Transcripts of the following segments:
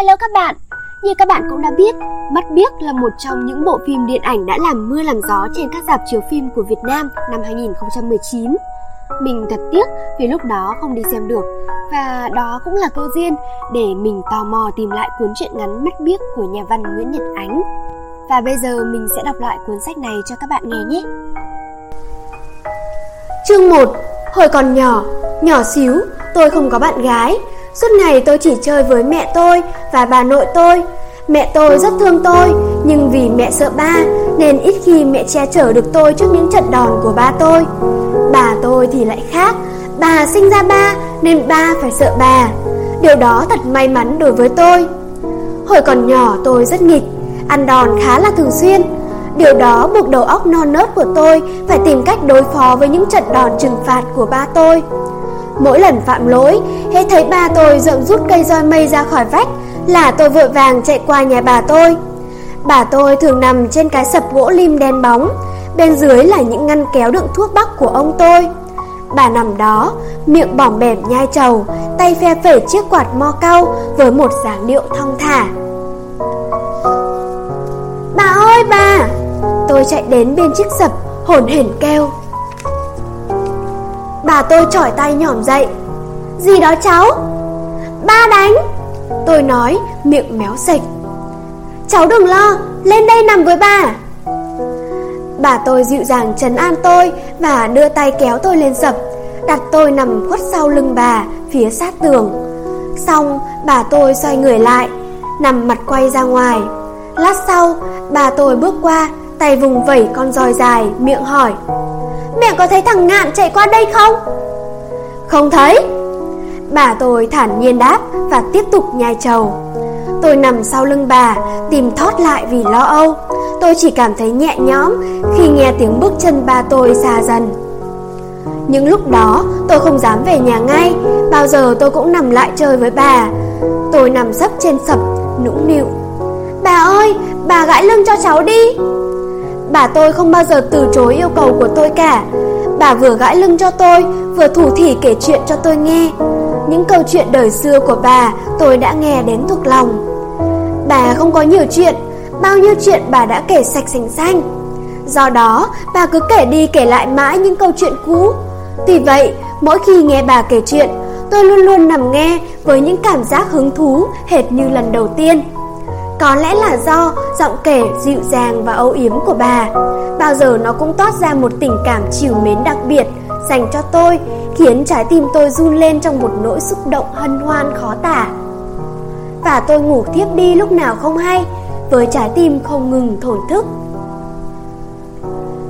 Hello các bạn! Như các bạn cũng đã biết, Mắt Biếc là một trong những bộ phim điện ảnh đã làm mưa làm gió trên các dạp chiếu phim của Việt Nam năm 2019. Mình thật tiếc vì lúc đó không đi xem được và đó cũng là cơ duyên để mình tò mò tìm lại cuốn truyện ngắn Mắt Biếc của nhà văn Nguyễn Nhật Ánh. Và bây giờ mình sẽ đọc lại cuốn sách này cho các bạn nghe nhé. Chương 1 Hồi còn nhỏ, nhỏ xíu, tôi không có bạn gái Suốt ngày tôi chỉ chơi với mẹ tôi và bà nội tôi. Mẹ tôi rất thương tôi, Nhưng vì mẹ sợ ba, Nên ít khi mẹ che chở được tôi trước những trận đòn của ba tôi. Bà tôi thì lại khác. Bà sinh ra ba, Nên ba phải sợ bà. Điều đó thật may mắn đối với tôi. Hồi còn nhỏ tôi rất nghịch, Ăn đòn khá là thường xuyên. Điều đó buộc đầu óc non nớt của tôi Phải tìm cách đối phó với những trận đòn trừng phạt của ba tôi. Mỗi lần phạm lỗi, hết thấy ba tôi rộng rút cây roi mây ra khỏi vách là tôi vội vàng chạy qua nhà bà tôi. Bà tôi thường nằm trên cái sập gỗ lim đen bóng, bên dưới là những ngăn kéo đựng thuốc bắc của ông tôi. Bà nằm đó, miệng bỏng bẻm nhai trầu, tay phe phẩy chiếc quạt mo cau với một dáng điệu thong thả. Bà ơi bà! Tôi chạy đến bên chiếc sập, hồn hển kêu. Bà tôi chỏi tay nhỏm dậy. Gì đó cháu? Ba đánh. Tôi nói, miệng méo sạch Cháu đừng lo, Lên đây nằm với bà. Bà tôi dịu dàng trấn an tôi Và đưa tay kéo tôi lên sập, Đặt tôi nằm khuất sau lưng bà Phía sát tường. Xong, bà tôi xoay người lại, Nằm mặt quay ra ngoài. Lát sau, bà tôi bước qua, Tay vùng vẩy con roi dài, Miệng hỏi Mẹ có thấy thằng Ngạn chạy qua đây không? Không thấy. Bà tôi thản nhiên đáp Và tiếp tục nhai trầu. Tôi nằm sau lưng bà, Tìm thoát lại vì lo âu. Tôi chỉ cảm thấy nhẹ nhõm Khi nghe tiếng bước chân ba tôi xa dần. Nhưng lúc đó, tôi không dám về nhà ngay. Bao giờ tôi cũng nằm lại chơi với bà. Tôi nằm sấp trên sập, Nũng nịu. Bà ơi, bà gãi lưng cho cháu đi. Bà tôi không bao giờ từ chối yêu cầu của tôi cả. Bà vừa gãi lưng cho tôi, Vừa thủ thỉ kể chuyện cho tôi nghe. Những câu chuyện đời xưa của bà, Tôi đã nghe đến thuộc lòng. Bà không có nhiều chuyện, Bao nhiêu chuyện bà đã kể sạch sành xanh. Do đó, bà cứ kể đi kể lại mãi những câu chuyện cũ. Tuy vậy, mỗi khi nghe bà kể chuyện, Tôi luôn luôn nằm nghe với những cảm giác hứng thú hệt như lần đầu tiên có lẽ là do giọng kể, dịu dàng và âu yếm của bà. Bao giờ nó cũng toát ra một tình cảm chiều mến đặc biệt, Dành cho tôi, Khiến trái tim tôi run lên trong một nỗi xúc động hân hoan khó tả. Và tôi ngủ thiếp đi lúc nào không hay, Với trái tim không ngừng thổn thức.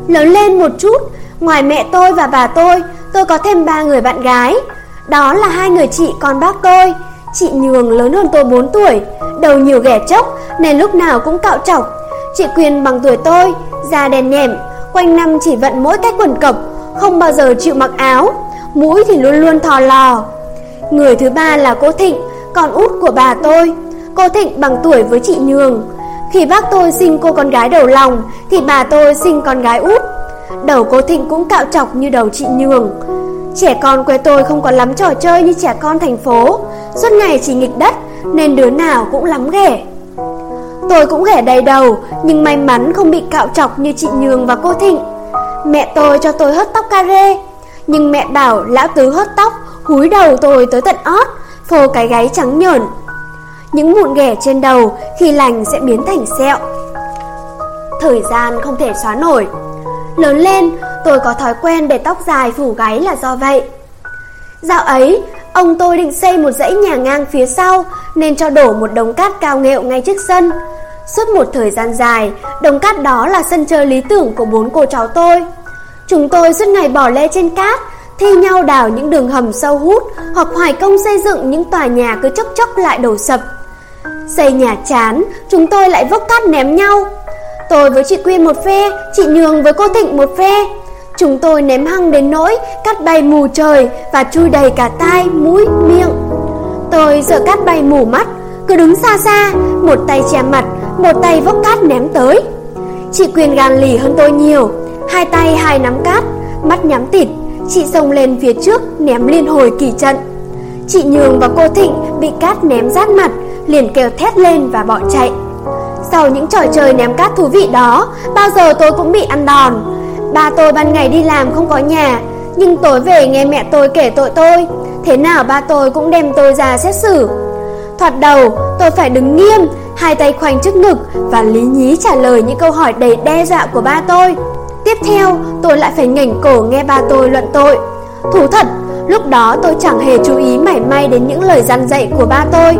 Lớn lên một chút, Ngoài mẹ tôi và bà tôi Tôi có thêm ba người bạn gái. Đó là hai người chị con bác tôi. Chị Nhường lớn hơn tôi 4 tuổi, Đầu nhiều ghẻ chốc Nên lúc nào cũng cạo chọc Chị Quyên bằng tuổi tôi, Da đen nhẹm, Quanh năm chỉ vận mỗi cái quần cộc, Không bao giờ chịu mặc áo, Mũi thì luôn luôn thò lò. Người thứ ba là cô Thịnh, Con út của bà tôi. Cô Thịnh bằng tuổi với chị Nhường. Khi bác tôi sinh cô con gái đầu lòng, Thì bà tôi sinh con gái út. Đầu cô Thịnh cũng cạo chọc như đầu chị Nhường. Trẻ con quê tôi không có lắm trò chơi như trẻ con thành phố. Suốt ngày chỉ nghịch đất, Nên đứa nào cũng lắm ghẻ. Tôi cũng ghẻ đầy đầu, Nhưng may mắn không bị cạo chọc như chị Nhường và cô Thịnh. Mẹ tôi cho tôi hớt tóc ca rê, Nhưng mẹ bảo lão tứ hớt tóc, Húi đầu tôi tới tận ót, Phô cái gáy trắng nhởn Những mụn ghẻ trên đầu Khi lành sẽ biến thành sẹo. Thời gian không thể xóa nổi. Lớn lên, tôi có thói quen để tóc dài phủ gáy là do vậy. Dạo ấy Ông tôi định xây một dãy nhà ngang phía sau, Nên cho đổ một đống cát cao nghệu ngay trước sân. Suốt một thời gian dài, Đống cát đó là sân chơi lý tưởng của bốn cô cháu tôi. Chúng tôi suốt ngày bỏ lê trên cát, Thi nhau đào những đường hầm sâu hút, Hoặc hoài công xây dựng những tòa nhà cứ chốc chốc lại đổ sập. Xây nhà chán, Chúng tôi lại vốc cát ném nhau. Tôi với chị Quyên một phe, Chị Nhường với cô Thịnh một phe. Chúng tôi ném hăng đến nỗi cắt bay mù trời và chui đầy cả tai, mũi, miệng. Tôi sợ cát bay mù mắt, cứ đứng xa xa, một tay che mặt, một tay vốc cát ném tới. Chị Quyền gan lì hơn tôi nhiều, hai tay hai nắm cát, mắt nhắm tịt, chị xông lên phía trước ném liên hồi kỳ trận. Chị Nhường và cô Thịnh bị cát ném rát mặt, liền kêu thét lên và bỏ chạy. Sau những trò chơi ném cát thú vị đó, bao giờ tôi cũng bị ăn đòn. Ba tôi ban ngày đi làm không có nhà, nhưng tối về nghe mẹ tôi kể tội tôi. Thế nào ba tôi cũng đem tôi ra xét xử. Thoạt đầu, tôi phải đứng nghiêm, hai tay khoanh trước ngực và lý nhí trả lời những câu hỏi đầy đe dọa của ba tôi. Tiếp theo, tôi lại phải ngẩng cổ nghe ba tôi luận tội. Thú thật, lúc đó tôi chẳng hề chú ý mảy may đến những lời gian dạy của ba tôi.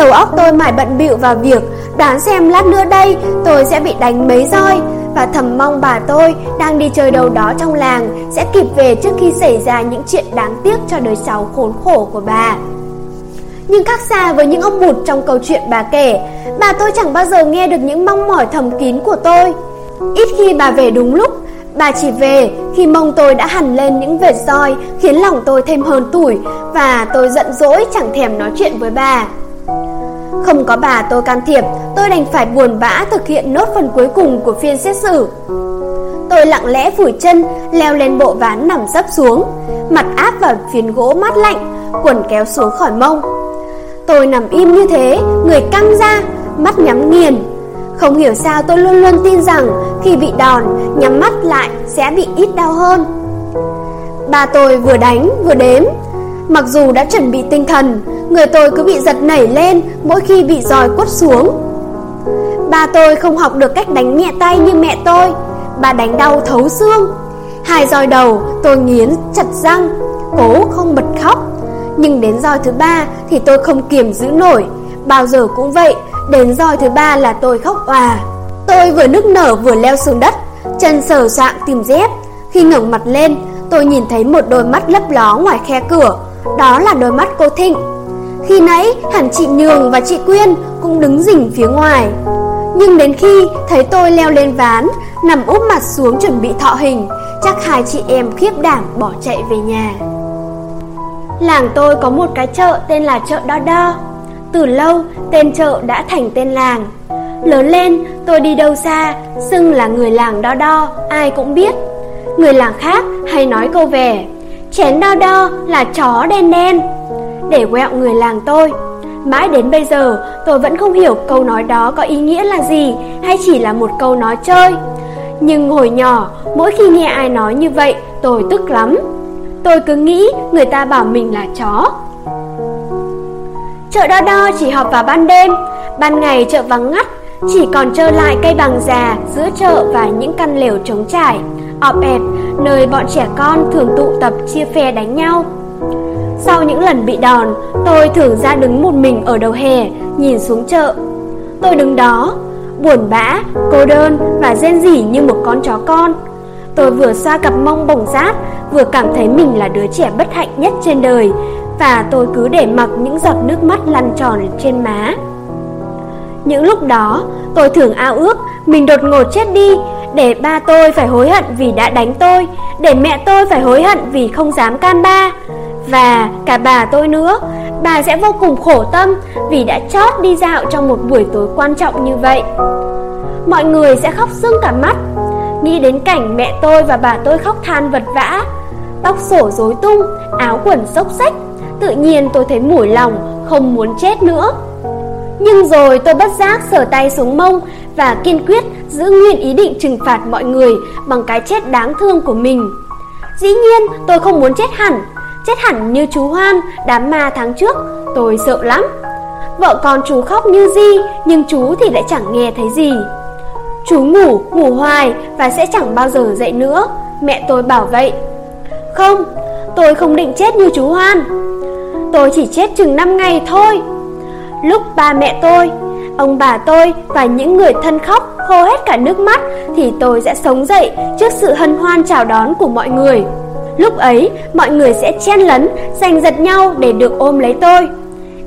Đầu óc tôi mải bận bịu vào việc đoán xem lát nữa đây tôi sẽ bị đánh mấy roi và thầm mong bà tôi đang đi chơi đâu đó trong làng sẽ kịp về trước khi xảy ra những chuyện đáng tiếc cho đời cháu khốn khổ của bà. Nhưng khác xa với những ông bụt trong câu chuyện bà kể, bà tôi chẳng bao giờ nghe được những mong mỏi thầm kín của tôi. Ít khi bà về đúng lúc, bà chỉ về khi mông tôi đã hằn lên những vệt roi khiến lòng tôi thêm hơn tuổi và tôi giận dỗi chẳng thèm nói chuyện với bà. Không có bà tôi can thiệp, tôi đành phải buồn bã thực hiện nốt phần cuối cùng của phiên xét xử. Tôi lặng lẽ phủi chân, leo lên bộ ván nằm sấp xuống, mặt áp vào phiến gỗ mát lạnh, quần kéo xuống khỏi mông. Tôi nằm im như thế, người căng ra, mắt nhắm nghiền. Không hiểu sao tôi luôn luôn tin rằng khi bị đòn, nhắm mắt lại sẽ bị ít đau hơn. Bà tôi vừa đánh vừa đếm, mặc dù đã chuẩn bị tinh thần, người tôi cứ bị giật nảy lên mỗi khi bị roi quất xuống. Ba tôi không học được cách đánh nhẹ tay như mẹ tôi, bà đánh đau thấu xương. Hai roi đầu tôi nghiến chặt răng, cố không bật khóc. Nhưng đến roi thứ ba thì tôi không kiềm giữ nổi, bao giờ cũng vậy, đến roi thứ ba là tôi khóc òa. Tôi vừa nức nở vừa leo xuống đất, chân sờ soạng tìm dép. Khi ngẩng mặt lên, tôi nhìn thấy một đôi mắt lấp ló ngoài khe cửa, đó là đôi mắt cô Thịnh. Khi nãy, hẳn chị Nhường và chị Quyên cũng đứng rình phía ngoài. Nhưng đến khi thấy tôi leo lên ván, Nằm úp mặt xuống chuẩn bị thọ hình, Chắc hai chị em khiếp đảm bỏ chạy về nhà. Làng tôi có một cái chợ tên là chợ Đo Đo. Từ lâu, tên chợ đã thành tên làng. Lớn lên, tôi đi đâu xa, Xưng là người làng Đo Đo, Ai cũng biết. Người làng khác hay nói câu về. Chén Đo Đo là chó đen đen để quẹo người làng tôi. Mãi đến bây giờ, tôi vẫn không hiểu câu nói đó có ý nghĩa là gì hay chỉ là một câu nói chơi. Nhưng hồi nhỏ, mỗi khi nghe ai nói như vậy, tôi tức lắm. Tôi cứ nghĩ người ta bảo mình là chó. Chợ đo đo chỉ họp vào ban đêm, ban ngày chợ vắng ngắt, chỉ còn trơ lại cây bằng già giữa chợ và những căn lều trống trải, ọp ẹp, nơi bọn trẻ con thường tụ tập chia phe đánh nhau. Sau những lần bị đòn, tôi thường ra đứng một mình ở đầu hè, nhìn xuống chợ. Tôi đứng đó, buồn bã, cô đơn và rên rỉ như một con chó con. Tôi vừa xoa cặp mông bồng rát, vừa cảm thấy mình là đứa trẻ bất hạnh nhất trên đời, và tôi cứ để mặc những giọt nước mắt lăn tròn trên má. Những lúc đó, tôi thường ao ước mình đột ngột chết đi, để ba tôi phải hối hận vì đã đánh tôi, để mẹ tôi phải hối hận vì không dám can ba. Và cả bà tôi nữa Bà sẽ vô cùng khổ tâm Vì đã chót đi dạo trong một buổi tối quan trọng như vậy. Mọi người sẽ khóc sưng cả mắt. Nghĩ đến cảnh mẹ tôi và bà tôi khóc than vật vã Tóc sổ rối tung Áo quần xốc xách Tự nhiên tôi thấy mủi lòng Không muốn chết nữa. Nhưng rồi tôi bất giác sờ tay xuống mông Và kiên quyết giữ nguyên ý định trừng phạt mọi người Bằng cái chết đáng thương của mình Dĩ nhiên tôi không muốn chết hẳn Chết hẳn như chú Hoan, đám ma tháng trước, tôi sợ lắm. Vợ con chú khóc như gì, nhưng chú thì lại chẳng nghe thấy gì. Chú ngủ, ngủ hoài và sẽ chẳng bao giờ dậy nữa, mẹ tôi bảo vậy. Không, tôi không định chết như chú Hoan. Tôi chỉ chết chừng 5 ngày thôi. Lúc ba mẹ tôi, ông bà tôi và những người thân khóc khô hết cả nước mắt thì tôi sẽ sống dậy trước sự hân hoan chào đón của mọi người. Lúc ấy, mọi người sẽ chen lấn, giành giật nhau để được ôm lấy tôi.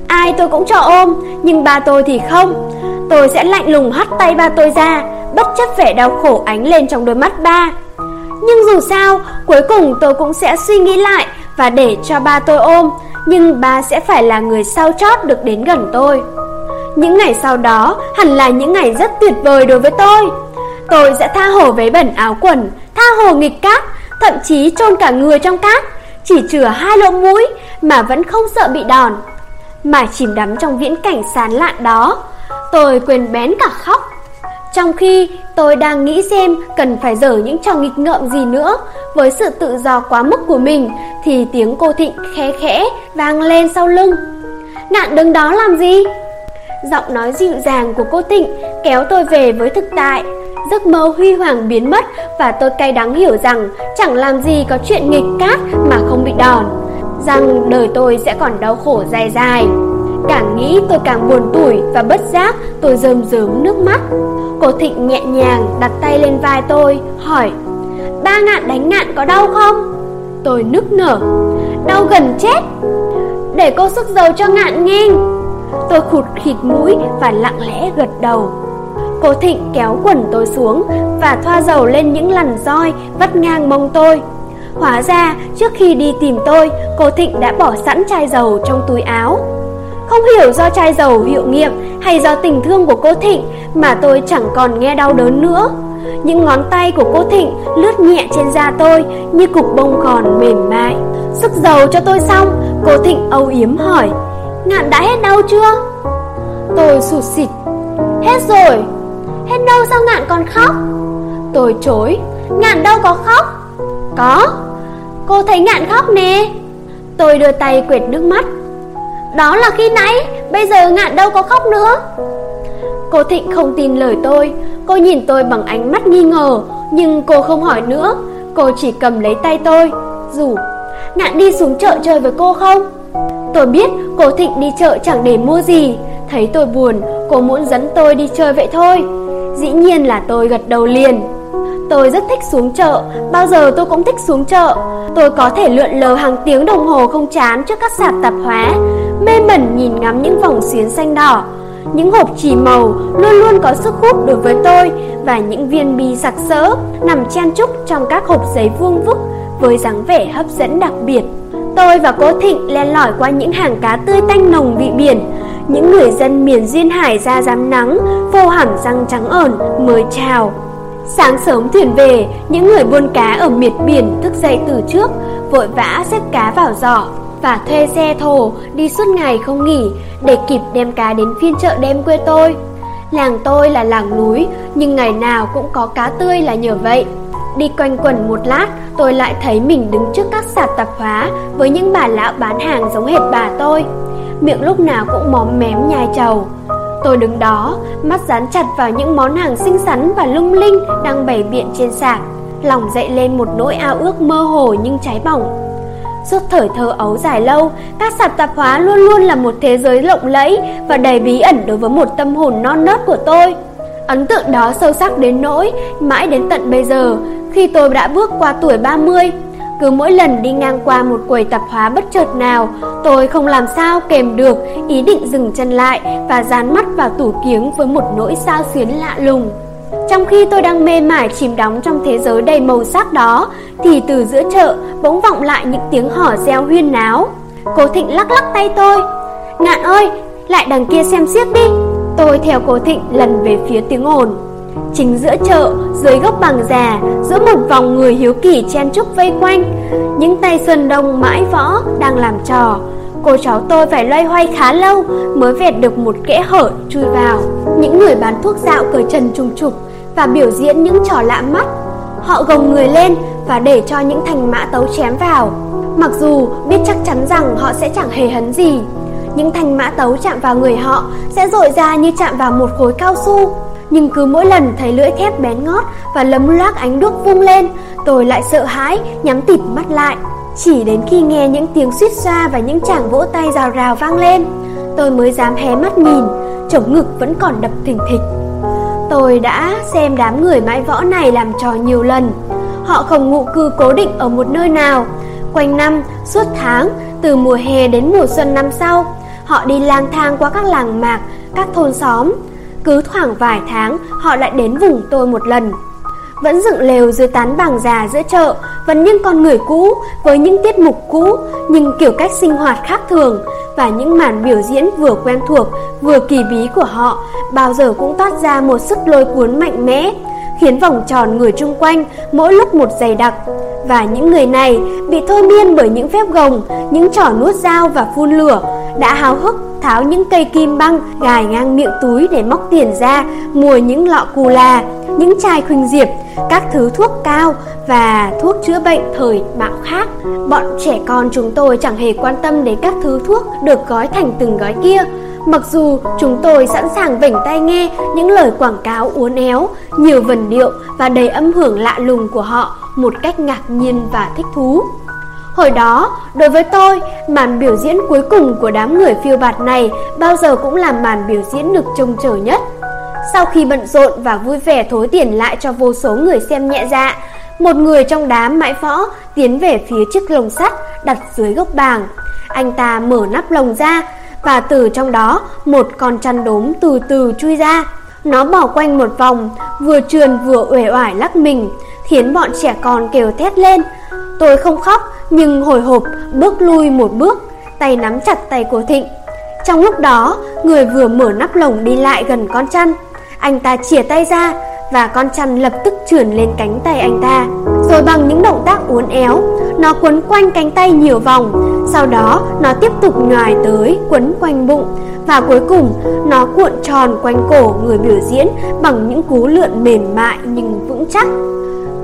Ai tôi cũng cho ôm, nhưng ba tôi thì không. Tôi sẽ lạnh lùng hắt tay ba tôi ra, bất chấp vẻ đau khổ ánh lên trong đôi mắt ba. Nhưng dù sao, cuối cùng tôi cũng sẽ suy nghĩ lại và để cho ba tôi ôm, nhưng bà sẽ phải là người sau chót được đến gần tôi. Những ngày sau đó hẳn là những ngày rất tuyệt vời đối với tôi. Tôi sẽ tha hồ với bẩn áo quần, tha hồ nghịch cát, thậm chí chôn cả người trong cát, chỉ chừa hai lỗ mũi mà vẫn không sợ bị đòn. Mà chìm đắm trong viễn cảnh sán lạn đó Tôi quên bén cả khóc trong khi tôi đang nghĩ xem cần phải dở những trò nghịch ngợm gì nữa Với sự tự do quá mức của mình, Thì tiếng cô Thịnh khẽ khẽ vang lên sau lưng Ngạn đứng đó làm gì? Giọng nói dịu dàng của cô Thịnh kéo tôi về với thực tại Giấc mơ huy hoàng biến mất và tôi cay đắng hiểu rằng chẳng làm gì có chuyện nghịch cát mà không bị đòn. Rằng đời tôi sẽ còn đau khổ dài dài. Càng nghĩ tôi càng buồn tủi và bất giác tôi rơm rớm nước mắt. Cô Thịnh nhẹ nhàng đặt tay lên vai tôi, hỏi Ba ngạn đánh ngạn có đau không? Tôi nức nở Đau gần chết Để cô sức dầu cho ngạn nghiêng. Tôi khụt khịt mũi và lặng lẽ gật đầu Cô Thịnh kéo quần tôi xuống và thoa dầu lên những lằn roi vắt ngang mông tôi. Hóa ra trước khi đi tìm tôi, cô Thịnh đã bỏ sẵn chai dầu trong túi áo. Không hiểu do chai dầu hiệu nghiệm hay do tình thương của cô Thịnh mà tôi chẳng còn nghe đau đớn nữa. Những ngón tay của cô Thịnh lướt nhẹ trên da tôi như cục bông còn mềm mại. Sức dầu cho tôi xong, cô Thịnh âu yếm hỏi, Ngạn đã hết đau chưa? Tôi sụt xịt, hết rồi. Hết đâu sao ngạn còn khóc Tôi chối Ngạn đâu có khóc Có Cô thấy ngạn khóc nè Tôi đưa tay quệt nước mắt đó là khi nãy, Bây giờ ngạn đâu có khóc nữa. Cô Thịnh không tin lời tôi. Cô nhìn tôi bằng ánh mắt nghi ngờ, Nhưng cô không hỏi nữa. Cô chỉ cầm lấy tay tôi. Rủ Ngạn đi xuống chợ chơi với cô không? Tôi biết cô Thịnh đi chợ chẳng để mua gì. Thấy tôi buồn, Cô muốn dẫn tôi đi chơi vậy thôi. Dĩ nhiên là tôi gật đầu liền. Tôi rất thích xuống chợ, Bao giờ tôi cũng thích xuống chợ. Tôi có thể lượn lờ hàng tiếng đồng hồ không chán Trước các sạp tạp hóa. Mê mẩn nhìn ngắm những vòng xuyến xanh đỏ. Những hộp chỉ màu Luôn luôn có sức hút đối với tôi Và những viên bi sặc sỡ Nằm chen chúc trong các hộp giấy vuông vức Với dáng vẻ hấp dẫn đặc biệt. Tôi và cô Thịnh len lỏi qua những hàng cá tươi tanh nồng vị biển. Những người dân miền duyên hải ra dám nắng, vô hẳn răng trắng ẩn mới chào. Sáng sớm thuyền về, những người buôn cá ở miệt biển thức dậy từ trước, vội vã xếp cá vào giỏ và thuê xe thồ đi suốt ngày không nghỉ để kịp đem cá đến phiên chợ đêm quê tôi. Làng tôi là làng núi, nhưng ngày nào cũng có cá tươi là nhờ vậy. Đi quanh quẩn một lát, tôi lại thấy mình đứng trước các sạp tạp hóa với những bà lão bán hàng giống hệt bà tôi miệng lúc nào cũng móm mém nhai trầu. Tôi đứng đó, mắt dán chặt vào những món hàng xinh xắn và lung linh đang bày biện trên sạp, lòng dậy lên một nỗi ao ước mơ hồ nhưng cháy bỏng. Suốt thời thơ ấu dài lâu, các sạp tạp hóa luôn luôn là một thế giới lộng lẫy và đầy bí ẩn đối với một tâm hồn non nớt của tôi. Ấn tượng đó sâu sắc đến nỗi, mãi đến tận bây giờ, khi tôi đã bước qua tuổi 30, cứ mỗi lần đi ngang qua một quầy tạp hóa bất chợt nào, tôi không làm sao kèm được ý định dừng chân lại và dán mắt vào tủ kiếng với một nỗi sao xuyến lạ lùng. Trong khi tôi đang mê mải chìm đắm trong thế giới đầy màu sắc đó, thì từ giữa chợ bỗng vọng lại những tiếng hò reo huyên náo. cố Thịnh lắc lắc tay tôi. Ngạn ơi, lại đằng kia xem xiếc đi. Tôi theo cố Thịnh lần về phía tiếng ồn. Chính giữa chợ, dưới gốc bằng già, giữa một vòng người hiếu kỳ chen chúc vây quanh, những tay Xuân Đông mãi võ đang làm trò. Cô cháu tôi phải loay hoay khá lâu mới vẹt được một kẽ hở chui vào. Những người bán thuốc dạo cởi trần trùng trục và biểu diễn những trò lạ mắt. Họ gồng người lên và để cho những thành mã tấu chém vào. Mặc dù biết chắc chắn rằng họ sẽ chẳng hề hấn gì, những thanh mã tấu chạm vào người họ sẽ rội ra như chạm vào một khối cao su. Nhưng cứ mỗi lần thấy lưỡi thép bén ngót và lấm loác ánh đuốc vung lên, tôi lại sợ hãi, nhắm tịt mắt lại. Chỉ đến khi nghe những tiếng suýt xoa và những chàng vỗ tay rào rào vang lên, tôi mới dám hé mắt nhìn, chổng ngực vẫn còn đập thình thịch. Tôi đã xem đám người mãi võ này làm trò nhiều lần. Họ không ngụ cư cố định ở một nơi nào. Quanh năm, suốt tháng, từ mùa hè đến mùa xuân năm sau, họ đi lang thang qua các làng mạc, các thôn xóm, cứ khoảng vài tháng họ lại đến vùng tôi một lần vẫn dựng lều dưới tán bảng già giữa chợ Vẫn những con người cũ với những tiết mục cũ Nhưng kiểu cách sinh hoạt khác thường Và những màn biểu diễn vừa quen thuộc, vừa kỳ bí của họ, Bao giờ cũng toát ra một sức lôi cuốn mạnh mẽ, Khiến vòng tròn người chung quanh mỗi lúc một dày đặc. Và những người này bị thôi miên bởi những phép gồng, Những trò nuốt dao và phun lửa Đã háo hức tháo những cây kim băng gài ngang miệng túi để móc tiền ra, mua những lọ cù là, những chai khuynh diệp, các thứ thuốc cao và thuốc chữa bệnh thời bạo khác. Bọn trẻ con chúng tôi chẳng hề quan tâm đến các thứ thuốc được gói thành từng gói kia. Mặc dù chúng tôi sẵn sàng vểnh tai nghe những lời quảng cáo uốn éo, nhiều vần điệu và đầy âm hưởng lạ lùng của họ một cách ngạc nhiên và thích thú. Hồi đó, đối với tôi, màn biểu diễn cuối cùng của đám người phiêu bạt này bao giờ cũng là màn biểu diễn được trông chờ nhất. Sau khi bận rộn và vui vẻ thối tiền lại cho vô số người xem nhẹ dạ, một người trong đám mãi võ tiến về phía chiếc lồng sắt đặt dưới gốc bàng. Anh ta mở nắp lồng ra và từ trong đó một con chăn đốm từ từ chui ra. Nó bỏ quanh một vòng, vừa trườn vừa uể oải lắc mình, khiến bọn trẻ con kêu thét lên. Tôi không khóc nhưng hồi hộp bước lui một bước, tay nắm chặt tay của Thịnh. Trong lúc đó, người vừa mở nắp lồng đi lại gần con chăn. Anh ta chìa tay ra và con chăn lập tức trườn lên cánh tay anh ta. Rồi bằng những động tác uốn éo, nó quấn quanh cánh tay nhiều vòng. Sau đó, nó tiếp tục nhòi tới quấn quanh bụng và cuối cùng nó cuộn tròn quanh cổ người biểu diễn bằng những cú lượn mềm mại nhưng vững chắc.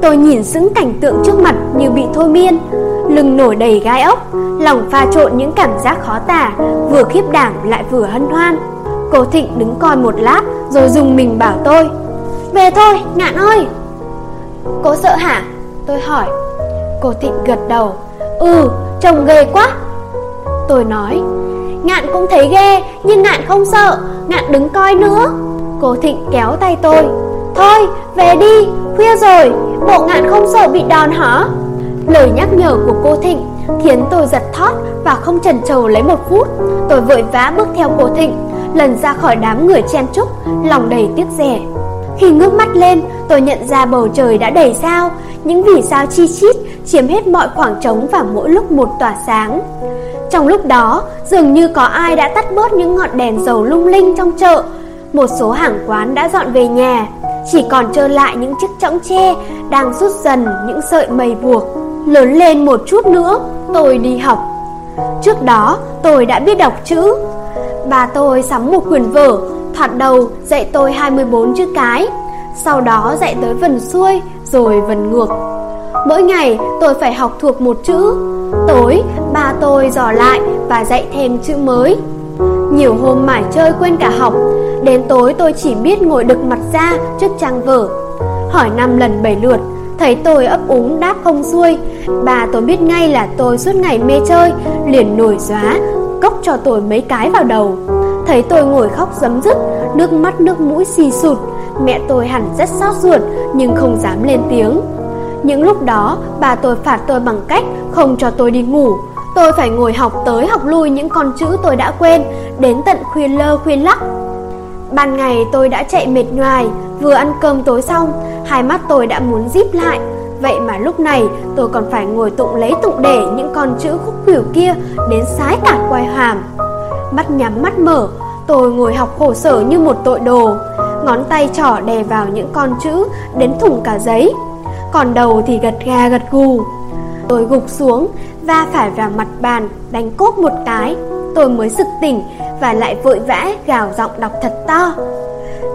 Tôi nhìn sững cảnh tượng trước mặt như bị thôi miên, Lưng nổi đầy gai ốc, Lòng pha trộn những cảm giác khó tả, Vừa khiếp đảm lại vừa hân hoan. Cô Thịnh đứng coi một lát Rồi dùng mình bảo tôi, Về thôi, Ngạn ơi. Cô sợ hả? Tôi hỏi. Cô Thịnh gật đầu Ừ trông ghê quá. Tôi nói, Ngạn cũng thấy ghê, Nhưng Ngạn không sợ, Ngạn đứng coi nữa. Cô Thịnh kéo tay tôi Thôi, về đi. Khuya rồi. Bộ ngạn không sợ bị đòn hả? Lời nhắc nhở của cô Thịnh Khiến tôi giật thót và không chần chừ lấy một phút. Tôi vội vã bước theo cô Thịnh, Lần ra khỏi đám người chen chúc, Lòng đầy tiếc rẻ. Khi ngước mắt lên, tôi nhận ra bầu trời đã đầy sao. Những vì sao chi chít Chiếm hết mọi khoảng trống và mỗi lúc một tỏa sáng. Trong lúc đó, Dường như có ai đã tắt bớt những ngọn đèn dầu lung linh trong chợ. Một số hàng quán đã dọn về nhà chỉ còn trơ lại những chiếc chõng tre đang rút dần những sợi mây buộc. Lớn lên một chút nữa, tôi đi học. Trước đó, tôi đã biết đọc chữ. Bà tôi sắm một quyển vở, thoạt đầu dạy tôi 24 chữ cái, sau đó dạy tới vần xuôi, rồi vần ngược. Mỗi ngày tôi phải học thuộc một chữ. Tối, bà tôi dò lại và dạy thêm chữ mới. Nhiều hôm mải chơi quên cả học. Đến tối tôi chỉ biết ngồi đực mặt ra trước trang vở. Hỏi năm lần bảy lượt, Thấy tôi ấp úng đáp không xuôi. Bà tôi biết ngay là tôi suốt ngày mê chơi, Liền nổi gióa, Cốc cho tôi mấy cái vào đầu. Thấy tôi ngồi khóc giấm dứt, Nước mắt nước mũi xì sụt. Mẹ tôi hẳn rất xót ruột, Nhưng không dám lên tiếng. Những lúc đó, bà tôi phạt tôi bằng cách Không cho tôi đi ngủ. Tôi phải ngồi học tới học lui những con chữ tôi đã quên, Đến tận khuya lơ khuya lắc. Ban ngày tôi đã chạy mệt nhoài, Vừa ăn cơm tối xong, Hai mắt tôi đã muốn díp lại. Vậy mà lúc này, tôi còn phải ngồi tụng lấy tụng để Những con chữ khúc khỉu kia Đến sái cả quai hàm. Mắt nhắm mắt mở, Tôi ngồi học khổ sở như một tội đồ. Ngón tay trỏ đè vào những con chữ, Đến thủng cả giấy. Còn đầu thì gật gà gật gù. Tôi gục xuống Va phải vào mặt bàn, Đánh cốt một cái. Tôi mới sực tỉnh Và lại vội vã gào giọng đọc thật to.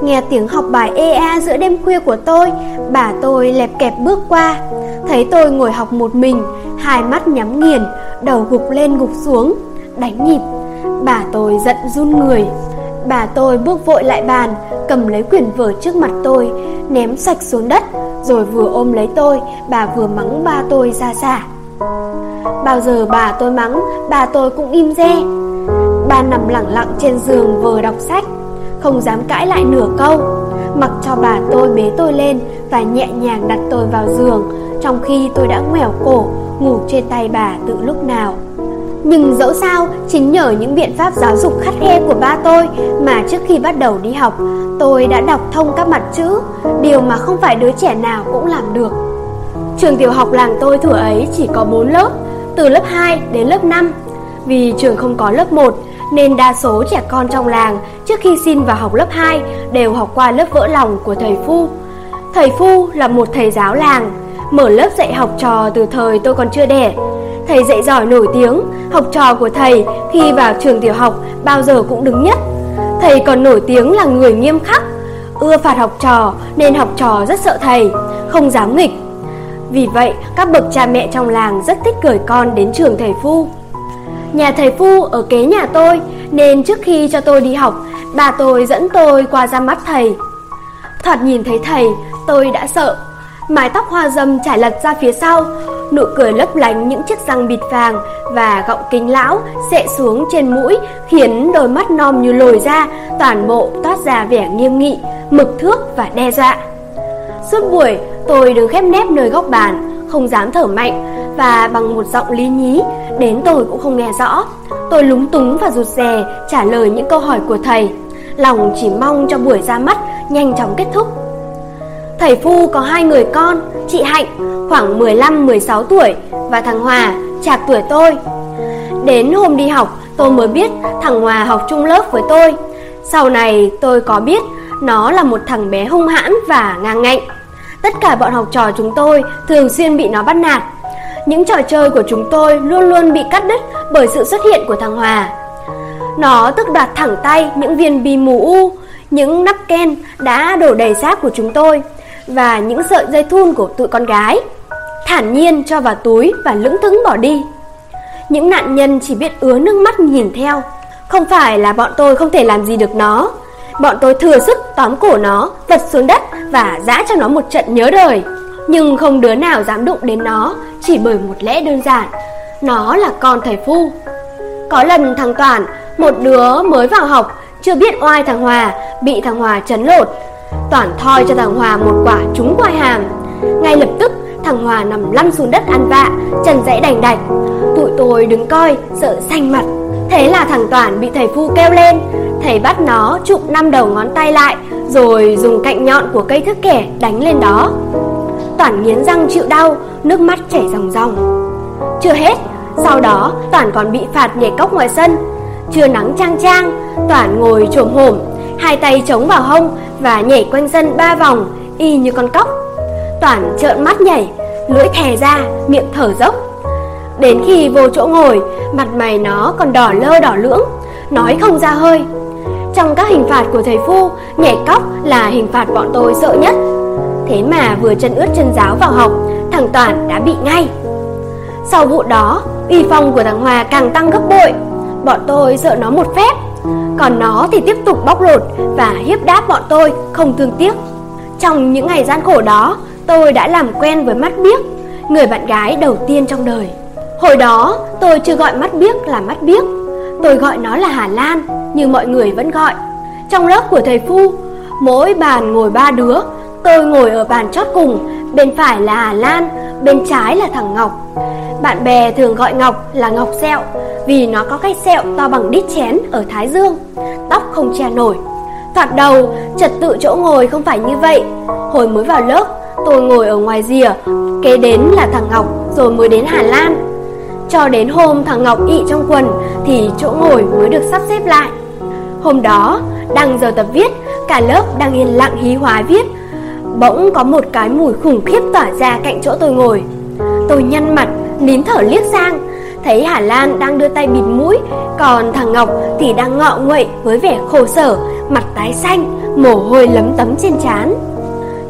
Nghe tiếng học bài EA giữa đêm khuya của tôi, Bà tôi lẹp kẹp bước qua. Thấy tôi ngồi học một mình, Hai mắt nhắm nghiền, Đầu gục lên gục xuống, Đánh nhịp. Bà tôi giận run người. Bà tôi bước vội lại bàn, Cầm lấy quyển vở trước mặt tôi, Ném sạch xuống đất, Rồi vừa ôm lấy tôi, Bà vừa mắng ba tôi ra xả Bao giờ bà tôi mắng Bà tôi cũng im re. Bà nằm lặng lặng trên giường vờ đọc sách Không dám cãi lại nửa câu. Mặc cho bà tôi bế tôi lên Và nhẹ nhàng đặt tôi vào giường Trong khi tôi đã ngoẻo cổ Ngủ trên tay bà từ lúc nào. Nhưng dẫu sao, chính nhờ những biện pháp giáo dục khắt khe của ba tôi mà trước khi bắt đầu đi học, tôi đã đọc thông các mặt chữ, điều mà không phải đứa trẻ nào cũng làm được. Trường tiểu học làng tôi thủa ấy chỉ có 4 lớp, từ lớp 2 đến lớp 5. Vì trường không có lớp 1 nên đa số trẻ con trong làng trước khi xin vào học lớp 2 đều học qua lớp vỡ lòng của thầy Phu. Thầy Phu là một thầy giáo làng, mở lớp dạy học trò từ thời tôi còn chưa đẻ. Thầy dạy giỏi nổi tiếng, học trò của thầy khi vào trường tiểu học bao giờ cũng đứng nhất. Thầy còn nổi tiếng là người nghiêm khắc, ưa phạt học trò nên học trò rất sợ thầy, không dám nghịch. Vì vậy, các bậc cha mẹ trong làng rất thích gửi con đến trường thầy Phu. Nhà thầy Phu ở kế nhà tôi nên trước khi cho tôi đi học, bà tôi dẫn tôi qua ra mắt thầy. Thoạt nhìn thấy thầy, tôi đã sợ. Mái tóc hoa dâm trải lật ra phía sau, nụ cười lấp lánh những chiếc răng bịt vàng và gọng kính lão xệ xuống trên mũi khiến đôi mắt non như lồi ra, toàn bộ toát ra vẻ nghiêm nghị, mực thước và đe dọa. Suốt buổi, tôi đứng khép nép nơi góc bàn, không dám thở mạnh và bằng một giọng lý nhí, đến tôi cũng không nghe rõ. Tôi lúng túng và rụt rè trả lời những câu hỏi của thầy, lòng chỉ mong cho buổi ra mắt nhanh chóng kết thúc. Thầy Phu có hai người con, chị Hạnh khoảng 15-16 tuổi và thằng Hòa chạc tuổi tôi. Đến hôm đi học, tôi mới biết thằng Hòa học chung lớp với tôi. Sau này tôi có biết nó là một thằng bé hung hãn và ngang ngạnh. Tất cả bọn học trò chúng tôi thường xuyên bị nó bắt nạt. Những trò chơi của chúng tôi luôn luôn bị cắt đứt bởi sự xuất hiện của thằng Hòa. Nó tức đoạt thẳng tay những viên bi mù u, những nắp ken đã đổ đầy xác của chúng tôi và những sợi dây thun của tụi con gái. Thản nhiên cho vào túi và lững thững bỏ đi. Những nạn nhân chỉ biết ứa nước mắt nhìn theo. Không phải là bọn tôi không thể làm gì được nó. Bọn tôi thừa sức tóm cổ nó, vật xuống đất và giã cho nó một trận nhớ đời. Nhưng không đứa nào dám đụng đến nó chỉ bởi một lẽ đơn giản. Nó là con thầy Phu. Có lần thằng Toàn, một đứa mới vào học, chưa biết oai thằng Hòa, bị thằng Hòa chấn lột. Toàn thoi cho thằng Hòa một quả trúng quai hàm. Ngay lập tức, thằng Hòa nằm lăn xuống đất ăn vạ, chân dãy đành đạch. Tụi tôi đứng coi, sợ xanh mặt. Thế là thằng Toàn bị thầy Phu kêu lên. Thầy bắt nó chụp năm đầu ngón tay lại, rồi dùng cạnh nhọn của cây thước kẻ đánh lên đó. Toản nghiến răng chịu đau, nước mắt chảy ròng ròng. Chưa hết, sau đó Toản còn bị phạt nhảy cốc ngoài sân. Chưa nắng trang trang, Toản ngồi trồm hổm, hai tay chống vào hông và nhảy quanh sân ba vòng, y như con cóc. Toản trợn mắt nhảy, lưỡi thè ra, miệng thở dốc. Đến khi vô chỗ ngồi, mặt mày nó còn đỏ lơ đỏ lưỡng, nói không ra hơi. Trong các hình phạt của thầy Phu, nhảy cóc là hình phạt bọn tôi sợ nhất. Thế mà vừa chân ướt chân giáo vào học, thằng Toàn đã bị ngay. Sau vụ đó, uy phong của thằng Hòa càng tăng gấp bội. Bọn tôi sợ nó một phép, còn nó thì tiếp tục bóc lột và hiếp đáp bọn tôi không thương tiếc. Trong những ngày gian khổ đó, tôi đã làm quen với mắt biếc, người bạn gái đầu tiên trong đời. Hồi đó, tôi chưa gọi mắt biếc là mắt biếc, tôi gọi nó là Hà Lan, như mọi người vẫn gọi. Trong lớp của thầy Phu, mỗi bàn ngồi ba đứa, tôi ngồi ở bàn chót cùng, bên phải là Hà Lan, bên trái là thằng Ngọc. Bạn bè thường gọi Ngọc là Ngọc Sẹo vì nó có cái sẹo to bằng đít chén ở Thái Dương, tóc không che nổi. Thoạt đầu, trật tự chỗ ngồi không phải như vậy. Hồi mới vào lớp, tôi ngồi ở ngoài rìa, kế đến là thằng Ngọc, rồi mới đến Hà Lan. Cho đến hôm thằng Ngọc ị trong quần thì chỗ ngồi mới được sắp xếp lại. Hôm đó, đang giờ tập viết, cả lớp đang yên lặng hí hóa viết. Bỗng có một cái mùi khủng khiếp tỏa ra cạnh chỗ tôi ngồi. Tôi nhăn mặt, nín thở liếc sang, thấy Hà Lan đang đưa tay bịt mũi, còn thằng Ngọc thì đang ngọ nguậy với vẻ khổ sở, mặt tái xanh, mồ hôi lấm tấm trên trán.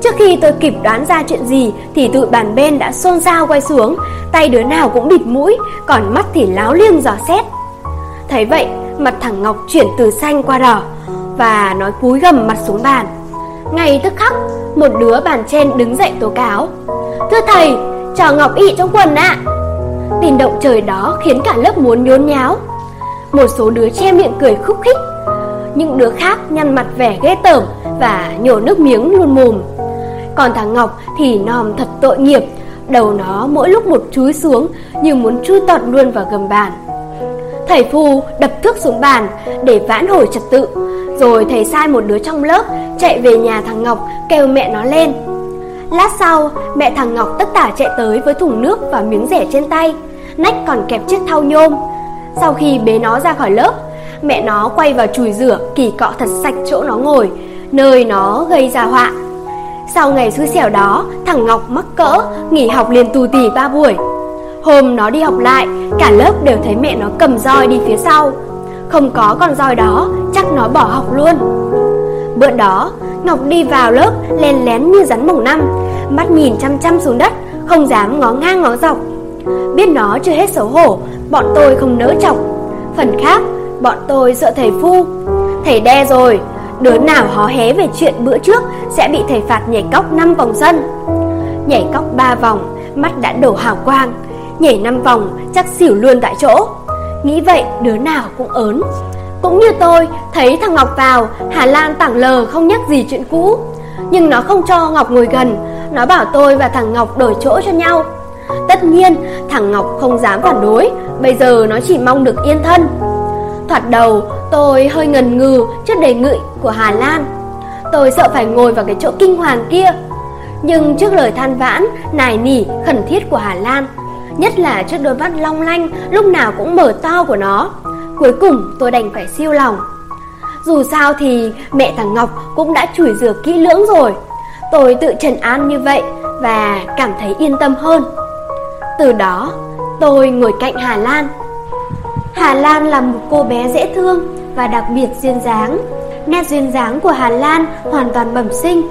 Trước khi tôi kịp đoán ra chuyện gì thì tụi bàn bên đã xôn xao quay xuống, tay đứa nào cũng bịt mũi, còn mắt thì láo liêng dò xét. Thấy vậy, mặt thằng Ngọc chuyển từ xanh qua đỏ và nói cúi gầm mặt xuống bàn. Ngay tức khắc, một đứa bàn trên đứng dậy tố cáo. Thưa thầy, trò Ngọc ị trong quần ạ. À. Tin động trời đó khiến cả lớp muốn nhốn nháo. Một số đứa che miệng cười khúc khích, những đứa khác nhăn mặt vẻ ghê tởm và nhổ nước miếng luôn mồm. Còn thằng Ngọc thì nòm thật tội nghiệp, đầu nó mỗi lúc một chúi xuống như muốn chui tọt luôn vào gầm bàn. Thầy Phù đập thước xuống bàn để vãn hồi trật tự, rồi thầy sai một đứa trong lớp chạy về nhà thằng Ngọc kêu mẹ nó lên. Lát sau, mẹ thằng Ngọc tất tả chạy tới với thùng nước và miếng rẻ trên tay, nách còn kẹp chiếc thau nhôm. Sau khi bế nó ra khỏi lớp, mẹ nó quay vào chùi rửa kỳ cọ thật sạch chỗ nó ngồi, nơi nó gây ra họa. Sau ngày xui xẻo đó, thằng Ngọc mắc cỡ, nghỉ học liền tù tì ba buổi. Hôm nó đi học lại, cả lớp đều thấy mẹ nó cầm roi đi phía sau. Không có con roi đó, chắc nó bỏ học luôn. Bữa đó, Ngọc đi vào lớp len lén như rắn mồng năm, mắt nhìn chăm chăm xuống đất, không dám ngó ngang ngó dọc. Biết nó chưa hết xấu hổ, bọn tôi không nỡ chọc. Phần khác, bọn tôi sợ thầy Phu. Thầy đe rồi, đứa nào hó hé về chuyện bữa trước sẽ bị thầy phạt nhảy cóc 5 vòng sân. Nhảy cóc 3 vòng, mắt đã đổ hào quang, nhảy 5 vòng chắc xỉu luôn tại chỗ. Nghĩ vậy đứa nào cũng ớn. Cũng như tôi, thấy thằng Ngọc vào, Hà Lan tảng lờ không nhắc gì chuyện cũ. Nhưng nó không cho Ngọc ngồi gần, nó bảo tôi và thằng Ngọc đổi chỗ cho nhau. Tất nhiên, thằng Ngọc không dám phản đối, bây giờ nó chỉ mong được yên thân. Thoạt đầu, tôi hơi ngần ngừ trước đề nghị của Hà Lan. Tôi sợ phải ngồi vào cái chỗ kinh hoàng kia. Nhưng trước lời than vãn, nài nỉ, khẩn thiết của Hà Lan, nhất là trước đôi mắt long lanh lúc nào cũng mở to của nó, cuối cùng tôi đành phải siêu lòng. Dù sao thì mẹ thằng Ngọc cũng đã chửi rửa kỹ lưỡng rồi. Tôi tự trần an như vậy và cảm thấy yên tâm hơn. Từ đó, tôi ngồi cạnh Hà Lan. Hà Lan là một cô bé dễ thương và đặc biệt duyên dáng. Nét duyên dáng của Hà Lan hoàn toàn bẩm sinh.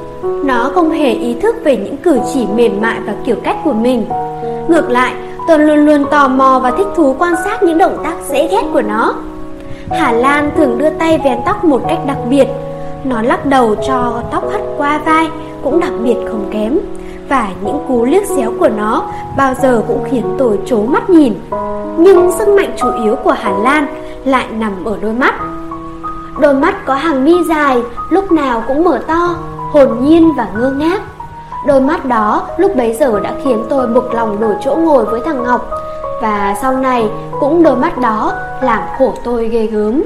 Nó không hề ý thức về những cử chỉ mềm mại và kiểu cách của mình. Ngược lại, tôi luôn luôn tò mò và thích thú quan sát những động tác dễ ghét của nó. Hà Lan thường đưa tay vén tóc một cách đặc biệt. Nó lắc đầu cho tóc hất qua vai cũng đặc biệt không kém và những cú liếc xéo của nó bao giờ cũng khiến tôi trố mắt nhìn. Nhưng sức mạnh chủ yếu của Hà Lan lại nằm ở đôi mắt. Đôi mắt có hàng mi dài, lúc nào cũng mở to, hồn nhiên và ngơ ngác. Đôi mắt đó lúc bấy giờ đã khiến tôi buộc lòng đổi chỗ ngồi với thằng Ngọc Và sau này cũng đôi mắt đó làm khổ tôi ghê gớm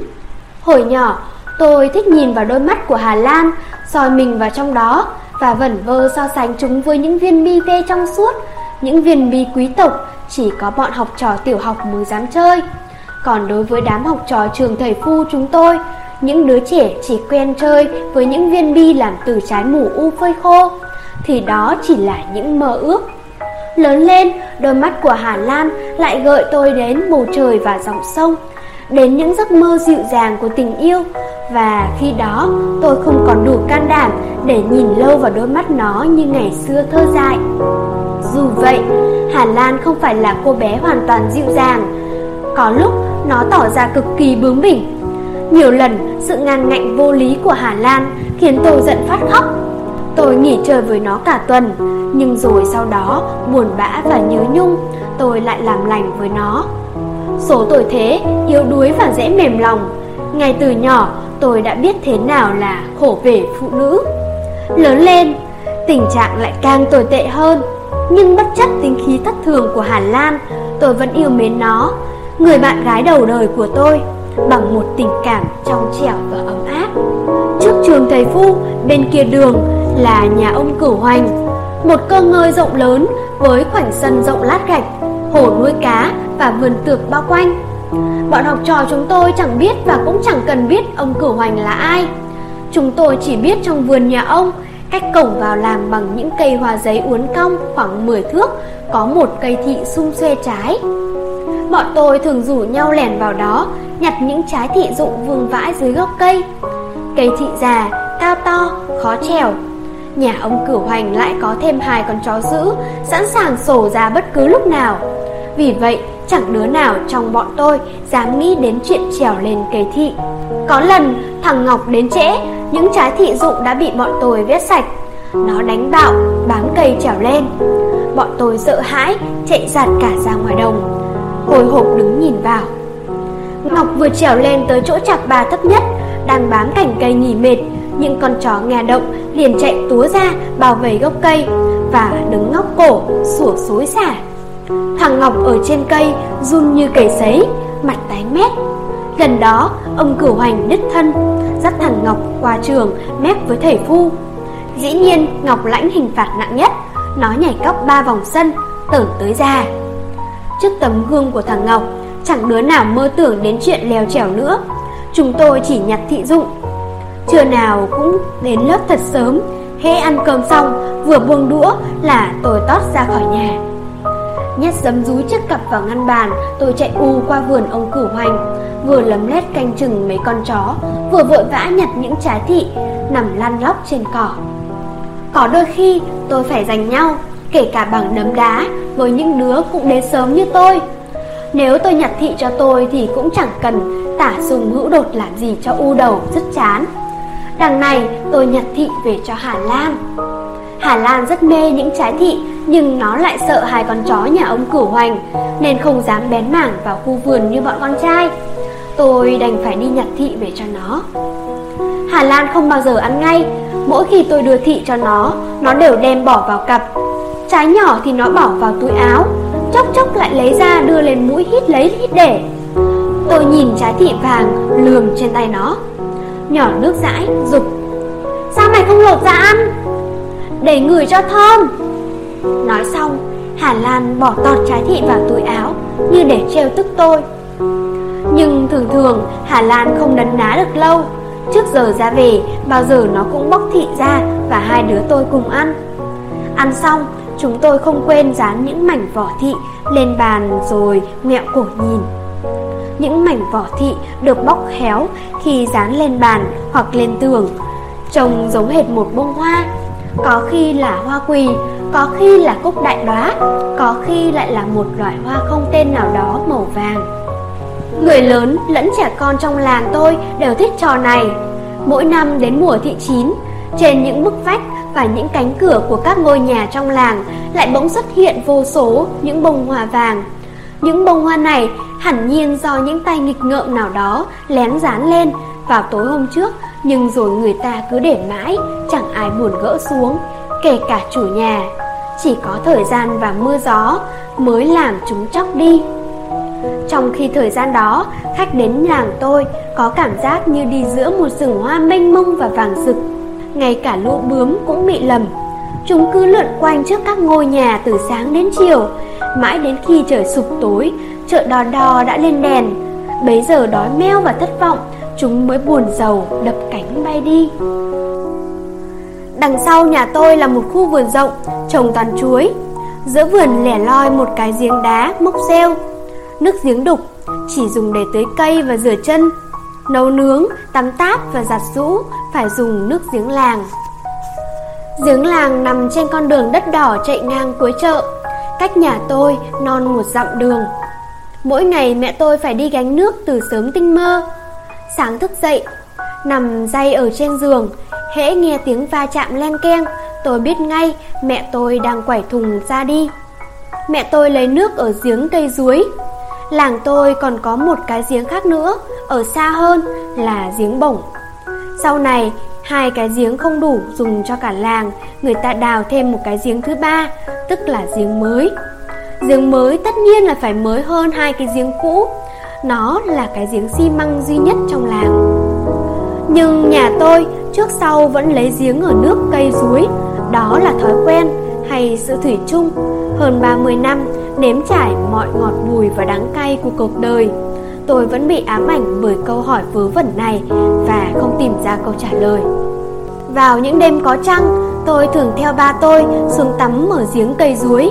Hồi nhỏ tôi thích nhìn vào đôi mắt của Hà Lan soi mình vào trong đó và vẩn vơ so sánh chúng với những viên bi ve trong suốt, những viên bi quý tộc chỉ có bọn học trò tiểu học mới dám chơi. Còn đối với đám học trò trường thầy phu chúng tôi, những đứa trẻ chỉ quen chơi với những viên bi làm từ trái mù u phơi khô, thì đó chỉ là những mơ ước. Lớn lên, đôi mắt của Hà Lan lại gợi tôi đến bầu trời và dòng sông, đến những giấc mơ dịu dàng của tình yêu và khi đó tôi không còn đủ can đảm để nhìn lâu vào đôi mắt nó như ngày xưa thơ dại. Dù vậy, Hà Lan không phải là cô bé hoàn toàn dịu dàng. Có lúc nó tỏ ra cực kỳ bướng bỉnh. Nhiều lần sự ngàn ngạnh vô lý của Hà Lan khiến tôi giận phát khóc. Tôi nghỉ chơi với nó cả tuần, nhưng rồi sau đó buồn bã và nhớ nhung, tôi lại làm lành với nó. Số tuổi thế, yếu đuối và dễ mềm lòng. Ngay từ nhỏ, tôi đã biết thế nào là khổ về phụ nữ. Lớn lên, tình trạng lại càng tồi tệ hơn. Nhưng bất chấp tính khí thất thường của Hà Lan, tôi vẫn yêu mến nó, người bạn gái đầu đời của tôi, bằng một tình cảm trong trẻo và ấm áp. Trước trường thầy Phu, bên kia đường là nhà ông Cửu Hoành, một cơ ngơi rộng lớn với khoảnh sân rộng lát gạch, hồ nuôi cá và vườn tược bao quanh. Bọn học trò chúng tôi chẳng biết và cũng chẳng cần biết ông Cửu Hoành là ai. Chúng tôi chỉ biết trong vườn nhà ông, cách cổng vào làm bằng những cây hoa giấy uốn cong khoảng 10 thước, có một cây thị sung xuê trái. Bọn tôi thường rủ nhau lẻn vào đó, nhặt những trái thị dụng vương vãi dưới gốc cây. Cây thị già, cao to, khó trèo. Nhà ông Cửu Hoành lại có thêm hai con chó giữ sẵn sàng sổ ra bất cứ lúc nào. Vì vậy, chẳng đứa nào trong bọn tôi dám nghĩ đến chuyện trèo lên cây thị. Có lần, thằng Ngọc đến trễ, những trái thị dụng đã bị bọn tôi viết sạch. Nó đánh bạo, bám cây trèo lên. Bọn tôi sợ hãi, chạy giạt cả ra ngoài đồng. Hồi hộp đứng nhìn vào. Ngọc vừa trèo lên tới chỗ chạc bà thấp nhất, đang bám cành cây nghỉ mệt. Những con chó nghe động liền chạy túa ra bảo vệ gốc cây và đứng ngóc cổ sủa xối xả. Thằng Ngọc ở trên cây run như cầy sấy, mặt tái mét. Lần đó, ông cửu hoành đứt thân, dắt thằng Ngọc qua trường mép với thầy Phu. Dĩ nhiên, Ngọc lãnh hình phạt nặng nhất, nó nhảy cóc ba vòng sân, tởn tới già. Trước tấm gương của thằng Ngọc, chẳng đứa nào mơ tưởng đến chuyện leo trèo nữa. Chúng tôi chỉ nhặt thị dụng. Trưa nào cũng đến lớp thật sớm, hễ ăn cơm xong, vừa buông đũa là tôi tót ra khỏi nhà. Nhét giấm rúi chiếc cặp vào ngăn bàn Tôi chạy u qua vườn ông cửu hoành. Vừa lấm lét canh chừng mấy con chó Vừa vội vã nhặt những trái thị Nằm lăn lóc trên cỏ. Có đôi khi tôi phải giành nhau Kể cả bằng đấm đá Với những đứa cũng đến sớm như tôi. Nếu tôi nhặt thị cho tôi Thì cũng chẳng cần tả dùng hữu đột làm gì cho u đầu rất chán. Đằng này tôi nhặt thị về cho Hà Lan. Hà Lan rất mê những trái thị, Nhưng nó lại sợ hai con chó nhà ông cửu hoành, Nên không dám bén mảng vào khu vườn như bọn con trai. Tôi đành phải đi nhặt thị về cho nó. Hà Lan không bao giờ ăn ngay. Mỗi khi tôi đưa thị cho nó Nó đều đem bỏ vào cặp. Trái nhỏ thì nó bỏ vào túi áo, Chốc chốc lại lấy ra đưa lên mũi hít lấy hít để. Tôi nhìn trái thị vàng lườm trên tay nó. Nhỏ nước dãi, dục. Sao mày không lột ra ăn? Để ngửi cho thơm. Nói xong Hà Lan bỏ tọt trái thị vào túi áo Như để treo tức tôi. Nhưng thường thường Hà Lan không đấn ná được lâu. Trước giờ ra về Bao giờ nó cũng bóc thị ra Và hai đứa tôi cùng ăn. Ăn xong Chúng tôi không quên dán những mảnh vỏ thị Lên bàn rồi ngẹo cổ nhìn những mảnh vỏ thị được bóc khéo khi dán lên bàn hoặc lên tường Trông giống hệt một bông hoa. Có khi là hoa quỳ, có khi là cúc đại đóa, có khi lại là một loại hoa không tên nào đó màu vàng. Người lớn lẫn trẻ con trong làng tôi đều thích trò này. Mỗi năm đến mùa thị chín Trên những bức vách và những cánh cửa của các ngôi nhà trong làng Lại bỗng xuất hiện vô số những bông hoa vàng. Những bông hoa này Hẳn nhiên do những tay nghịch ngợm nào đó lén dán lên vào tối hôm trước, Nhưng rồi người ta cứ để mãi, Chẳng ai buồn gỡ xuống, Kể cả chủ nhà. Chỉ có thời gian và mưa gió Mới làm chúng chóc đi. Trong khi thời gian đó, Khách đến làng tôi Có cảm giác như đi giữa một rừng hoa mênh mông và vàng rực. Ngay cả lũ bướm cũng bị lầm. Chúng cứ lượn quanh trước các ngôi nhà từ sáng đến chiều. Mãi đến khi trời sụp tối Chợ đò đò đã lên đèn. Bấy giờ đói meo và thất vọng Chúng mới buồn giàu đập cánh bay đi. Đằng sau nhà tôi là một khu vườn rộng Trồng toàn chuối. Giữa vườn lẻ loi một cái giếng đá mốc reo Nước giếng đục Chỉ dùng để tưới cây và rửa chân. Nấu nướng, tắm táp và giặt rũ Phải dùng nước giếng làng. Giếng làng nằm trên con đường đất đỏ chạy ngang cuối chợ. Cách nhà tôi non một dặm đường. Mỗi ngày mẹ tôi phải đi gánh nước từ sớm tinh mơ. Sáng thức dậy, Nằm day ở trên giường, Hễ nghe tiếng va chạm len keng, Tôi biết ngay mẹ tôi đang quẩy thùng ra đi. Mẹ tôi lấy nước ở giếng cây ruối Làng tôi còn có một cái giếng khác nữa, Ở xa hơn là giếng bổng. Sau này hai cái giếng không đủ dùng cho cả làng, Người ta đào thêm một cái giếng thứ ba, Tức là giếng mới. Giếng mới tất nhiên là phải mới hơn hai cái giếng cũ. Nó là cái giếng xi măng duy nhất trong làng. Nhưng nhà tôi trước sau vẫn lấy giếng ở nước cây suối. Đó là thói quen hay sự thủy chung. Hơn 30 năm, nếm trải mọi ngọt bùi và đắng cay của cuộc đời. Tôi vẫn bị ám ảnh bởi câu hỏi vớ vẩn này Và không tìm ra câu trả lời. Vào những đêm có trăng Tôi thường theo ba tôi xuống tắm ở giếng cây suối.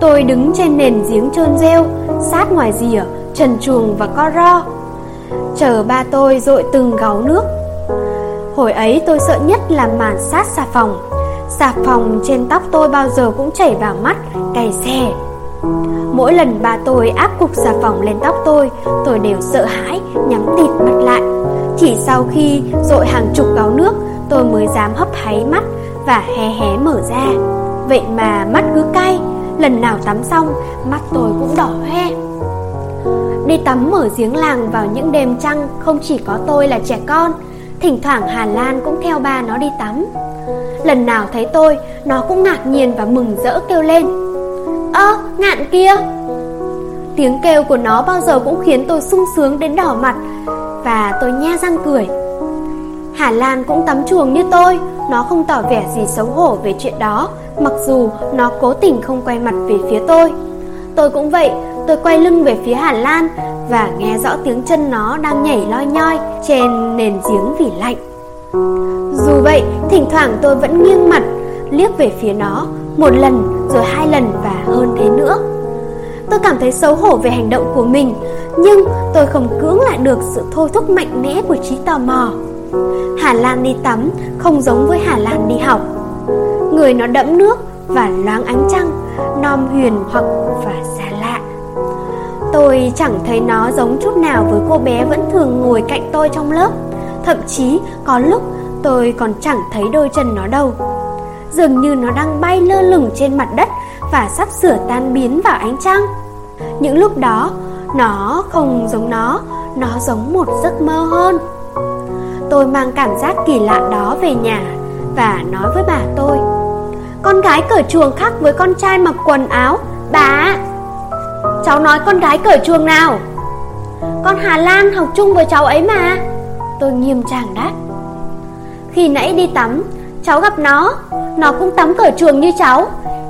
Tôi đứng trên nền giếng trơn rêu Sát ngoài rìa, trần chuồng và co ro. Chờ ba tôi dội từng gáo nước. Hồi ấy tôi sợ nhất là màn sát xà phòng. Xà phòng trên tóc tôi bao giờ cũng chảy vào mắt, cày xè. Mỗi lần ba tôi áp cục xà phòng lên tóc tôi Tôi đều sợ hãi, nhắm tịt mặt lại. Chỉ sau khi dội hàng chục gáo nước Tôi mới dám hấp háy mắt và hé hé mở ra. Vậy mà mắt cứ cay Lần nào tắm xong Mắt tôi cũng đỏ hoe. Đi tắm ở giếng làng vào những đêm trăng Không chỉ có tôi là trẻ con Thỉnh thoảng Hà Lan cũng theo ba nó đi tắm. Lần nào thấy tôi Nó cũng ngạc nhiên và mừng rỡ kêu lên. Ơ, ngạn kia. Tiếng kêu của nó bao giờ cũng khiến tôi sung sướng đến đỏ mặt Và tôi nhe răng cười. Hà Lan cũng tắm chuồng như tôi, Nó không tỏ vẻ gì xấu hổ về chuyện đó, Mặc dù nó cố tình không quay mặt về phía tôi. Tôi cũng vậy, Tôi quay lưng về phía Hà Lan Và nghe rõ tiếng chân nó đang nhảy loi nhoi Trên nền giếng vì lạnh. Dù vậy, Thỉnh thoảng tôi vẫn nghiêng mặt, Liếc về phía nó một lần, rồi hai lần và hơn thế nữa. Tôi cảm thấy xấu hổ về hành động của mình, Nhưng tôi không cưỡng lại được sự thôi thúc mạnh mẽ của trí tò mò. Hà Lan đi tắm không giống với Hà Lan đi học. Người nó đẫm nước và loáng ánh trăng Non huyền hoặc và xa lạ. Tôi chẳng thấy nó giống chút nào với cô bé vẫn thường ngồi cạnh tôi trong lớp. Thậm chí có lúc tôi còn chẳng thấy đôi chân nó đâu. Dường như nó đang bay lơ lửng trên mặt đất Và sắp sửa tan biến vào ánh trăng. Những lúc đó, Nó không giống nó Nó giống một giấc mơ hơn. Tôi mang cảm giác kỳ lạ đó về nhà Và nói với bà tôi, Con gái cởi chuồng khác với con trai mặc quần áo, Bà Cháu nói con gái cởi chuồng nào? Con Hà Lan học chung với cháu ấy mà. Tôi nghiêm trang đáp. Khi nãy đi tắm Cháu gặp nó. Nó cũng tắm cởi chuồng như cháu.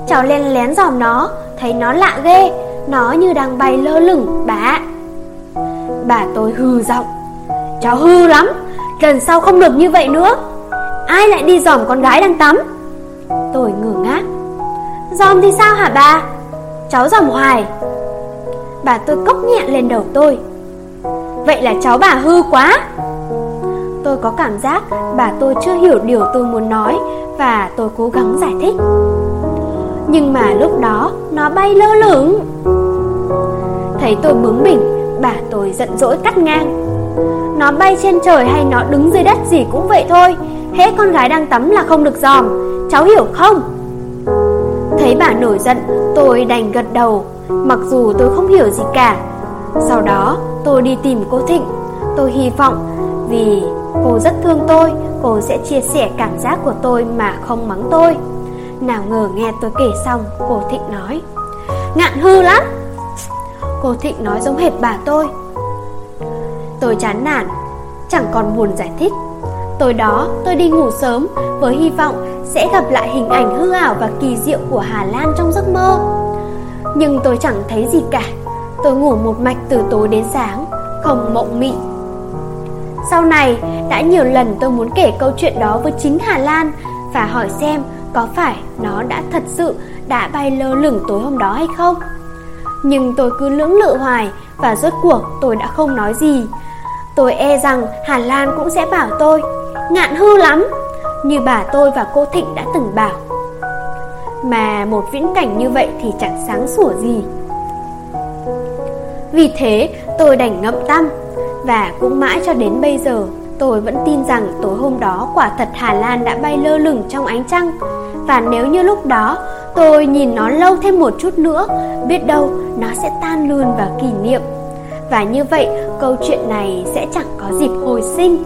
Cháu len lén dòm nó. Thấy nó lạ ghê. Nó như đang bay lơ lửng, bà. Bà tôi hư giọng. Cháu hư lắm. Lần sau không được như vậy nữa. Ai lại đi dòm con gái đang tắm? Tôi ngửa ngác. Dòm thì sao hả bà? Cháu dòm hoài. Bà tôi cốc nhẹ lên đầu tôi. Vậy là cháu bà hư quá. Tôi có cảm giác bà tôi chưa hiểu điều tôi muốn nói Và tôi cố gắng giải thích. Nhưng mà lúc đó, nó bay lơ lửng. Thấy tôi bướng bỉnh, Bà tôi giận dỗi cắt ngang. Nó bay trên trời hay nó đứng dưới đất gì cũng vậy thôi Hễ con gái đang tắm là không được dòm, Cháu hiểu không? Thấy bà nổi giận, Tôi đành gật đầu, Mặc dù tôi không hiểu gì cả. Sau đó, tôi đi tìm cô Thịnh. Tôi hy vọng Vì cô rất thương tôi, Cô sẽ chia sẻ cảm giác của tôi mà không mắng tôi. Nào ngờ nghe tôi kể xong, Cô Thịnh nói, Ngạn hư lắm. Cô Thịnh nói giống hệt bà tôi. Tôi chán nản, Chẳng còn buồn giải thích. Tối đó, tôi đi ngủ sớm Với hy vọng sẽ gặp lại hình ảnh hư ảo và kỳ diệu của Hà Lan trong giấc mơ. Nhưng tôi chẳng thấy gì cả. Tôi ngủ một mạch từ tối đến sáng, Không mộng mị. Sau này, đã nhiều lần tôi muốn kể câu chuyện đó với chính Hà Lan Và hỏi xem có phải nó đã thật sự đã bay lơ lửng tối hôm đó hay không. Nhưng tôi cứ lưỡng lự hoài Và rốt cuộc tôi đã không nói gì. Tôi e rằng Hà Lan cũng sẽ bảo tôi, Ngạn hư lắm, Như bà tôi và cô Thịnh đã từng bảo. Mà một viễn cảnh như vậy thì chẳng sáng sủa gì. Vì thế, tôi đành ngậm tâm. Và cũng mãi cho đến bây giờ, Tôi vẫn tin rằng tối hôm đó quả thật Hà Lan đã bay lơ lửng trong ánh trăng. Và nếu như lúc đó tôi nhìn nó lâu thêm một chút nữa, Biết đâu nó sẽ tan luôn vào kỷ niệm. Và như vậy, câu chuyện này sẽ chẳng có dịp hồi sinh.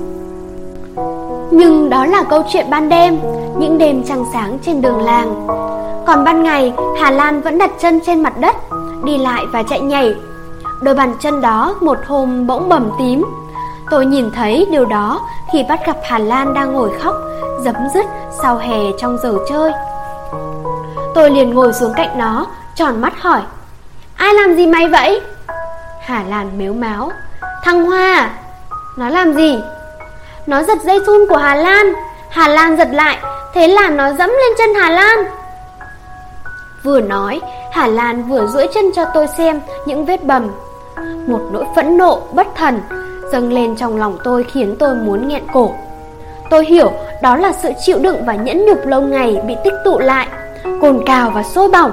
Nhưng đó là câu chuyện ban đêm, Những đêm trăng sáng trên đường làng. Còn ban ngày, Hà Lan vẫn đặt chân trên mặt đất, Đi lại và chạy nhảy. Đôi bàn chân đó một hôm bỗng bầm tím Tôi nhìn thấy điều đó khi bắt gặp Hà Lan đang ngồi khóc, dấm dứt sau hè trong giờ chơi. Tôi liền ngồi xuống cạnh nó, tròn mắt hỏi Ai làm gì mày vậy? Hà Lan mếu máu Thằng Hoa Nó làm gì? Nó giật dây thun của Hà Lan Hà Lan giật lại Thế là nó dẫm lên chân Hà Lan Vừa nói Hà Lan vừa duỗi chân cho tôi xem những vết bầm một nỗi phẫn nộ bất thần dâng lên trong lòng tôi khiến tôi muốn nghẹn cổ. Tôi hiểu đó là sự chịu đựng và nhẫn nhục lâu ngày bị tích tụ lại, cồn cào và sôi bỏng.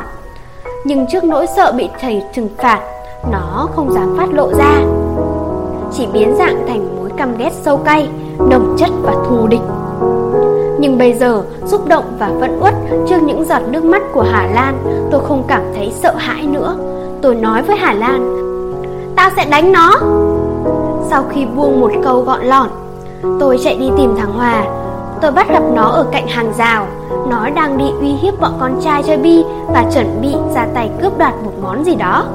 Nhưng trước nỗi sợ bị thầy trừng phạt, nó không dám phát lộ ra. Chỉ biến dạng thành mối căm ghét sâu cay, đồng chất và thù địch. Nhưng bây giờ, xúc động và vẫn uất trước những giọt nước mắt của Hà Lan, tôi không cảm thấy sợ hãi nữa. Tôi nói với Hà Lan, Tao sẽ đánh nó. Sau khi buông một câu gọn lỏn Tôi chạy đi tìm thằng Hòa. Tôi bắt gặp nó ở cạnh hàng rào. Nó đang đi uy hiếp bọn con trai chơi bi Và chuẩn bị ra tay cướp đoạt một món gì đó.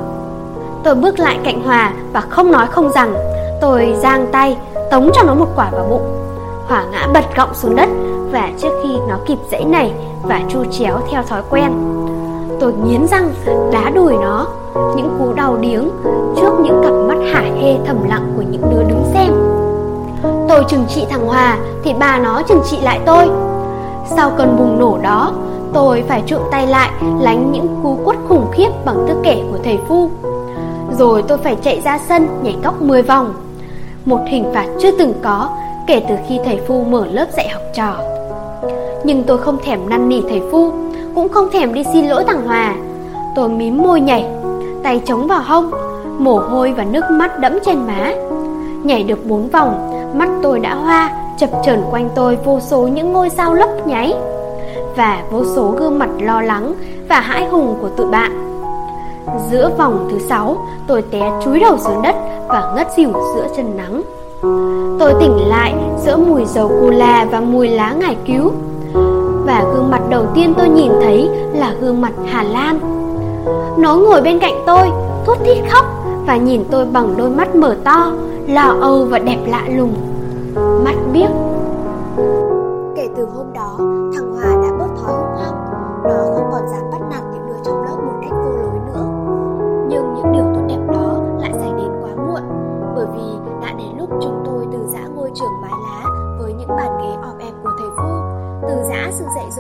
Tôi bước lại cạnh Hòa Và không nói không rằng, Tôi giang tay Tống cho nó một quả vào bụng. Hòa ngã bật gọng xuống đất Và trước khi nó kịp dãy nảy Và chu chéo theo thói quen. Tôi nghiến răng, đá đùi nó. Những cú đau điếng Trước những cặp mắt hả hê thầm lặng của những đứa đứng xem. Tôi trừng trị thằng Hòa Thì bà nó trừng trị lại tôi. Sau cơn bùng nổ đó, Tôi phải trụm tay lại Lánh những cú quất khủng khiếp bằng tư kẻ của thầy Phu. Rồi tôi phải chạy ra sân nhảy cóc 10 vòng. Một hình phạt chưa từng có Kể từ khi thầy Phu mở lớp dạy học trò. Nhưng tôi không thèm năn nỉ thầy Phu. Cũng không thèm đi xin lỗi thằng Hòa. Tôi mím môi nhảy, Tay chống vào hông, Mồ hôi và nước mắt đẫm trên má. Nhảy được bốn vòng, Mắt tôi đã hoa, Chập chờn quanh tôi vô số những ngôi sao lấp nháy Và vô số gương mặt lo lắng Và hãi hùng của tụi bạn. Giữa vòng thứ sáu, Tôi té chúi đầu xuống đất Và ngất xỉu giữa chân nắng. Tôi tỉnh lại giữa mùi dầu cola và mùi lá ngải cứu. Và gương mặt đầu tiên tôi nhìn thấy là gương mặt Hà Lan. Nó ngồi bên cạnh tôi, thút thít khóc Và nhìn tôi bằng đôi mắt mở to, lo âu và đẹp lạ lùng. Mắt biếc. Kể từ hôm đó, thằng Hòa đã bớt thói hung hăng Nó không còn dám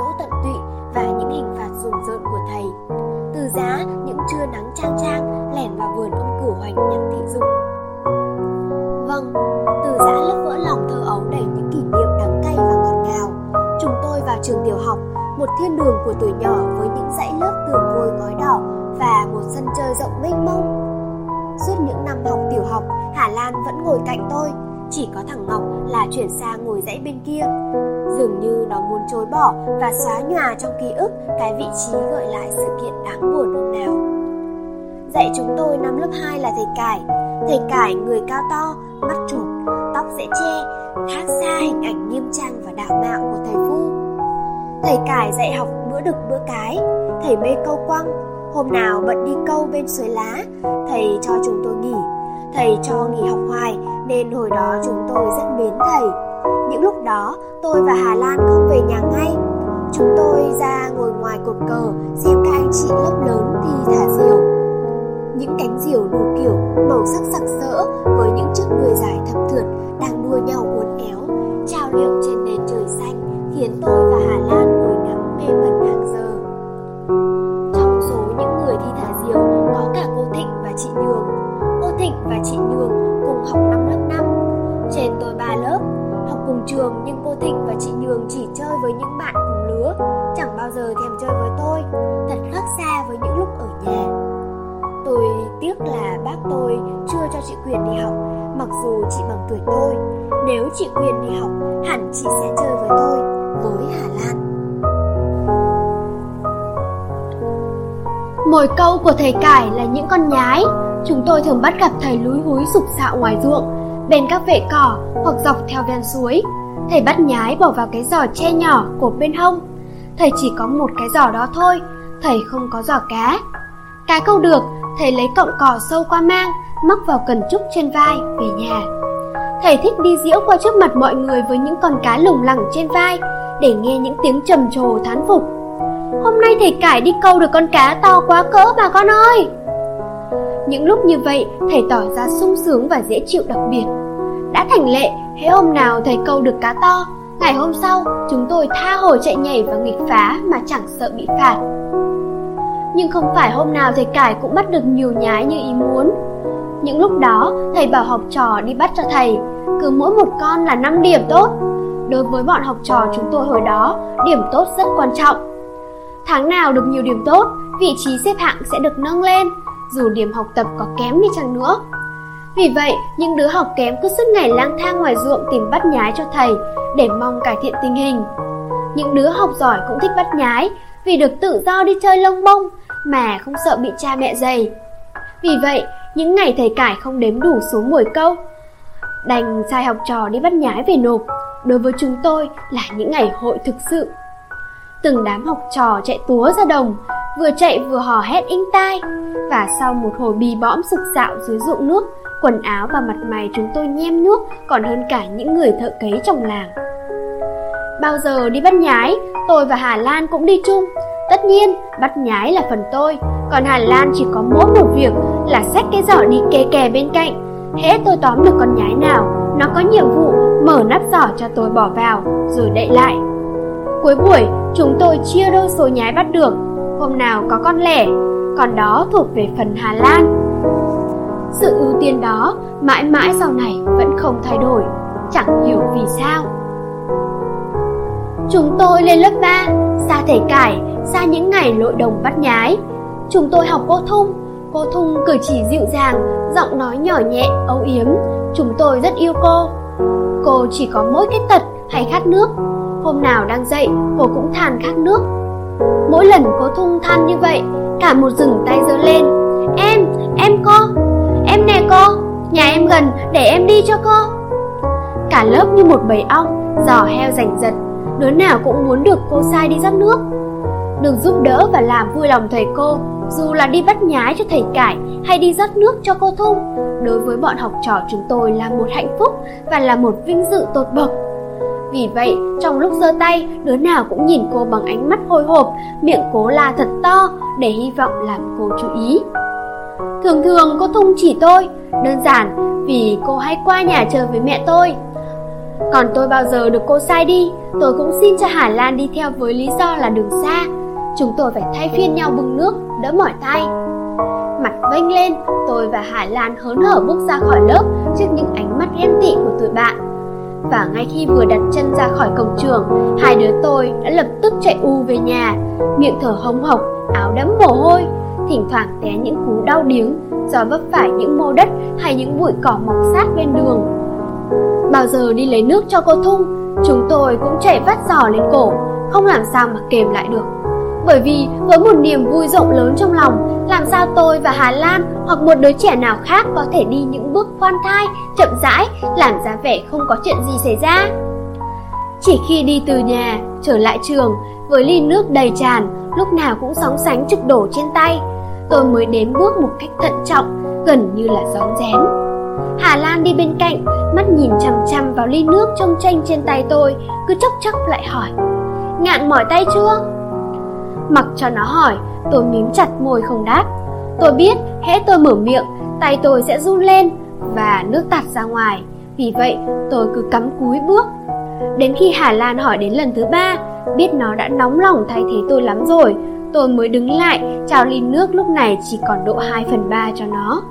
dỗ tận tụy và những hình phạt rùng rợn của thầy. Từ giá những trưa nắng trang trang lẻn vào vườn ông cửu hoành nhặt thị dụng. Vâng, từ giã lớp vỡ lòng thơ ấu đầy những kỷ niệm đắng cay và ngọt ngào. Chúng tôi vào trường tiểu học Một thiên đường của tuổi nhỏ với những dãy lớp tường vôi ngói đỏ Và một sân chơi rộng mênh mông. Suốt những năm học tiểu học Hà Lan vẫn ngồi cạnh tôi. Chỉ có thằng Ngọc là chuyển sang ngồi dãy bên kia. Dường như nó muốn chối bỏ và xóa nhòa trong ký ức Cái vị trí gợi lại sự kiện đáng buồn hôm nào. Dạy chúng tôi năm lớp 2 là thầy Cải. Thầy Cải người cao to, mắt trụt, tóc dễ che Khác xa hình ảnh nghiêm trang và đạo mạo của thầy Phu Thầy Cải dạy học bữa đực bữa cái. Thầy mê câu quăng. Hôm nào bận đi câu bên suối lá Thầy cho chúng tôi nghỉ. Thầy cho nghỉ học hoài nên hồi đó chúng tôi rất mến thầy. Những lúc đó, tôi và Hà Lan không về nhà ngay. Chúng tôi ra ngồi ngoài cột cờ, Xem các anh chị lớp lớn thì thả diều. Những cánh diều đủ kiểu, màu sắc sặc sỡ, với những chiếc đuôi dài thập thượt đang đua nhau uốn éo, trao liệu trên nền trời xanh, khiến tôi và Hà Lan ngồi ngắm mê mẩn hàng giờ. Trong số những người thi thả diều có cả cô Thịnh và chị Nhường. Cô Thịnh và chị Nhường học năm lớp 5 trên tôi ba lớp, học cùng trường nhưng cô Thịnh và chị Nhường chỉ chơi với những bạn cùng lứa, chẳng bao giờ thèm chơi với tôi, thật khác xa với những lúc ở nhà. Tôi tiếc là bác tôi chưa cho chị Quyền đi học, Mặc dù chị bằng tuổi tôi. Nếu chị Quyền đi học, Hẳn chị sẽ chơi với tôi, Với Hà Lan. Mồi câu của thầy Cải là những con nhái. Chúng tôi thường bắt gặp thầy lúi húi sục sạo ngoài ruộng Bên các vệ cỏ hoặc dọc theo ven suối. Thầy bắt nhái bỏ vào cái giỏ che nhỏ của bên hông. Thầy chỉ có một cái giỏ đó thôi, Thầy không có giỏ cá. Cá câu được, Thầy lấy cọng cỏ sâu qua mang Mắc vào cần trúc trên vai, về nhà. Thầy thích đi diễu qua trước mặt mọi người Với những con cá lủng lẳng trên vai, Để nghe những tiếng trầm trồ thán phục. Hôm nay thầy cải đi câu được con cá to quá cỡ bà con ơi! Những lúc như vậy, Thầy tỏ ra sung sướng và dễ chịu đặc biệt. Đã thành lệ Hễ hôm nào thầy câu được cá to, Ngày hôm sau, chúng tôi tha hồ chạy nhảy và nghịch phá Mà chẳng sợ bị phạt. Nhưng không phải hôm nào thầy cải cũng bắt được nhiều nhái như ý muốn. Những lúc đó, thầy bảo học trò đi bắt cho thầy, Cứ mỗi một con là 5 điểm tốt. Đối với bọn học trò chúng tôi hồi đó, Điểm tốt rất quan trọng. Tháng nào được nhiều điểm tốt, Vị trí xếp hạng sẽ được nâng lên. Dù điểm học tập có kém đi chăng nữa Vì vậy những đứa học kém cứ suốt ngày lang thang ngoài ruộng Tìm bắt nhái cho thầy Để mong cải thiện tình hình Những đứa học giỏi cũng thích bắt nhái Vì được tự do đi chơi lông bông mà không sợ bị cha mẹ dày. Vì vậy, những ngày thầy cải không đếm đủ số buổi câu, đành sai học trò đi bắt nhái về nộp. Đối với chúng tôi là những ngày hội thực sự. Từng đám học trò chạy túa ra đồng, vừa chạy vừa hò hét inh tai. Và sau một hồi bì bõm sục sạo dưới ruộng nước, quần áo và mặt mày chúng tôi nhem nước còn hơn cả những người thợ cấy trong làng. Bao giờ đi bắt nhái, tôi và Hà Lan cũng đi chung, Tất nhiên, bắt nhái là phần tôi, còn Hà Lan chỉ có mỗi một việc là xách cái giỏ đi kè kè bên cạnh. Hễ tôi tóm được con nhái nào, nó có nhiệm vụ mở nắp giỏ cho tôi bỏ vào, rồi đậy lại. Cuối buổi, chúng tôi chia đôi số nhái bắt được. Hôm nào có con lẻ, còn đó thuộc về phần Hà Lan. Sự ưu tiên đó mãi mãi sau này vẫn không thay đổi, chẳng hiểu vì sao. Chúng tôi lên lớp 3, xa thể cải, xa những ngày lội đồng bắt nhái. Chúng tôi học cô Thung, cô Thung cử chỉ dịu dàng, giọng nói nhỏ nhẹ, âu yếm. Chúng tôi rất yêu cô. Cô chỉ có mỗi cái tật hay khát nước. Hôm nào đang dậy, cô cũng than khát nước. Mỗi lần cô Thung than như vậy, cả một rừng tay giơ lên. Em, em cô, em nè cô, nhà em gần, để em đi cho cô. Cả lớp như một bầy ong, giò heo rành giật, đứa nào cũng muốn được cô sai đi rót nước. Được giúp đỡ và làm vui lòng thầy cô, dù là đi bắt nhái cho thầy cải hay đi rót nước cho cô Thung, đối với bọn học trò chúng tôi là một hạnh phúc và là một vinh dự tột bậc. Vì vậy, trong lúc giơ tay, đứa nào cũng nhìn cô bằng ánh mắt hồi hộp, miệng cố la thật to để hy vọng làm cô chú ý. Thường thường cô Thung chỉ tôi, đơn giản vì cô hay qua nhà chơi với mẹ tôi. Còn tôi bao giờ được cô sai đi, tôi cũng xin cho Hà Lan đi theo với lý do là đường xa. Chúng tôi phải thay phiên nhau bưng nước, đỡ mỏi tay. Mặt vênh lên, tôi và Hà Lan hớn hở bước ra khỏi lớp trước những ánh mắt ghen tị của tụi bạn. Và ngay khi vừa đặt chân ra khỏi cổng trường, hai đứa tôi đã lập tức chạy u về nhà, miệng thở hồng hộc, áo đẫm mồ hôi, thỉnh thoảng té những cú đau điếng do vấp phải những mô đất hay những bụi cỏ mọc sát bên đường. Bao giờ đi lấy nước cho cô Thung, chúng tôi cũng chạy vắt giò lên cổ, không làm sao mà kềm lại được. Bởi vì với một niềm vui rộng lớn trong lòng, làm sao tôi và Hà Lan hoặc một đứa trẻ nào khác có thể đi những bước khoan thai, chậm rãi, làm ra vẻ không có chuyện gì xảy ra. Chỉ khi đi từ nhà, trở lại trường, với ly nước đầy tràn, lúc nào cũng sóng sánh trực đổ trên tay, tôi mới đến bước một cách thận trọng, gần như là gión rén. Hà Lan đi bên cạnh, mắt nhìn chằm chằm vào ly nước trong tranh trên tay tôi, cứ chốc chốc lại hỏi: "Ngạn mỏi tay chưa?" Mặc cho nó hỏi, tôi mím chặt môi không đáp. Tôi biết, hễ tôi mở miệng, tay tôi sẽ run lên và nước tạt ra ngoài. Vì vậy, tôi cứ cắm cúi bước. Đến khi Hà Lan hỏi đến lần thứ ba, biết nó đã nóng lòng thay thế tôi lắm rồi, tôi mới đứng lại, trao ly nước lúc này chỉ còn độ 2 phần 3 cho nó.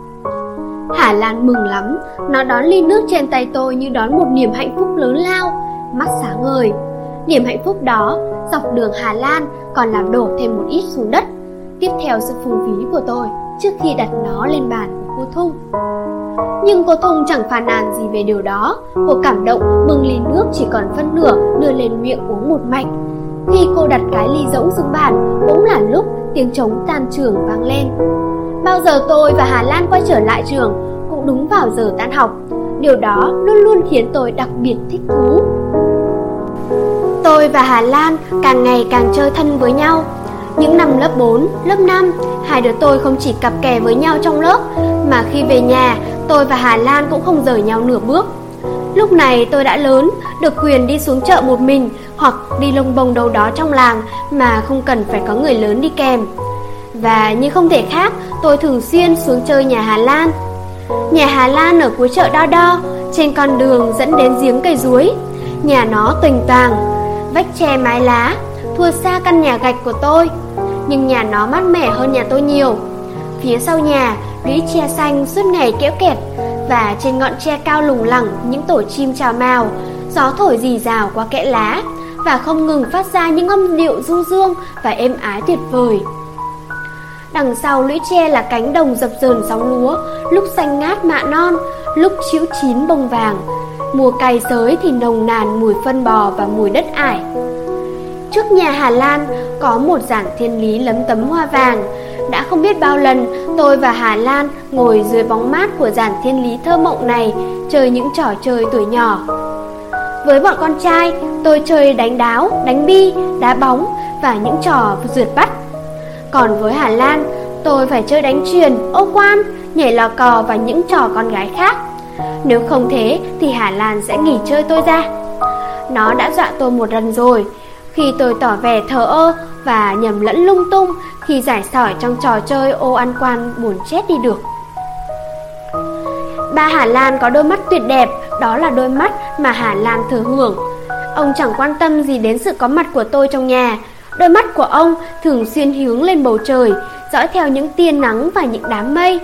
Hà Lan mừng lắm, nó đón ly nước trên tay tôi như đón một niềm hạnh phúc lớn lao, mắt sáng ngời. Niềm hạnh phúc đó, dọc đường Hà Lan còn làm đổ thêm một ít xuống đất, tiếp theo sự phung phí của tôi trước khi đặt nó lên bàn của cô Thung. Nhưng cô Thung chẳng phàn nàn gì về điều đó, cô cảm động bưng ly nước chỉ còn phân nửa đưa lên miệng uống một mạch. Khi cô đặt cái ly rỗng xuống bàn, cũng là lúc tiếng trống tan trường vang lên. Bao giờ tôi và Hà Lan quay trở lại trường, cũng đúng vào giờ tan học. Điều đó luôn luôn khiến tôi đặc biệt thích thú. Tôi và Hà Lan càng ngày càng chơi thân với nhau. Những năm lớp 4, lớp 5, hai đứa tôi không chỉ cặp kè với nhau trong lớp, mà khi về nhà, tôi và Hà Lan cũng không rời nhau nửa bước. Lúc này tôi đã lớn, được quyền đi xuống chợ một mình hoặc đi lông bông đâu đó trong làng mà không cần phải có người lớn đi kèm. Và như không thể khác, tôi thường xuyên xuống chơi nhà Hà Lan. Nhà Hà Lan ở cuối chợ Đo Đo, trên con đường dẫn đến giếng cây ruối. Nhà nó tình tàng vách tre mái lá, thua xa căn nhà gạch của tôi. Nhưng nhà nó mát mẻ hơn nhà tôi nhiều. Phía sau nhà, lũy tre xanh suốt ngày kéo kẹt và trên ngọn tre cao lủng lẳng những tổ chim chào mào, gió thổi rì rào qua kẽ lá và không ngừng phát ra những âm điệu du dương và êm ái tuyệt vời. Đằng sau lũy tre là cánh đồng dập dờn sóng lúa, lúc xanh ngát mạ non, lúc chĩu chín bông vàng. Mùa cày sới thì nồng nàn mùi phân bò và mùi đất ải. Trước nhà Hà Lan có một giảng thiên lý lấm tấm hoa vàng. Đã không biết bao lần tôi và Hà Lan ngồi dưới bóng mát của giảng thiên lý thơ mộng này chơi những trò chơi tuổi nhỏ. Với bọn con trai, tôi chơi đánh đáo, đánh bi, đá bóng và những trò rượt bắt. Còn với Hà Lan, tôi phải chơi đánh truyền, ô quan, nhảy lò cò và những trò con gái khác. Nếu không thế thì Hà Lan sẽ nghỉ chơi tôi ra. Nó đã dọa tôi một lần rồi, khi tôi tỏ vẻ thờ ơ và nhầm lẫn lung tung thì giải sỏi trong trò chơi ô ăn quan buồn chết đi được. Ba Hà Lan có đôi mắt tuyệt đẹp, đó là đôi mắt mà Hà Lan thừa hưởng. Ông chẳng quan tâm gì đến sự có mặt của tôi trong nhà. Đôi mắt của ông thường xuyên hướng lên bầu trời, dõi theo những tia nắng và những đám mây.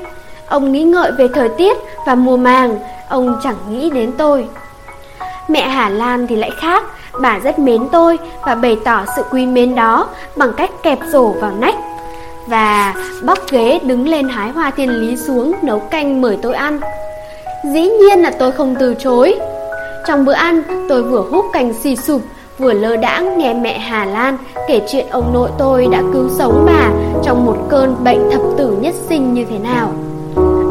Ông nghĩ ngợi về thời tiết và mùa màng, ông chẳng nghĩ đến tôi. Mẹ Hà Lan thì lại khác, bà rất mến tôi và bày tỏ sự quý mến đó bằng cách kẹp rổ vào nách và bóc ghế đứng lên hái hoa thiên lý xuống nấu canh mời tôi ăn. Dĩ nhiên là tôi không từ chối. Trong bữa ăn, tôi vừa hút canh xì sụp, vừa lơ đãng nghe mẹ Hà Lan kể chuyện ông nội tôi đã cứu sống bà trong một cơn bệnh thập tử nhất sinh như thế nào.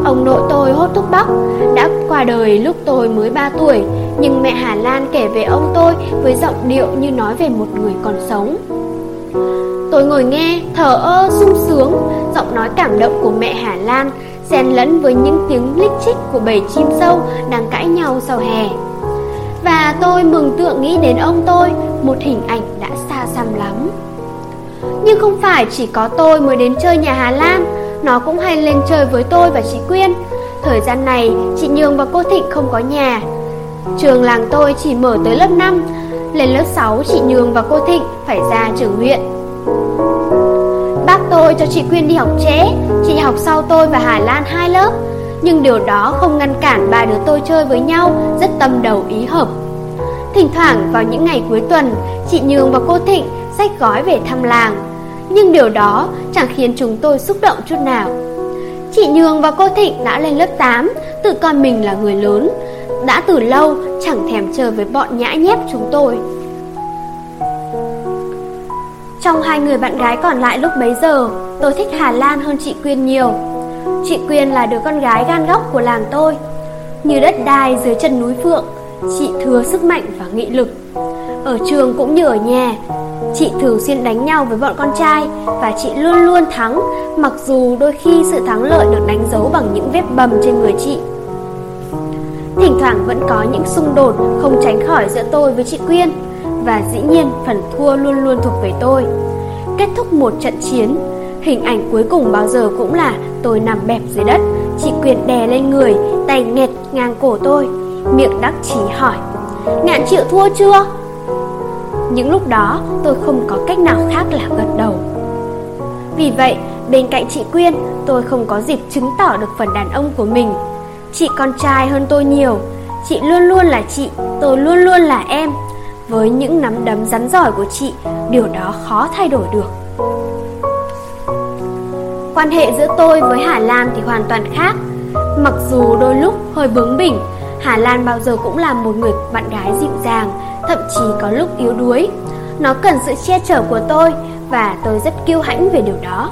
Ông nội tôi hốt thuốc bắc, đã qua đời lúc tôi mới 3 tuổi, nhưng mẹ Hà Lan kể về ông tôi với giọng điệu như nói về một người còn sống. Tôi ngồi nghe, thở ơ sung sướng, giọng nói cảm động của mẹ Hà Lan xen lẫn với những tiếng lích chích của bầy chim sâu đang cãi nhau sau hè. Và tôi mừng tượng nghĩ đến ông tôi, một hình ảnh đã xa xăm lắm. Nhưng không phải chỉ có tôi mới đến chơi nhà Hà Lan, nó cũng hay lên chơi với tôi và chị Quyên. Thời gian này, chị Nhường và cô Thịnh không có nhà. Trường làng tôi chỉ mở tới lớp 5, lên lớp 6 chị Nhường và cô Thịnh phải ra trường huyện. Bác tôi cho chị Quyên đi học trễ, chị học sau tôi và Hà Lan hai lớp. Nhưng điều đó không ngăn cản ba đứa tôi chơi với nhau, rất tâm đầu ý hợp. Thỉnh thoảng vào những ngày cuối tuần, chị Nhường và cô Thịnh xách gói về thăm làng. Nhưng điều đó chẳng khiến chúng tôi xúc động chút nào. Chị Nhường và cô Thịnh đã lên lớp 8, tự coi mình là người lớn. Đã từ lâu chẳng thèm chơi với bọn nhã nhép chúng tôi. Trong hai người bạn gái còn lại lúc bấy giờ, tôi thích Hà Lan hơn chị Quyên nhiều. Chị Quyên là đứa con gái gan góc của làng tôi. Như đất đai dưới chân núi Phượng, chị thừa sức mạnh và nghị lực. Ở trường cũng như ở nhà, chị thường xuyên đánh nhau với bọn con trai và chị luôn luôn thắng, mặc dù đôi khi sự thắng lợi được đánh dấu bằng những vết bầm trên người chị. Thỉnh thoảng vẫn có những xung đột không tránh khỏi giữa tôi với chị Quyên và dĩ nhiên phần thua luôn luôn thuộc về tôi. Kết thúc một trận chiến, hình ảnh cuối cùng bao giờ cũng là tôi nằm bẹp dưới đất, chị Quyên đè lên người, tay nghẹt ngang cổ tôi, miệng đắc chí hỏi: "Ngạn chịu thua chưa?" Những lúc đó tôi không có cách nào khác là gật đầu. Vì vậy, bên cạnh chị Quyên, tôi không có dịp chứng tỏ được phần đàn ông của mình. Chị con trai hơn tôi nhiều, chị luôn luôn là chị, tôi luôn luôn là em. Với những nắm đấm rắn giỏi của chị, điều đó khó thay đổi được. Quan hệ giữa tôi với Hà Lan thì hoàn toàn khác. Mặc dù đôi lúc hơi bướng bỉnh, Hà Lan bao giờ cũng là một người bạn gái dịu dàng, thậm chí có lúc yếu đuối. Nó cần sự che chở của tôi và tôi rất kiêu hãnh về điều đó.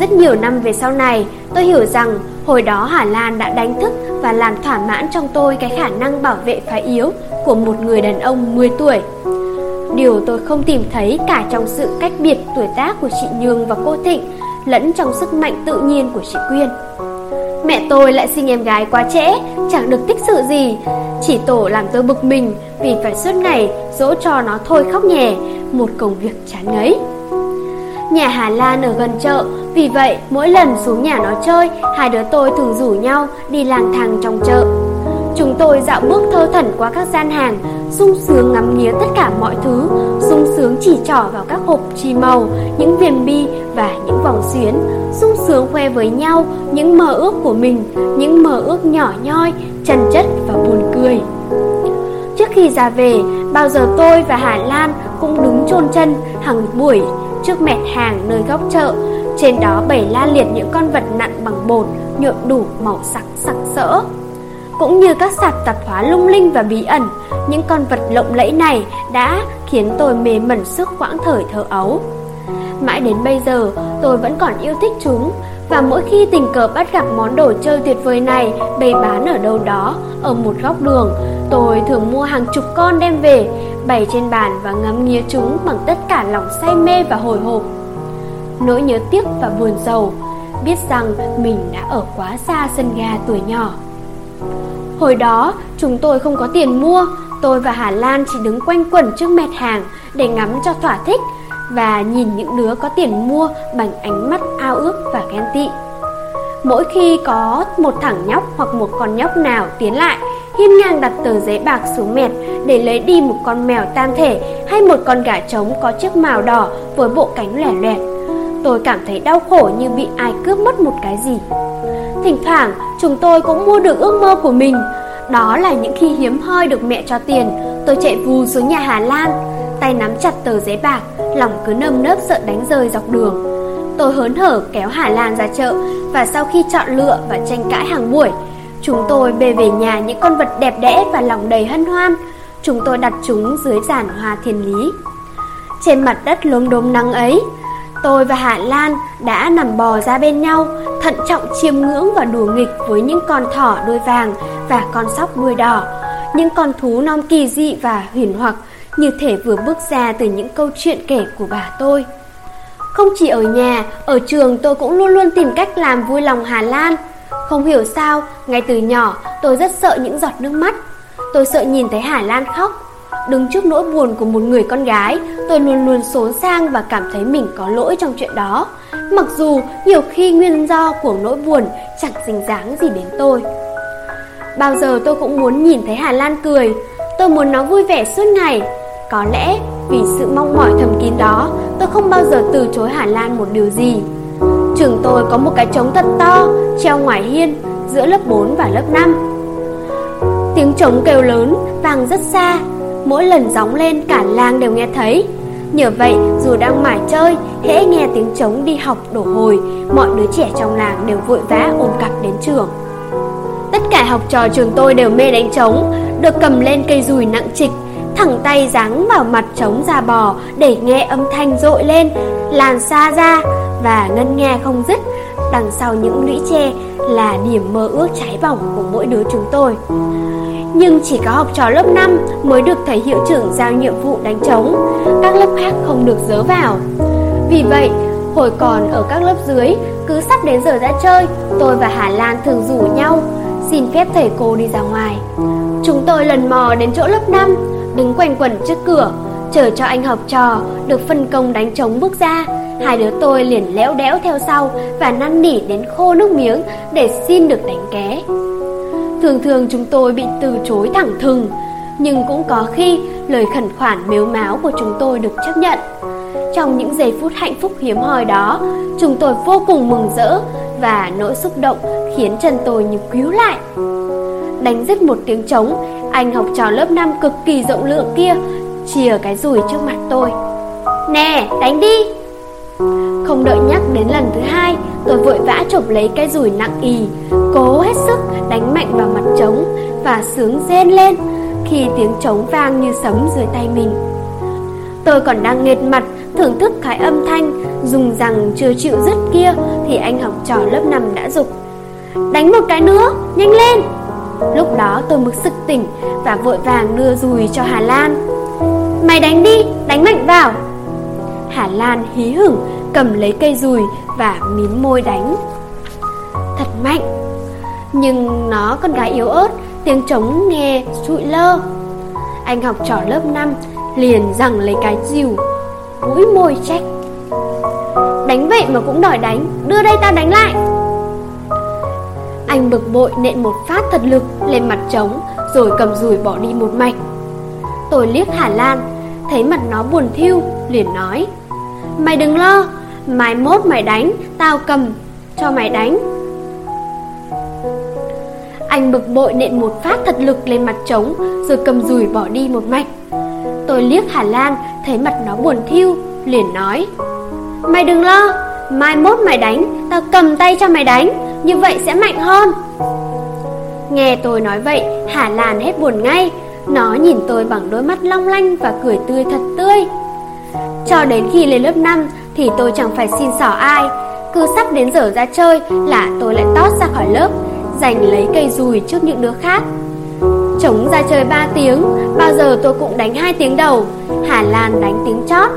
Rất nhiều năm về sau này, tôi hiểu rằng hồi đó Hà Lan đã đánh thức và làm thỏa mãn trong tôi cái khả năng bảo vệ phái yếu của một người đàn ông 10 tuổi. Điều tôi không tìm thấy cả trong sự cách biệt tuổi tác của chị Nhường và cô Thịnh, lẫn trong sức mạnh tự nhiên của chị Quyên. Mẹ tôi lại sinh em gái quá trễ, chẳng được tích sự gì. Chỉ tổ làm tôi bực mình vì phải suốt ngày dỗ cho nó thôi khóc nhè, một công việc chán ngấy. Nhà Hà Lan ở gần chợ, vì vậy mỗi lần xuống nhà nó chơi, hai đứa tôi thường rủ nhau đi lang thang trong chợ. Chúng tôi dạo bước thơ thẩn qua các gian hàng, sung sướng ngắm nghía tất cả mọi thứ, sung sướng chỉ trỏ vào các hộp chì màu, những viền bi và những vòng xuyến, sung sướng khoe với nhau những mơ ước của mình, những mơ ước nhỏ nhoi, chân chất và buồn cười. Trước khi ra về, bao giờ tôi và Hà Lan cũng đứng chôn chân hàng buổi trước mẹt hàng nơi góc chợ. Trên đó bày la liệt những con vật nặng bằng bột, nhuộm đủ màu sắc sặc sỡ. Cũng như các sạp tạp hóa lung linh và bí ẩn, những con vật lộng lẫy này đã khiến tôi mê mẩn suốt quãng thời thơ ấu. Mãi đến bây giờ, tôi vẫn còn yêu thích chúng, và mỗi khi tình cờ bắt gặp món đồ chơi tuyệt vời này bày bán ở đâu đó, ở một góc đường, tôi thường mua hàng chục con đem về, bày trên bàn và ngắm nghía chúng bằng tất cả lòng say mê và hồi hộp. Nỗi nhớ tiếc và buồn rầu, biết rằng mình đã ở quá xa sân ga tuổi nhỏ. Hồi đó, chúng tôi không có tiền mua, tôi và Hà Lan chỉ đứng quanh quẩn trước mẹt hàng để ngắm cho thỏa thích và nhìn những đứa có tiền mua bằng ánh mắt ao ước và ghen tị. Mỗi khi có một thằng nhóc hoặc một con nhóc nào tiến lại hiên ngang đặt tờ giấy bạc xuống mẹt để lấy đi một con mèo tam thể hay một con gà trống có chiếc màu đỏ với bộ cánh lẻ loẹt. Tôi cảm thấy đau khổ như bị ai cướp mất một cái gì. Thỉnh thoảng, chúng tôi cũng mua được ước mơ của mình. Đó là những khi hiếm hoi được mẹ cho tiền, tôi chạy vù xuống nhà Hà Lan, tay nắm chặt tờ giấy bạc, lòng cứ nâm nớp sợ đánh rơi dọc đường. Tôi hớn hở kéo Hà Lan ra chợ và sau khi chọn lựa và tranh cãi hàng buổi, chúng tôi bê về nhà những con vật đẹp đẽ và lòng đầy hân hoan. Chúng tôi đặt chúng dưới giàn hoa thiên lý. Trên mặt đất lốm đốm nắng ấy, tôi và Hà Lan đã nằm bò ra bên nhau, thận trọng chiêm ngưỡng và đùa nghịch với những con thỏ đuôi vàng và con sóc đuôi đỏ, những con thú non kỳ dị và huyền hoặc như thể vừa bước ra từ những câu chuyện kể của bà tôi. Không chỉ ở nhà, ở trường tôi cũng luôn luôn tìm cách làm vui lòng Hà Lan. Không hiểu sao, ngay từ nhỏ tôi rất sợ những giọt nước mắt. Tôi sợ nhìn thấy Hà Lan khóc. Đứng trước nỗi buồn của một người con gái, tôi luôn luôn xốn sang và cảm thấy mình có lỗi trong chuyện đó. Mặc dù nhiều khi nguyên do của nỗi buồn chẳng dính dáng gì đến tôi. Bao giờ tôi cũng muốn nhìn thấy Hà Lan cười, tôi muốn nó vui vẻ suốt ngày. Có lẽ vì sự mong mỏi thầm kín đó, tôi không bao giờ từ chối Hà Lan một điều gì. Trường tôi có một cái trống thật to, treo ngoài hiên, giữa lớp 4 và lớp 5. Tiếng trống kêu lớn, vang rất xa, mỗi lần gióng lên cả làng đều nghe thấy. Nhờ vậy, dù đang mải chơi, hễ nghe tiếng trống đi học đổ hồi, mọi đứa trẻ trong làng đều vội vã ôm cặp đến trường. Tất cả học trò trường tôi đều mê đánh trống, được cầm lên cây dùi nặng trịch, thẳng tay giáng vào mặt trống da bò để nghe âm thanh rội lên, làn xa ra và ngân nghe không dứt. Đằng sau những lũy tre là niềm mơ ước cháy bỏng của mỗi đứa chúng tôi. Nhưng chỉ có học trò lớp 5 mới được thầy hiệu trưởng giao nhiệm vụ đánh trống, các lớp khác không được dớ vào. Vì vậy, hồi còn ở các lớp dưới, cứ sắp đến giờ ra chơi, tôi và Hà Lan thường rủ nhau, xin phép thầy cô đi ra ngoài. Chúng tôi lần mò đến chỗ lớp 5, đứng quanh quẩn trước cửa, chờ cho anh học trò được phân công đánh trống bước ra. Hai đứa tôi liền léo đẽo theo sau và năn nỉ đến khô nước miếng để xin được đánh ké. Thường thường chúng tôi bị từ chối thẳng thừng, nhưng cũng có khi lời khẩn khoản mếu máo của chúng tôi được chấp nhận. Trong những giây phút hạnh phúc hiếm hoi đó, chúng tôi vô cùng mừng rỡ và nỗi xúc động khiến chân tôi như cứu lại. Đánh dứt một tiếng trống, anh học trò lớp 5 cực kỳ rộng lượng kia chìa cái rùi trước mặt tôi. Nè, đánh đi! Không đợi nhắc đến lần thứ hai, tôi vội vã chộp lấy cái rùi nặng ì, cố hết sức đánh mạnh vào mặt trống và sướng rên lên khi tiếng trống vang như sấm dưới tay mình. Tôi còn đang nghệt mặt thưởng thức cái âm thanh dùng rằng chưa chịu dứt kia thì anh học trò lớp 5 đã dục Đánh một cái nữa, nhanh lên! Lúc đó tôi mới sực tỉnh và vội vàng đưa dùi cho Hà Lan. Mày đánh đi, đánh mạnh vào! Hà Lan hí hửng cầm lấy cây dùi và mím môi đánh. Thật mạnh! Nhưng nó con gái yếu ớt, tiếng trống nghe sụi lơ. Anh học trò lớp 5 liền rằng lấy cái dìu, mũi môi trách. Đánh vậy mà cũng đòi đánh, đưa đây ta đánh lại. Anh bực bội nện một phát thật lực lên mặt trống Rồi cầm dùi bỏ đi một mạch Tôi liếc Hà Lan Thấy mặt nó buồn thiêu Liền nói, Mày đừng lo, Mai mốt mày đánh, Tao cầm, cho mày đánh. Anh bực bội nện một phát thật lực lên mặt trống, Rồi cầm dùi bỏ đi một mạch. Tôi liếc Hà Lan, Thấy mặt nó buồn thiêu Liền nói, Mày đừng lo, Mai mốt mày đánh, Tao cầm tay cho mày đánh, như vậy sẽ mạnh hơn. Nghe tôi nói vậy, Hà Lan hết buồn ngay nó nhìn tôi bằng đôi mắt long lanh Và cười tươi thật tươi. Cho đến khi lên lớp 5 Thì tôi chẳng phải xin xỏ ai. Cứ sắp đến giờ ra chơi Là tôi lại tót ra khỏi lớp, Giành lấy cây dùi trước những đứa khác. Chống ra chơi 3 tiếng, Bao giờ tôi cũng đánh hai tiếng đầu. Hà Lan đánh tiếng chót.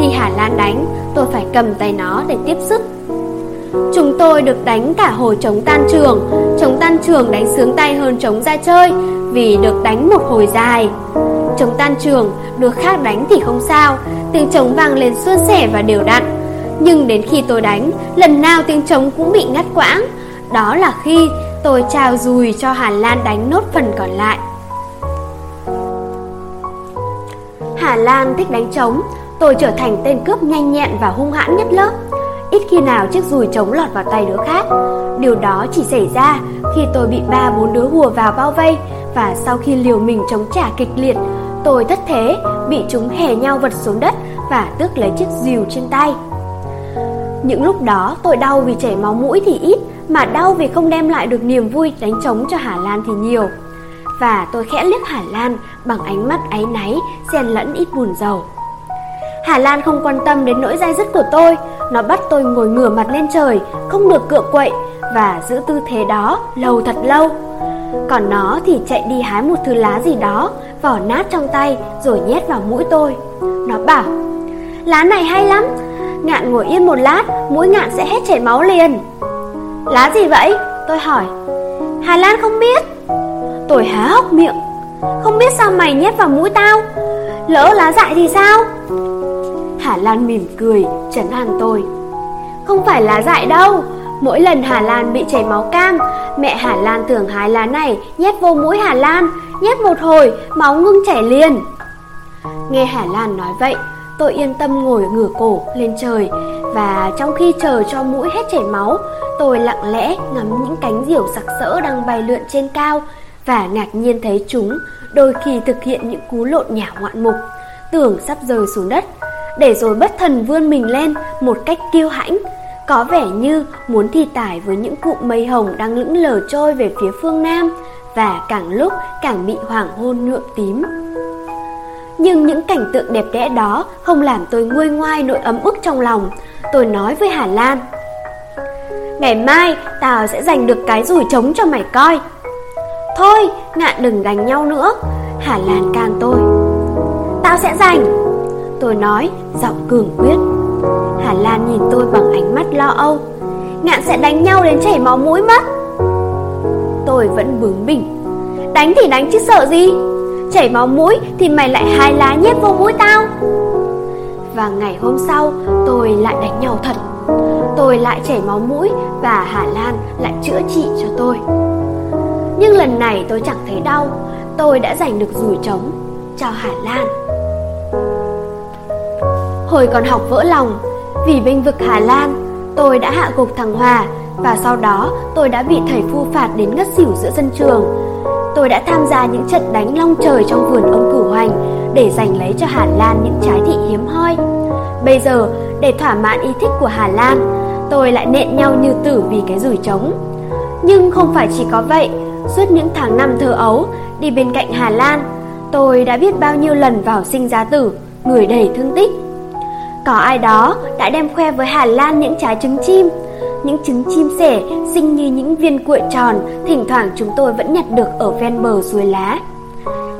Khi Hà Lan đánh, Tôi phải cầm tay nó để tiếp sức. Chúng tôi được đánh cả hồi chống tan trường. Chống tan trường đánh sướng tay hơn chống ra chơi. Vì được đánh một hồi dài. Chống tan trường, được khác đánh thì không sao. Tiếng trống vang lên suôn sẻ và đều đặn. Nhưng đến khi tôi đánh Lần nào tiếng trống cũng bị ngắt quãng. Đó là khi Tôi trao dùi cho Hà Lan đánh nốt phần còn lại. Hà Lan thích đánh trống. Tôi trở thành tên cướp nhanh nhẹn và hung hãn nhất lớp. Ít khi nào chiếc dùi trống lọt vào tay đứa khác. Điều đó chỉ xảy ra khi tôi bị ba bốn đứa hùa vào bao vây Và sau khi liều mình chống trả kịch liệt Tôi thất thế, bị chúng hè nhau vật xuống đất và tước lấy chiếc dìu trên tay. Những lúc đó tôi đau vì chảy máu mũi thì ít Mà đau vì không đem lại được niềm vui đánh trống cho Hà Lan thì nhiều. Và tôi khẽ liếc Hà Lan bằng ánh mắt áy náy, xen lẫn ít buồn rầu Hà Lan không quan tâm đến nỗi dai dứt của tôi nó bắt tôi ngồi ngửa mặt lên trời, Không được cựa quậy Và giữ tư thế đó lâu thật lâu. Còn nó thì chạy đi hái một thứ lá gì đó, Vỏ nát trong tay Rồi nhét vào mũi tôi. Nó bảo, Lá này hay lắm, Ngạn ngồi yên một lát, Mũi ngạn sẽ hết chảy máu liền. Lá gì vậy? Tôi hỏi. Hà Lan không biết. Tôi há hốc miệng. Không biết sao mày nhét vào mũi tao? Lỡ lá dại thì sao? Hà Lan mỉm cười, trấn an tôi. Không phải lá dại đâu Mỗi lần Hà Lan bị chảy máu cam Mẹ Hà Lan thường hái lá này Nhét vô mũi Hà Lan Nhét một hồi, máu ngưng chảy liền. Nghe Hà Lan nói vậy Tôi yên tâm ngồi ngửa cổ lên trời Và trong khi chờ cho mũi hết chảy máu Tôi lặng lẽ ngắm những cánh diều sặc sỡ đang bay lượn trên cao Và ngạc nhiên thấy chúng đôi khi thực hiện những cú lộn nhả ngoạn mục Tưởng sắp rơi xuống đất để rồi bất thần vươn mình lên một cách kiêu hãnh, có vẻ như muốn thi tải với những cụm mây hồng đang lững lờ trôi về phía phương Nam và càng lúc càng bị hoàng hôn nhuộm tím. Nhưng những cảnh tượng đẹp đẽ đó không làm tôi nguôi ngoai nỗi ấm ức trong lòng. Tôi nói với Hà Lan. Ngày mai tao sẽ giành được cái rủi trống cho mày coi. Thôi, ngạn đừng đánh nhau nữa. Hà Lan can tôi. Tao sẽ giành. Tôi nói, giọng cường quyết. Hà Lan nhìn tôi bằng ánh mắt lo âu. Ngạn sẽ đánh nhau đến chảy máu mũi mất Tôi vẫn bướng bỉnh. Đánh thì đánh chứ sợ gì? Chảy máu mũi thì mày lại hai lá nhét vô mũi tao. Và ngày hôm sau tôi lại đánh nhau thật. Tôi lại chảy máu mũi Và Hà Lan lại chữa trị cho tôi. Nhưng lần này tôi chẳng thấy đau. Tôi đã giành được rủi trống cho Hà Lan. Hồi còn học vỡ lòng, Vì binh vực Hà Lan, Tôi đã hạ gục thằng Hòa Và sau đó tôi đã bị thầy phu phạt đến ngất xỉu giữa sân trường. Tôi đã tham gia những trận đánh long trời trong vườn ông cửu hoành Để giành lấy cho Hà Lan những trái thị hiếm hoi. Bây giờ, để thỏa mãn ý thích của Hà Lan, Tôi lại nện nhau như tử vì cái rủi trống. Nhưng không phải chỉ có vậy, Suốt những tháng năm thơ ấu Đi bên cạnh Hà Lan, Tôi đã biết bao nhiêu lần vào sinh giá tử, Người đầy thương tích có ai đó đã đem khoe với Hà Lan những trái trứng chim. Những trứng chim sẻ xinh như những viên cuội tròn, Thỉnh thoảng chúng tôi vẫn nhặt được ở ven bờ suối lá.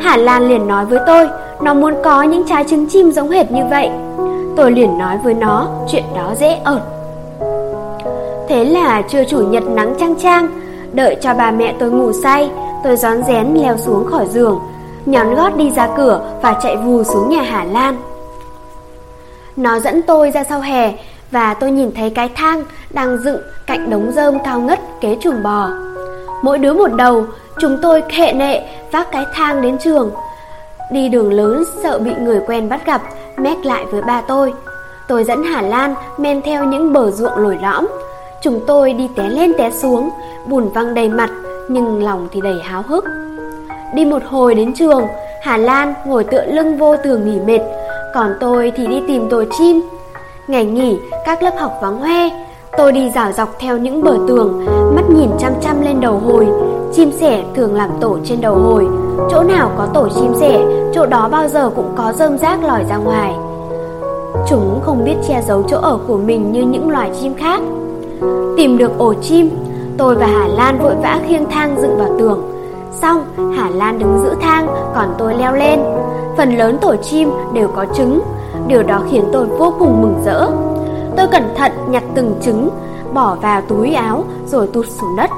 Hà Lan liền nói với tôi, Nó muốn có những trái trứng chim giống hệt như vậy. Tôi liền nói với nó, chuyện đó dễ ợt. Thế là trưa chủ nhật nắng trang trang Đợi cho bà mẹ tôi ngủ say, Tôi gión rén leo xuống khỏi giường, Nhón gót đi ra cửa và chạy vù xuống nhà Hà Lan nó dẫn tôi ra sau hè và tôi nhìn thấy cái thang đang dựng cạnh đống rơm cao ngất kế chuồng bò. Mỗi đứa một đầu, chúng tôi khệ nệ vác cái thang đến trường. Đi đường lớn sợ bị người quen bắt gặp, mét lại với ba tôi. Tôi dẫn Hà Lan men theo những bờ ruộng lồi lõm. Chúng tôi đi té lên té xuống, bùn văng đầy mặt, nhưng lòng thì đầy háo hức. Đi một hồi đến trường, Hà Lan ngồi tựa lưng vô tường nghỉ mệt, còn tôi thì đi tìm tổ chim. Ngày nghỉ, các lớp học vắng hoe. Tôi đi dạo dọc theo những bờ tường, Mắt nhìn chăm chăm lên đầu hồi. Chim sẻ thường làm tổ trên đầu hồi. Chỗ nào có tổ chim sẻ, Chỗ đó bao giờ cũng có rơm rác lòi ra ngoài. Chúng không biết che giấu chỗ ở của mình như những loài chim khác. Tìm được ổ chim, Tôi và Hà Lan vội vã khiêng thang dựng vào tường. Xong, Hà Lan đứng giữ thang, Còn tôi leo lên. Phần lớn tổ chim đều có trứng. Điều đó khiến tôi vô cùng mừng rỡ. Tôi cẩn thận nhặt từng trứng Bỏ vào túi áo rồi tụt xuống đất.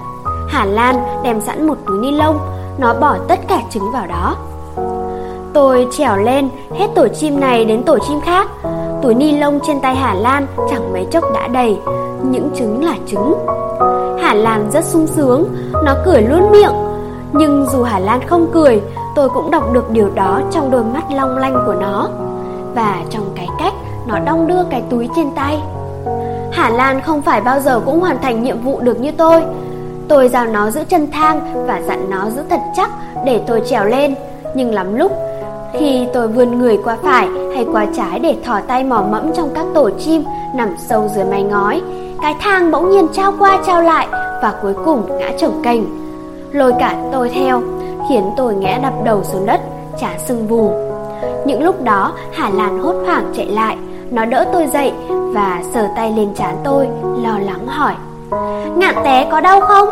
Hà Lan đem sẵn một túi ni lông Nó bỏ tất cả trứng vào đó. Tôi trèo lên hết tổ chim này đến tổ chim khác. Túi ni lông trên tay Hà Lan chẳng mấy chốc đã đầy Những trứng là trứng. Hà Lan rất sung sướng, nó cười luôn miệng. Nhưng dù Hà Lan không cười, tôi cũng đọc được điều đó trong đôi mắt long lanh của nó. Và trong cái cách nó đong đưa cái túi trên tay. Hà Lan không phải bao giờ cũng hoàn thành nhiệm vụ được như tôi. Tôi giao nó giữ chân thang và dặn nó giữ thật chắc để tôi trèo lên. Nhưng lắm lúc, khi tôi vươn người qua phải hay qua trái để thò tay mò mẫm trong các tổ chim nằm sâu dưới mái ngói, cái thang bỗng nhiên trao qua trao lại và cuối cùng ngã trồng cành. Lôi cả tôi theo, khiến tôi ngã đập đầu xuống đất, chả sưng vù. Những lúc đó, Hà Lan hốt hoảng chạy lại, nó đỡ tôi dậy và sờ tay lên trán tôi, lo lắng hỏi Ngạn té có đau không?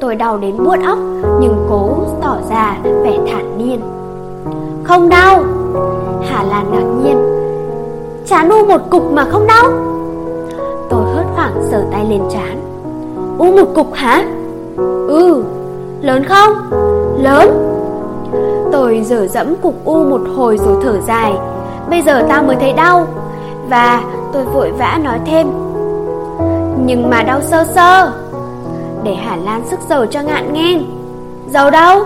Tôi đau đến buốt óc nhưng cố tỏ ra vẻ thản nhiên Không đau Hà Lan ngạc nhiên Chán u một cục mà không đau Tôi hớt hoảng sờ tay lên trán U một cục hả? Ừ Lớn không? Lớn. Tôi dở dẫm cục u một hồi rồi thở dài. Bây giờ tao mới thấy đau, Và tôi vội vã nói thêm. Nhưng mà đau sơ sơ, Để Hà Lan sức dầu cho ngạn nghe Dầu đâu?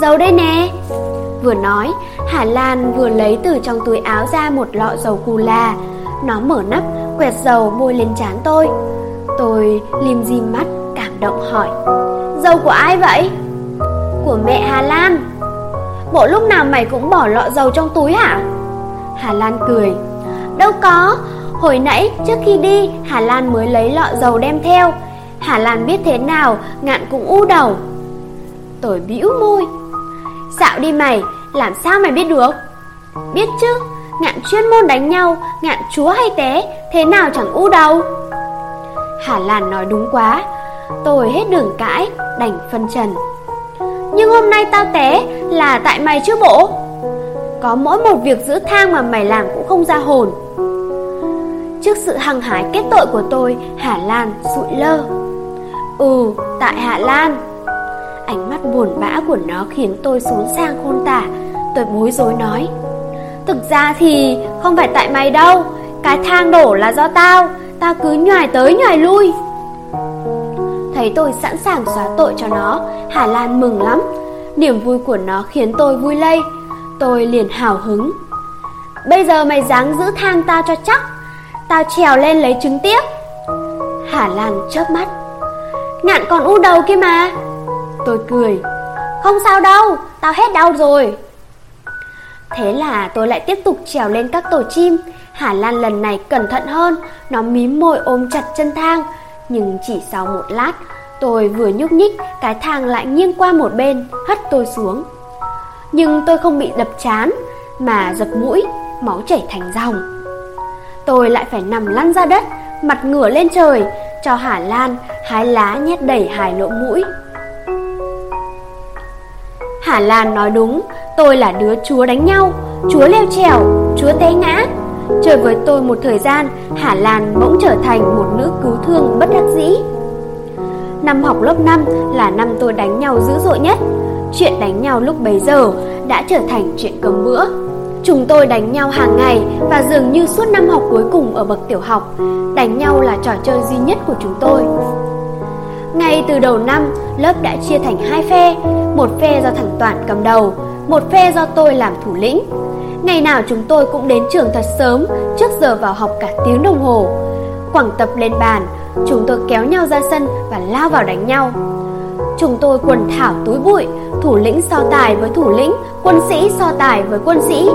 Dầu đây nè. Vừa nói, Hà Lan vừa lấy từ trong túi áo ra một lọ dầu cù la. Nó mở nắp, Quẹt dầu bôi lên trán tôi. Tôi lim dim mắt, cảm động hỏi. Dầu của ai vậy? Của mẹ Hà Lan. Bộ lúc nào mày cũng bỏ lọ dầu trong túi hả? Hà Lan cười. Đâu có. Hồi nãy trước khi đi, Hà Lan mới lấy lọ dầu đem theo. Hà Lan biết thế nào, Ngạn cũng u đầu. Tôi bĩu môi. Dạo đi mày, Làm sao mày biết được? Biết chứ, Ngạn chuyên môn đánh nhau, Ngạn chúa hay té, Thế nào chẳng u đầu? Hà Lan nói đúng quá. Tôi hết đường cãi. Đành phân trần. Nhưng hôm nay tao té Là tại mày chứ bộ. Có mỗi một việc giữ thang mà mày làm cũng không ra hồn. Trước sự hăng hái kết tội của tôi Hà Lan sụi lơ. Ừ, tại Hà Lan. Ánh mắt buồn bã của nó khiến tôi xốn sang khôn tả. Tôi bối rối nói Thực ra thì không phải tại mày đâu. Cái thang đổ là do tao. Tao cứ nhòi tới nhòi lui. Thấy tôi sẵn sàng xóa tội cho nó. Hà Lan mừng lắm. Niềm vui của nó khiến tôi vui lây. Tôi liền hào hứng. Bây giờ mày dáng giữ thang tao cho chắc. Tao trèo lên lấy trứng tiếp. Hà Lan chớp mắt. Ngạn còn u đầu kia mà. Tôi cười. Không sao đâu, tao hết đau rồi. Thế là tôi lại tiếp tục trèo lên các tổ chim. Hà Lan lần này cẩn thận hơn. Nó mím môi ôm chặt chân thang. Nhưng chỉ sau một lát, Tôi vừa nhúc nhích, Cái thang lại nghiêng qua một bên, Hất tôi xuống. Nhưng tôi không bị đập chán, Mà giật mũi, Máu chảy thành dòng. Tôi lại phải nằm lăn ra đất, Mặt ngửa lên trời, Cho Hà Lan hái lá nhét đầy hai lỗ mũi. Hà Lan nói đúng, Tôi là đứa chúa đánh nhau, Chúa leo trèo, Chúa té ngã. Chơi với tôi một thời gian, Hà Lan bỗng trở thành một nữ thương bất đắc dĩ. Năm học lớp 5 là năm tôi đánh nhau dữ dội nhất. Chuyện đánh nhau lúc bấy giờ đã trở thành chuyện cấm bữa. Chúng tôi đánh nhau hàng ngày và dường như suốt năm học cuối cùng ở bậc tiểu học Đánh nhau là trò chơi duy nhất của chúng tôi. Ngay từ đầu năm, lớp đã chia thành hai phe Một phe do thằng Toản cầm đầu Một phe do tôi làm thủ lĩnh. Ngày nào chúng tôi cũng đến trường thật sớm Trước giờ vào học cả tiếng đồng hồ. Quảng tập lên bàn Chúng tôi kéo nhau ra sân và lao vào đánh nhau. Chúng tôi quần thảo túi bụi, Thủ lĩnh so tài với thủ lĩnh, Quân sĩ so tài với quân sĩ.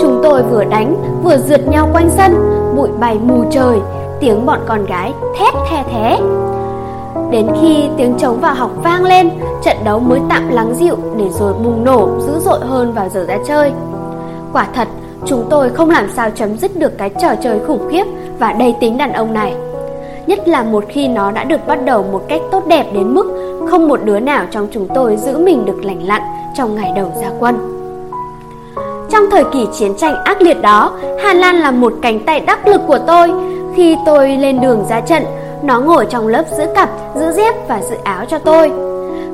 Chúng tôi vừa đánh, vừa rượt nhau quanh sân, Bụi bay mù trời, Tiếng bọn con gái thét the thế Đến khi tiếng trống vào học vang lên, Trận đấu mới tạm lắng dịu Để rồi bùng nổ dữ dội hơn vào giờ ra chơi. Quả thật, Chúng tôi không làm sao chấm dứt được cái trò chơi khủng khiếp Và đầy tính đàn ông này. Nhất là một khi nó đã được bắt đầu một cách tốt đẹp đến mức Không một đứa nào trong chúng tôi giữ mình được lành lặn Trong ngày đầu ra quân. Trong thời kỳ chiến tranh ác liệt đó Hà Lan là một cánh tay đắc lực của tôi. Khi tôi lên đường ra trận Nó ngồi trong lớp giữ cặp, giữ dép và giữ áo cho tôi.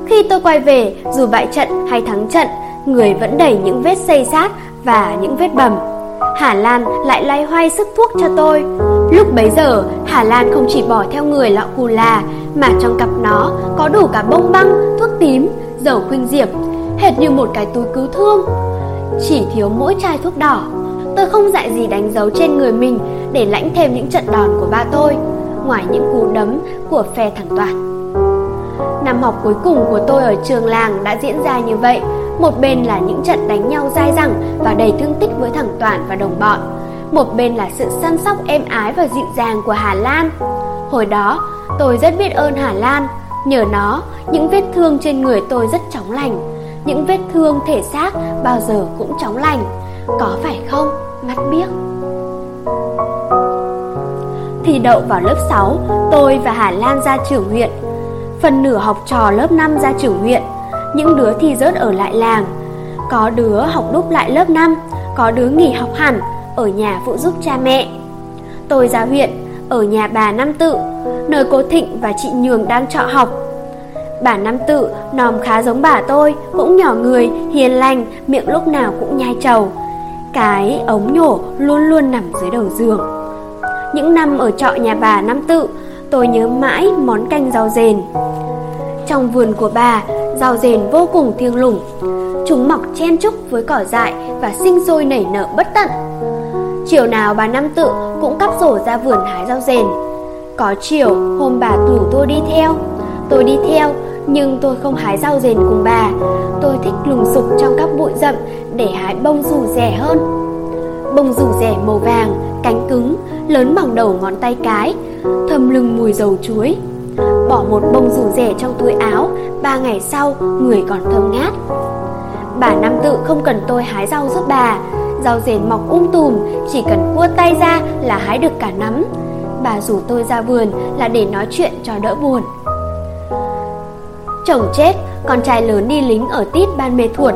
Khi tôi quay về, dù bại trận hay thắng trận Người vẫn đầy những vết xây sát và những vết bầm. Hà Lan lại lay hoay sức thuốc cho tôi. Lúc bấy giờ, Hà Lan không chỉ bỏ theo người lọ cù là, mà trong cặp nó có đủ cả bông băng, thuốc tím, dầu khuynh diệp, hệt như một cái túi cứu thương. Chỉ thiếu mỗi chai thuốc đỏ. Tôi không dạy gì đánh dấu trên người mình để lãnh thêm những trận đòn của ba tôi, ngoài những cú đấm của phe thằng Toàn. Năm học cuối cùng của tôi ở trường làng đã diễn ra như vậy. Một bên là những trận đánh nhau dai dẳng và đầy thương tích với thằng toản và đồng bọn. Một bên là sự săn sóc êm ái và dịu dàng của Hà Lan. Hồi đó, tôi rất biết ơn Hà Lan. Nhờ nó, những vết thương trên người tôi rất chóng lành. Những vết thương thể xác bao giờ cũng chóng lành. Có phải không, mắt biếc. Thi đậu vào lớp 6, tôi và Hà Lan ra trường huyện. Phần nửa học trò lớp 5 ra trưởng huyện Những đứa thì rớt ở lại làng. Có đứa học đúc lại lớp 5 Có đứa nghỉ học hẳn Ở nhà phụ giúp cha mẹ. Tôi ra huyện Ở nhà bà Năm Tự Nơi cô Thịnh và chị Nhường đang trọ học. Bà Năm Tự nòm khá giống bà tôi Cũng nhỏ người, hiền lành Miệng lúc nào cũng nhai trầu. Cái ống nhổ luôn luôn nằm dưới đầu giường. Những năm ở trọ nhà bà Năm Tự Tôi nhớ mãi món canh rau rền Trong vườn của bà, Rau rền vô cùng thiêng lủng. Chúng mọc chen chúc với cỏ dại Và sinh sôi nảy nở bất tận. Chiều nào bà Năm Tự Cũng cắp rổ ra vườn hái rau rền Có chiều, hôm bà rủ tôi đi theo. Tôi đi theo, Nhưng tôi không hái rau rền cùng bà. Tôi thích lùng sục trong các bụi rậm Để hái bông rủ rẻ hơn. Bông rủ rẻ màu vàng, Cánh cứng, Lớn bằng đầu ngón tay cái thầm lưng mùi dầu chuối. Bỏ một bông rủ rẻ trong túi áo, ba ngày sau người còn thơm ngát. Bà Năm Tự không cần tôi hái rau giúp bà, rau rền mọc um tùm, chỉ cần cua tay ra là hái được cả nắm. Bà rủ tôi ra vườn là để nói chuyện cho đỡ buồn. Chồng chết, con trai lớn đi lính ở tít ban mê thuột.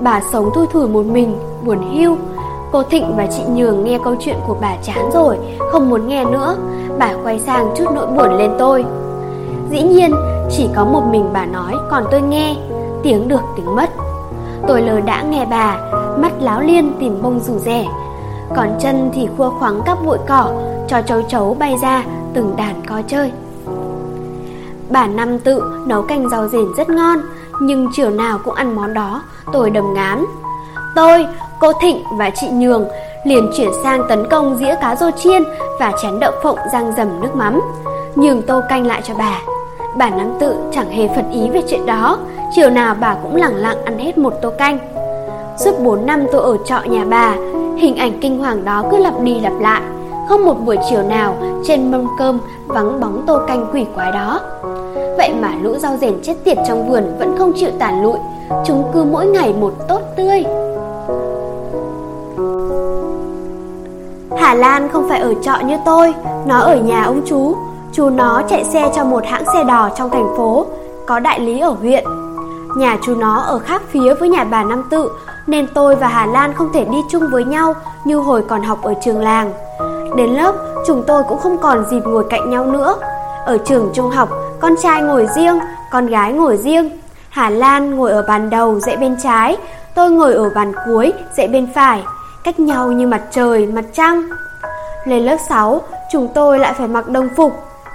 Bà sống thui thủi một mình, buồn hiu. Cô Thịnh và chị Nhường nghe câu chuyện của bà chán rồi, không muốn nghe nữa. Bà quay sang chút nỗi buồn lên tôi. Dĩ nhiên chỉ có một mình bà nói Còn tôi nghe. Tiếng được tiếng mất. Tôi lờ đã nghe bà Mắt láo liên tìm bông rủ rẻ. Còn chân thì khua khoáng các bụi cỏ Cho châu chấu bay ra Từng đàn coi chơi. Bà Năm tự nấu canh rau rền rất ngon Nhưng chiều nào cũng ăn món đó Tôi đầm ngán. Tôi, cô Thịnh và chị Nhường liền chuyển sang tấn công dĩa cá rô chiên và chén đậu phộng rang rầm nước mắm, nhường tô canh lại cho bà. Bà Nam tự chẳng hề phật ý về chuyện đó, chiều nào bà cũng lẳng lặng ăn hết một tô canh. Suốt 4 năm tôi ở trọ nhà bà, hình ảnh kinh hoàng đó cứ lặp đi lặp lại. Không một buổi chiều nào trên mâm cơm vắng bóng tô canh quỷ quái đó. Vậy mà lũ rau rền chết tiệt trong vườn vẫn không chịu tàn lụi, chúng cứ mỗi ngày một tốt tươi. Hà Lan không phải ở trọ như tôi, nó ở nhà ông chú. Chú nó chạy xe cho một hãng xe đò trong thành phố, có đại lý ở huyện. Nhà chú nó ở khác phía với nhà bà Năm Tự, nên tôi và Hà Lan không thể đi chung với nhau như hồi còn học ở trường làng. Đến lớp, chúng tôi cũng không còn dịp ngồi cạnh nhau nữa. Ở trường trung học, con trai ngồi riêng, con gái ngồi riêng. Hà Lan ngồi ở bàn đầu dãy bên trái, tôi ngồi ở bàn cuối dãy bên phải cách nhau như mặt trời, mặt trăng. Lên lớp 6, chúng tôi lại phải mặc đồng phục,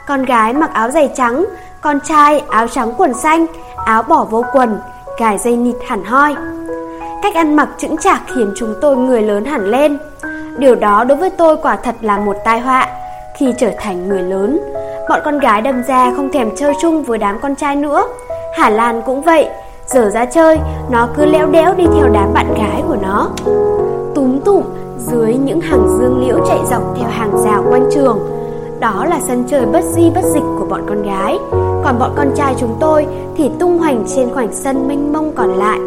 con gái mặc áo giày trắng, con trai áo trắng quần xanh, áo bỏ vô quần, cài dây nịt hẳn hoi. Cách ăn mặc chững chạc khiến chúng tôi người lớn hẳn lên. Điều đó đối với tôi quả thật là một tai họa khi trở thành người lớn. Bọn con gái đâm ra không thèm chơi chung với đám con trai nữa. Hà Lan cũng vậy, giờ ra chơi, nó cứ leo đéo đi theo đám bạn gái của nó túm tụm dưới những hàng dương liễu chạy dọc theo hàng rào quanh trường. Đó là sân chơi bất di bất dịch của bọn con gái, còn bọn con trai chúng tôi thì tung hoành trên khoảng sân mênh mông còn lại.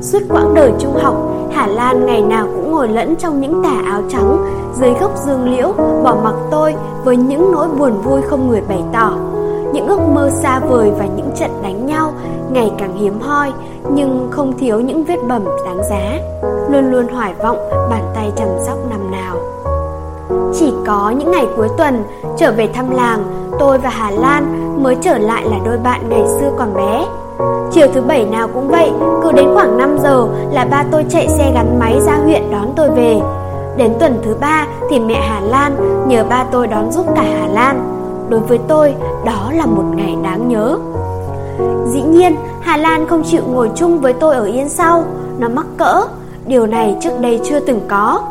Suốt quãng đời trung học, Hà Lan ngày nào cũng ngồi lẫn trong những tà áo trắng dưới gốc dương liễu, bỏ mặc tôi với những nỗi buồn vui không người bày tỏ. Những ước mơ xa vời và những trận đánh nhau ngày càng hiếm hoi, nhưng không thiếu những vết bầm đáng giá. Luôn luôn hoài vọng bàn tay chăm sóc năm nào. Chỉ có những ngày cuối tuần trở về thăm làng, tôi và Hà Lan mới trở lại là đôi bạn ngày xưa còn bé. Chiều thứ bảy nào cũng vậy, cứ đến khoảng 5 giờ là ba tôi chạy xe gắn máy ra huyện đón tôi về. Đến tuần thứ ba thì mẹ Hà Lan nhờ ba tôi đón giúp cả Hà Lan. Đối với tôi, đó là một ngày đáng nhớ. Dĩ nhiên, Hà Lan không chịu ngồi chung với tôi ở yên sau, nó mắc cỡ, điều này trước đây chưa từng có.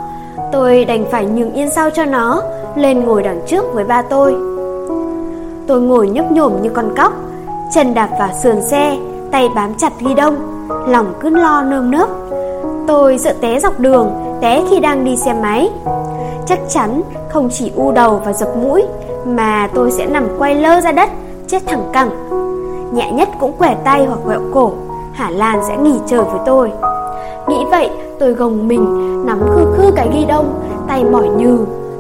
Tôi đành phải nhường yên sau cho nó, lên ngồi đằng trước với ba tôi. Tôi ngồi nhấp nhổm như con cóc, chân đạp vào sườn xe, tay bám chặt ly đông, lòng cứ lo nơm nớp. Tôi sợ té dọc đường, té khi đang đi xe máy. Chắc chắn không chỉ u đầu và dập mũi, mà tôi sẽ nằm quay lơ ra đất, chết thẳng cẳng. Nhẹ nhất cũng quẻ tay hoặc quẹo cổ, Hà Lan sẽ nghỉ chờ với tôi. Nghĩ vậy, tôi gồng mình, nắm khư khư cái ghi đông, tay mỏi nhừ.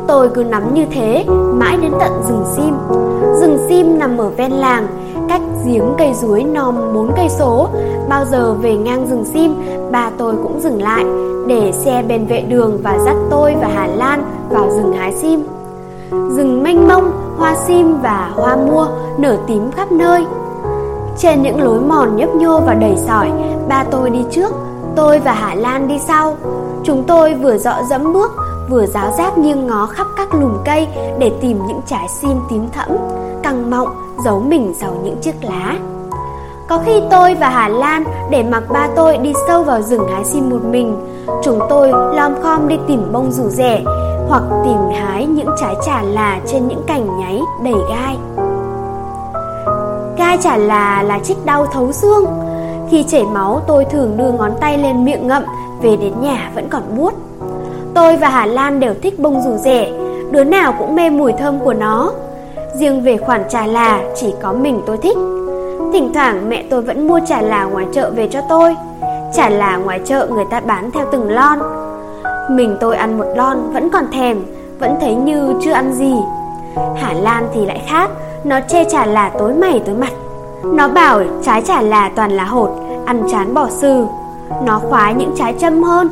Tôi cứ nắm như thế, mãi đến tận rừng sim. Rừng sim nằm ở ven làng, cách giếng cây dưới nòm bốn cây số. Bao giờ về ngang rừng sim, bà tôi cũng dừng lại để xe bên vệ đường và dắt tôi và Hà Lan vào rừng hái sim. Rừng mênh mông, hoa sim và hoa mua nở tím khắp nơi. Trên những lối mòn nhấp nhô và đầy sỏi, ba tôi đi trước, tôi và Hà Lan đi sau. Chúng tôi vừa dọ dẫm bước, vừa giáo giác nghiêng ngó khắp các lùm cây để tìm những trái sim tím thẫm, căng mọng giấu mình sau những chiếc lá. Có khi tôi và Hà Lan để mặc ba tôi đi sâu vào rừng hái sim một mình, chúng tôi lom khom đi tìm bông rủ rẻ hoặc tìm hái những trái trà là trên những cành nháy đầy gai. Gai chả là là chích đau thấu xương. Khi chảy máu tôi thường đưa ngón tay lên miệng ngậm, về đến nhà vẫn còn buốt. Tôi và Hà Lan đều thích bông rủ rẻ, đứa nào cũng mê mùi thơm của nó. Riêng về khoản trà là chỉ có mình tôi thích. Thỉnh thoảng mẹ tôi vẫn mua trà là ngoài chợ về cho tôi. Trà là ngoài chợ người ta bán theo từng lon. Mình tôi ăn một lon vẫn còn thèm, vẫn thấy như chưa ăn gì. Hà Lan thì lại khác, nó chê chả là tối mày tối mặt. Nó bảo trái chả là toàn là hột, ăn chán bỏ sư. Nó khoái những trái châm hơn.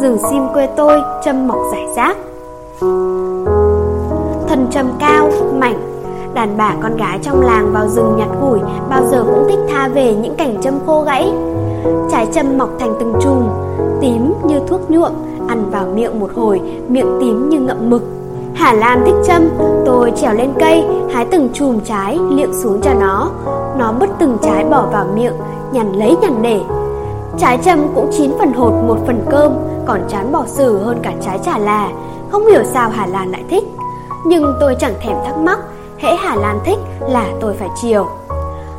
Rừng sim quê tôi châm mọc giải rác. Thân châm cao, mảnh. Đàn bà con gái trong làng vào rừng nhặt củi bao giờ cũng thích tha về những cảnh châm khô gãy. Trái châm mọc thành từng chùm, tím như thuốc nhuộm, ăn vào miệng một hồi, miệng tím như ngậm mực. Hà Lan thích châm, tôi trèo lên cây, hái từng chùm trái, liệng xuống cho nó. Nó bứt từng trái bỏ vào miệng, nhằn lấy nhằn để. Trái châm cũng chín phần hột một phần cơm, còn chán bỏ sử hơn cả trái chả là. Không hiểu sao Hà Lan lại thích. Nhưng tôi chẳng thèm thắc mắc, hễ Hà Lan thích là tôi phải chiều.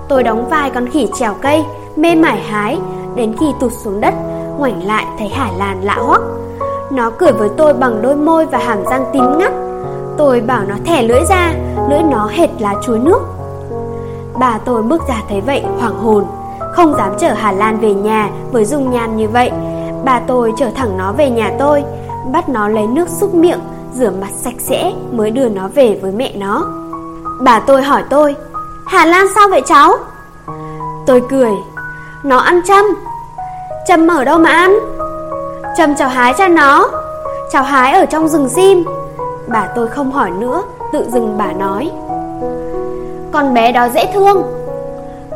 Tôi đóng vai con khỉ trèo cây, mê mải hái, đến khi tụt xuống đất, ngoảnh lại thấy Hà Lan lạ hoắc. Nó cười với tôi bằng đôi môi và hàm răng tím ngắt. Tôi bảo nó thẻ lưỡi ra, lưỡi nó hệt lá chuối nước. Bà tôi bước ra thấy vậy hoảng hồn, không dám chở Hà Lan về nhà với dung nhan như vậy. Bà tôi chở thẳng nó về nhà tôi, bắt nó lấy nước xúc miệng, rửa mặt sạch sẽ mới đưa nó về với mẹ nó. Bà tôi hỏi tôi, Hà Lan sao vậy cháu? Tôi cười, nó ăn châm. Châm ở đâu mà ăn? Châm chào hái cho nó. Chào hái ở trong rừng sim. Bà tôi không hỏi nữa, tự dừng bà nói. Con bé đó dễ thương.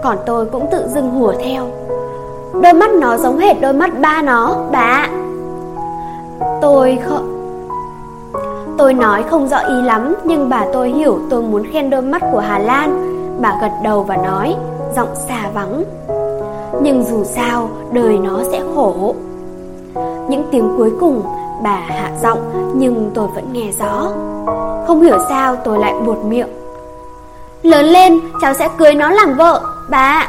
Còn tôi cũng tự dưng hùa theo. Đôi mắt nó giống hệt đôi mắt ba nó, bà Tôi không... Tôi nói không rõ ý lắm Nhưng bà tôi hiểu tôi muốn khen đôi mắt của Hà Lan Bà gật đầu và nói Giọng xa vắng Nhưng dù sao đời nó sẽ khổ những tiếng cuối cùng Bà hạ giọng, Nhưng tôi vẫn nghe rõ. Không hiểu sao tôi lại buột miệng. Lớn lên, cháu sẽ cưới nó làm vợ, Bà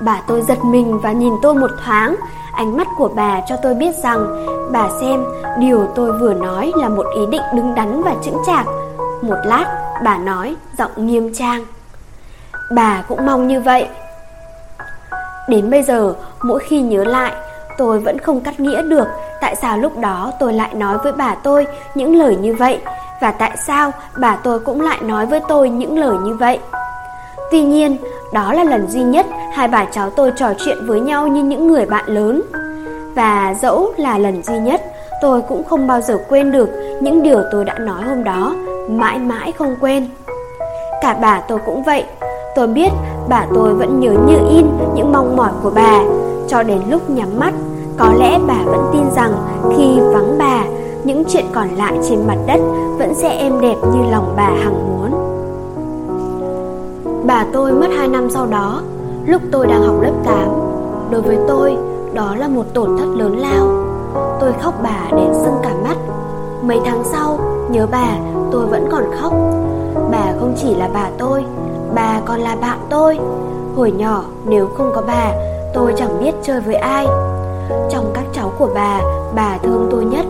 Bà tôi giật mình và nhìn tôi một thoáng. Ánh mắt của bà cho tôi biết rằng, Bà xem, điều tôi vừa nói là một ý định đứng đắn và chững chạc. Một lát, bà nói giọng nghiêm trang. Bà cũng mong như vậy. Đến bây giờ, mỗi khi nhớ lại Tôi vẫn không cắt nghĩa được. Tại sao lúc đó tôi lại nói với bà tôi những lời như vậy? Và tại sao bà tôi cũng lại nói với tôi những lời như vậy? Tuy nhiên đó là lần duy nhất hai bà cháu tôi trò chuyện với nhau như những người bạn lớn. Và dẫu là lần duy nhất, tôi cũng không bao giờ quên được những điều tôi đã nói hôm đó, mãi mãi không quên. Cả bà tôi cũng vậy, tôi biết Bà tôi vẫn nhớ như in những mong mỏi của bà Cho đến lúc nhắm mắt. Có lẽ bà vẫn tin rằng khi vắng bà, Những chuyện còn lại trên mặt đất Vẫn sẽ êm đẹp như lòng bà hằng muốn. Bà tôi mất 2 năm sau đó, Lúc tôi đang học lớp 8 Đối với tôi, Đó là một tổn thất lớn lao. Tôi khóc bà đến sưng cả mắt. Mấy tháng sau, Nhớ bà, tôi vẫn còn khóc. Bà không chỉ là bà tôi, Bà còn là bạn tôi. Hồi nhỏ, nếu không có bà, Tôi chẳng biết chơi với ai. Trong các cháu của bà Bà thương tôi nhất.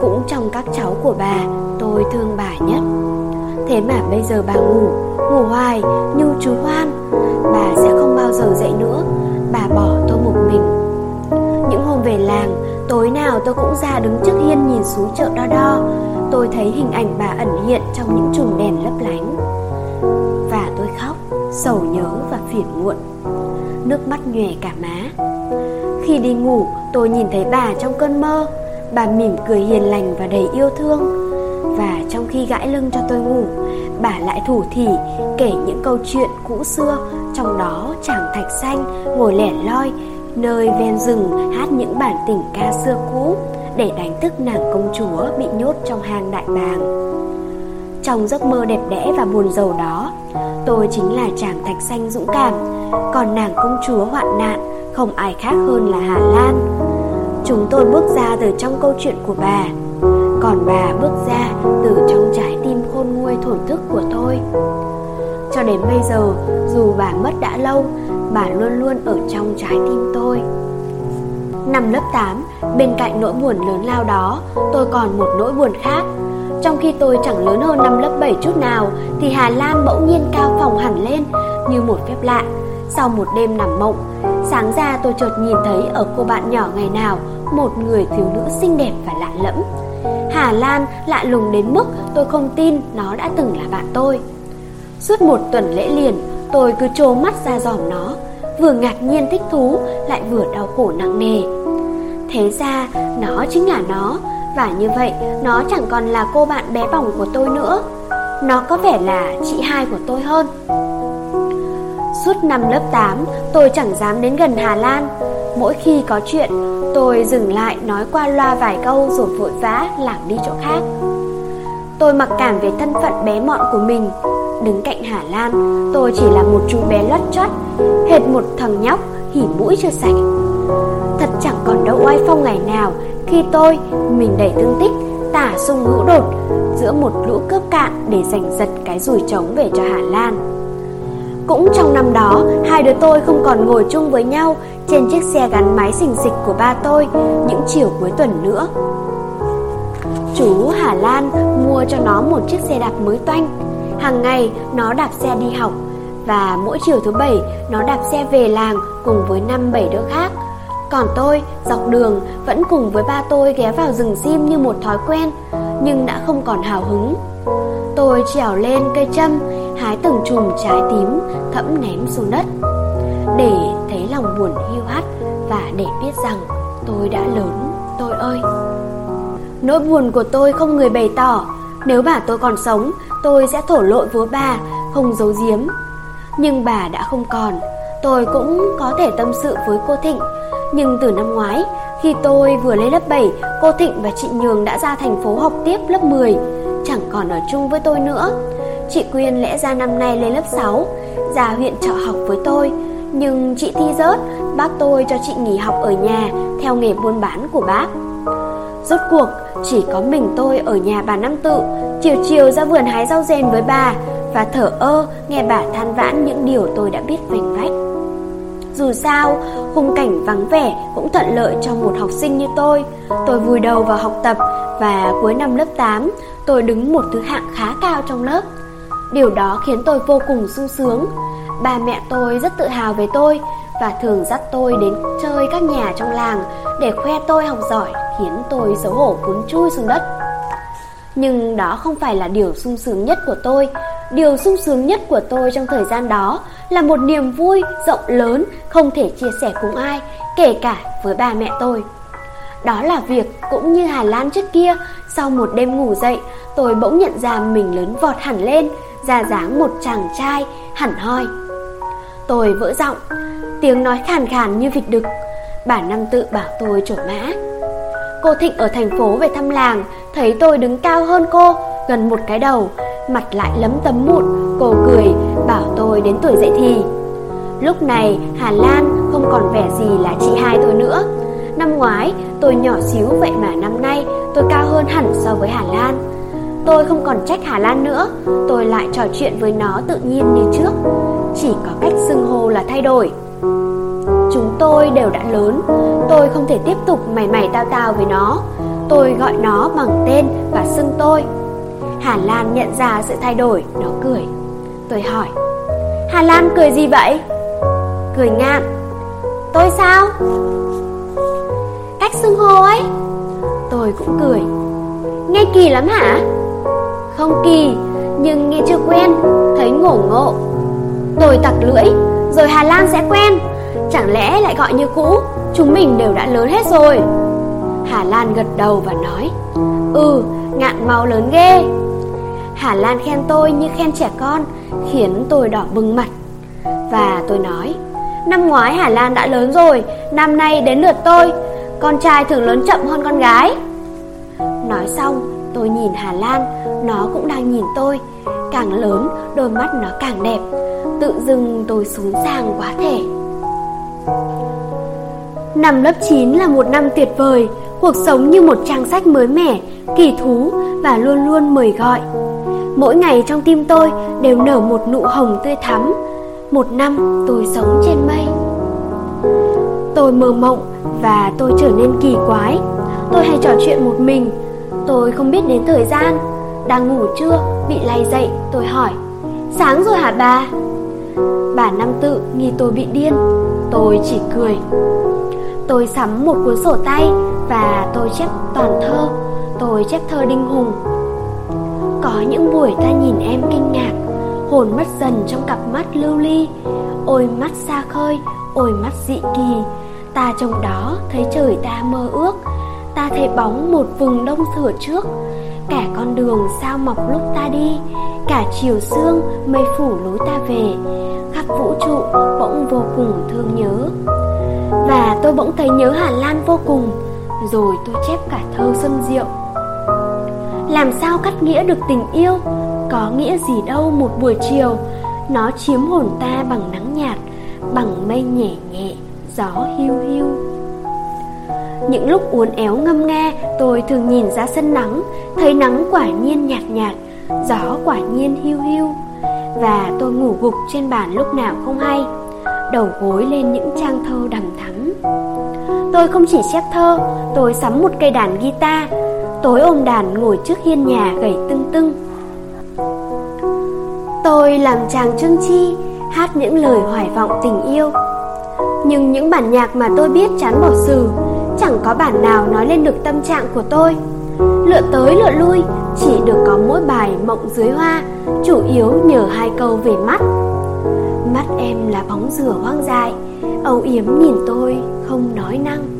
Cũng trong các cháu của bà, Tôi thương bà nhất. Thế mà bây giờ bà ngủ Ngủ hoài, như chú Hoan. Bà sẽ không bao giờ dậy nữa. Bà bỏ tôi một mình. Những hôm về làng, Tối nào tôi cũng ra đứng trước hiên nhìn xuống chợ đo đo. Tôi thấy hình ảnh bà ẩn hiện trong những chùm đèn lấp lánh sầu nhớ và phiền muộn. Nước mắt nhòe cả má. Khi đi ngủ, tôi nhìn thấy bà trong cơn mơ. Bà mỉm cười hiền lành và đầy yêu thương. Và trong khi gãi lưng cho tôi ngủ, Bà lại thủ thỉ kể những câu chuyện cũ xưa, Trong đó chàng thạch xanh ngồi lẻ loi, Nơi ven rừng hát những bản tình ca xưa cũ Để đánh thức nàng công chúa bị nhốt trong hang đại bàng. Trong giấc mơ đẹp đẽ và buồn rầu đó Tôi chính là chàng thạch xanh dũng cảm. Còn nàng công chúa hoạn nạn Không ai khác hơn là Hà Lan. Chúng tôi bước ra từ trong câu chuyện của bà. Còn bà bước ra từ trong trái tim khôn nguôi thổn thức của tôi. Cho đến bây giờ, dù bà mất đã lâu Bà luôn luôn ở trong trái tim tôi. Năm lớp 8, bên cạnh nỗi buồn lớn lao đó Tôi còn một nỗi buồn khác. Trong khi tôi chẳng lớn hơn năm lớp 7 chút nào, Thì Hà Lan bỗng nhiên cao phòng hẳn lên, Như một phép lạ. Sau một đêm nằm mộng, Sáng ra tôi chợt nhìn thấy ở cô bạn nhỏ ngày nào, Một người thiếu nữ xinh đẹp và lạ lẫm. Hà Lan lạ lùng đến mức tôi không tin nó đã từng là bạn tôi. Suốt một tuần lễ liền, Tôi cứ trố mắt ra dòm nó, Vừa ngạc nhiên thích thú, Lại vừa đau khổ nặng nề. Thế ra, nó chính là nó. Và như vậy, nó chẳng còn là cô bạn bé bỏng của tôi nữa. Nó có vẻ là chị hai của tôi hơn. Suốt năm lớp 8 Tôi chẳng dám đến gần Hà Lan. Mỗi khi có chuyện, Tôi dừng lại nói qua loa vài câu Rồi vội vã lảng đi chỗ khác. Tôi mặc cảm về thân phận bé mọn của mình. Đứng cạnh Hà Lan, Tôi chỉ là một chú bé lót chót, Hệt một thằng nhóc hỉ mũi chưa sạch. Thật chẳng còn đâu oai phong ngày nào Khi tôi, mình đẩy thương tích Tả sung hữu đột Giữa một lũ cướp cạn Để giành giật cái rùi trống về cho Hà Lan. Cũng trong năm đó Hai đứa tôi không còn ngồi chung với nhau Trên chiếc xe gắn máy xình xịch của ba tôi Những chiều cuối tuần nữa. Chú Hà Lan mua cho nó một chiếc xe đạp mới toanh. Hàng ngày nó đạp xe đi học Và mỗi chiều thứ bảy nó đạp xe về làng cùng với năm bảy đứa khác. Còn tôi, dọc đường, vẫn cùng với ba tôi ghé vào rừng sim như một thói quen, Nhưng đã không còn hào hứng. Tôi trèo lên cây châm, Hái từng chùm trái tím, thẫm ném xuống đất. Để thấy lòng buồn hiu hắt Và để biết rằng tôi đã lớn, Tôi ơi. Nỗi buồn của tôi không người bày tỏ. Nếu bà tôi còn sống, Tôi sẽ thổ lộ với bà Không giấu giếm. Nhưng bà đã không còn, Tôi cũng có thể tâm sự với cô Thịnh. Nhưng từ năm ngoái, Khi tôi vừa lên lớp 7 Cô Thịnh và chị Nhường đã ra thành phố học tiếp lớp 10 Chẳng còn ở chung với tôi nữa. Chị Quyên lẽ ra năm nay lên lớp 6 Ra huyện trọ học với tôi. Nhưng chị thi rớt, Bác tôi cho chị nghỉ học ở nhà, Theo nghề buôn bán của bác. Rốt cuộc, chỉ có mình tôi ở nhà bà Năm Tự, Chiều chiều ra vườn hái rau rền với bà, Và thở ơ nghe bà than vãn những điều tôi đã biết vành vách. Dù sao, khung cảnh vắng vẻ cũng thuận lợi cho một học sinh như tôi. Tôi vùi đầu vào học tập Và cuối năm lớp 8 Tôi đứng một thứ hạng khá cao trong lớp. Điều đó khiến tôi vô cùng sung sướng. Ba mẹ tôi rất tự hào về tôi Và thường dắt tôi đến chơi các nhà trong làng Để khoe tôi học giỏi Khiến tôi xấu hổ cuốn chui xuống đất. Nhưng đó không phải là điều sung sướng nhất của tôi. Điều sung sướng nhất của tôi trong thời gian đó Là một niềm vui rộng lớn Không thể chia sẻ cùng ai, Kể cả với ba mẹ tôi. Đó là việc cũng như Hà Lan trước kia, Sau một đêm ngủ dậy, Tôi bỗng nhận ra mình lớn vọt hẳn lên, Ra dáng một chàng trai hẳn hoi. Tôi vỡ giọng, Tiếng nói khàn khàn như vịt đực. Bà Năm tự bảo tôi trổ mã. Cô Thịnh ở thành phố về thăm làng, Thấy tôi đứng cao hơn cô, Gần một cái đầu Mặt lại lấm tấm mụn Cô cười, bảo tôi đến tuổi dậy thì. Lúc này, Hà Lan không còn vẻ gì là chị hai tôi nữa. Năm ngoái, tôi nhỏ xíu vậy mà năm nay, tôi cao hơn hẳn so với Hà Lan. Tôi không còn trách Hà Lan nữa, Tôi lại trò chuyện với nó tự nhiên như trước. Chỉ có cách xưng hô là thay đổi. Chúng tôi đều đã lớn, Tôi không thể tiếp tục mày mày tao tao với nó. Tôi gọi nó bằng tên và xưng tôi. Hà Lan nhận ra sự thay đổi, Nó cười Tôi hỏi, Hà Lan cười gì vậy? Cười ngạn Tôi sao? Cách xưng hô ấy Tôi cũng cười, Nghe kỳ lắm hả? Không kỳ, Nhưng nghe chưa quen, Thấy ngổ ngộ Tôi tặc lưỡi, Rồi Hà Lan sẽ quen, Chẳng lẽ lại gọi như cũ, Chúng mình đều đã lớn hết rồi Hà Lan gật đầu và nói Ừ ngạn máu lớn ghê Hà Lan khen tôi như khen trẻ con, Khiến tôi đỏ bừng mặt. Và tôi nói, Năm ngoái Hà Lan đã lớn rồi, Năm nay đến lượt tôi. Con trai thường lớn chậm hơn con gái. Nói xong, tôi nhìn Hà Lan, Nó cũng đang nhìn tôi. Càng lớn, đôi mắt nó càng đẹp. Tự dưng tôi xuống sàng quá thể Năm lớp 9 là một năm tuyệt vời. Cuộc sống như một trang sách mới mẻ Kỳ thú và luôn luôn mời gọi. Mỗi ngày trong tim tôi đều nở một nụ hồng tươi thắm. Một năm tôi sống trên mây. Tôi mơ mộng và tôi trở nên kỳ quái. Tôi hay trò chuyện một mình. Tôi không biết đến thời gian. Đang ngủ trưa, bị lay dậy Tôi hỏi Sáng rồi hả bà? Bà Năm Tự nghi tôi bị điên. Tôi chỉ cười. Tôi sắm một cuốn sổ tay Và tôi chép toàn thơ. Tôi chép thơ Đinh Hùng. Có những buổi ta nhìn em kinh ngạc, Hồn mất dần trong cặp mắt lưu ly. Ôi mắt xa khơi, Ôi mắt dị kỳ. Ta trong đó thấy trời ta mơ ước. Ta thấy bóng một vùng đông sửa trước. Cả con đường sao mọc lúc ta đi. Cả chiều sương mây phủ lối ta về. Khắp vũ trụ bỗng vô cùng thương nhớ. Và tôi bỗng thấy nhớ Hà Lan vô cùng, Rồi tôi chép cả thơ xuân diệu. Làm sao cắt nghĩa được tình yêu, Có nghĩa gì đâu một buổi chiều. Nó chiếm hồn ta bằng nắng nhạt, Bằng mây nhẹ nhẹ, Gió hiu hiu. Những lúc uốn éo ngâm nga, Tôi thường nhìn ra sân nắng, Thấy nắng quả nhiên nhạt nhạt, Gió quả nhiên hiu hiu. Và tôi ngủ gục trên bàn lúc nào không hay. Đầu gối lên những trang thơ đầm thắm. Tôi không chỉ chép thơ, Tôi sắm một cây đàn guitar. Tối ôm đàn ngồi trước hiên nhà gầy tưng tưng. Tôi làm chàng trương chi, Hát những lời hoài vọng tình yêu. Nhưng những bản nhạc mà tôi biết chán bỏ sử Chẳng có bản nào nói lên được tâm trạng của tôi. Lựa tới lựa lui, Chỉ được có mỗi bài mộng dưới hoa, Chủ yếu nhờ hai câu về Mắt em là bóng rửa hoang dại. Âu yếm nhìn tôi, không nói năng.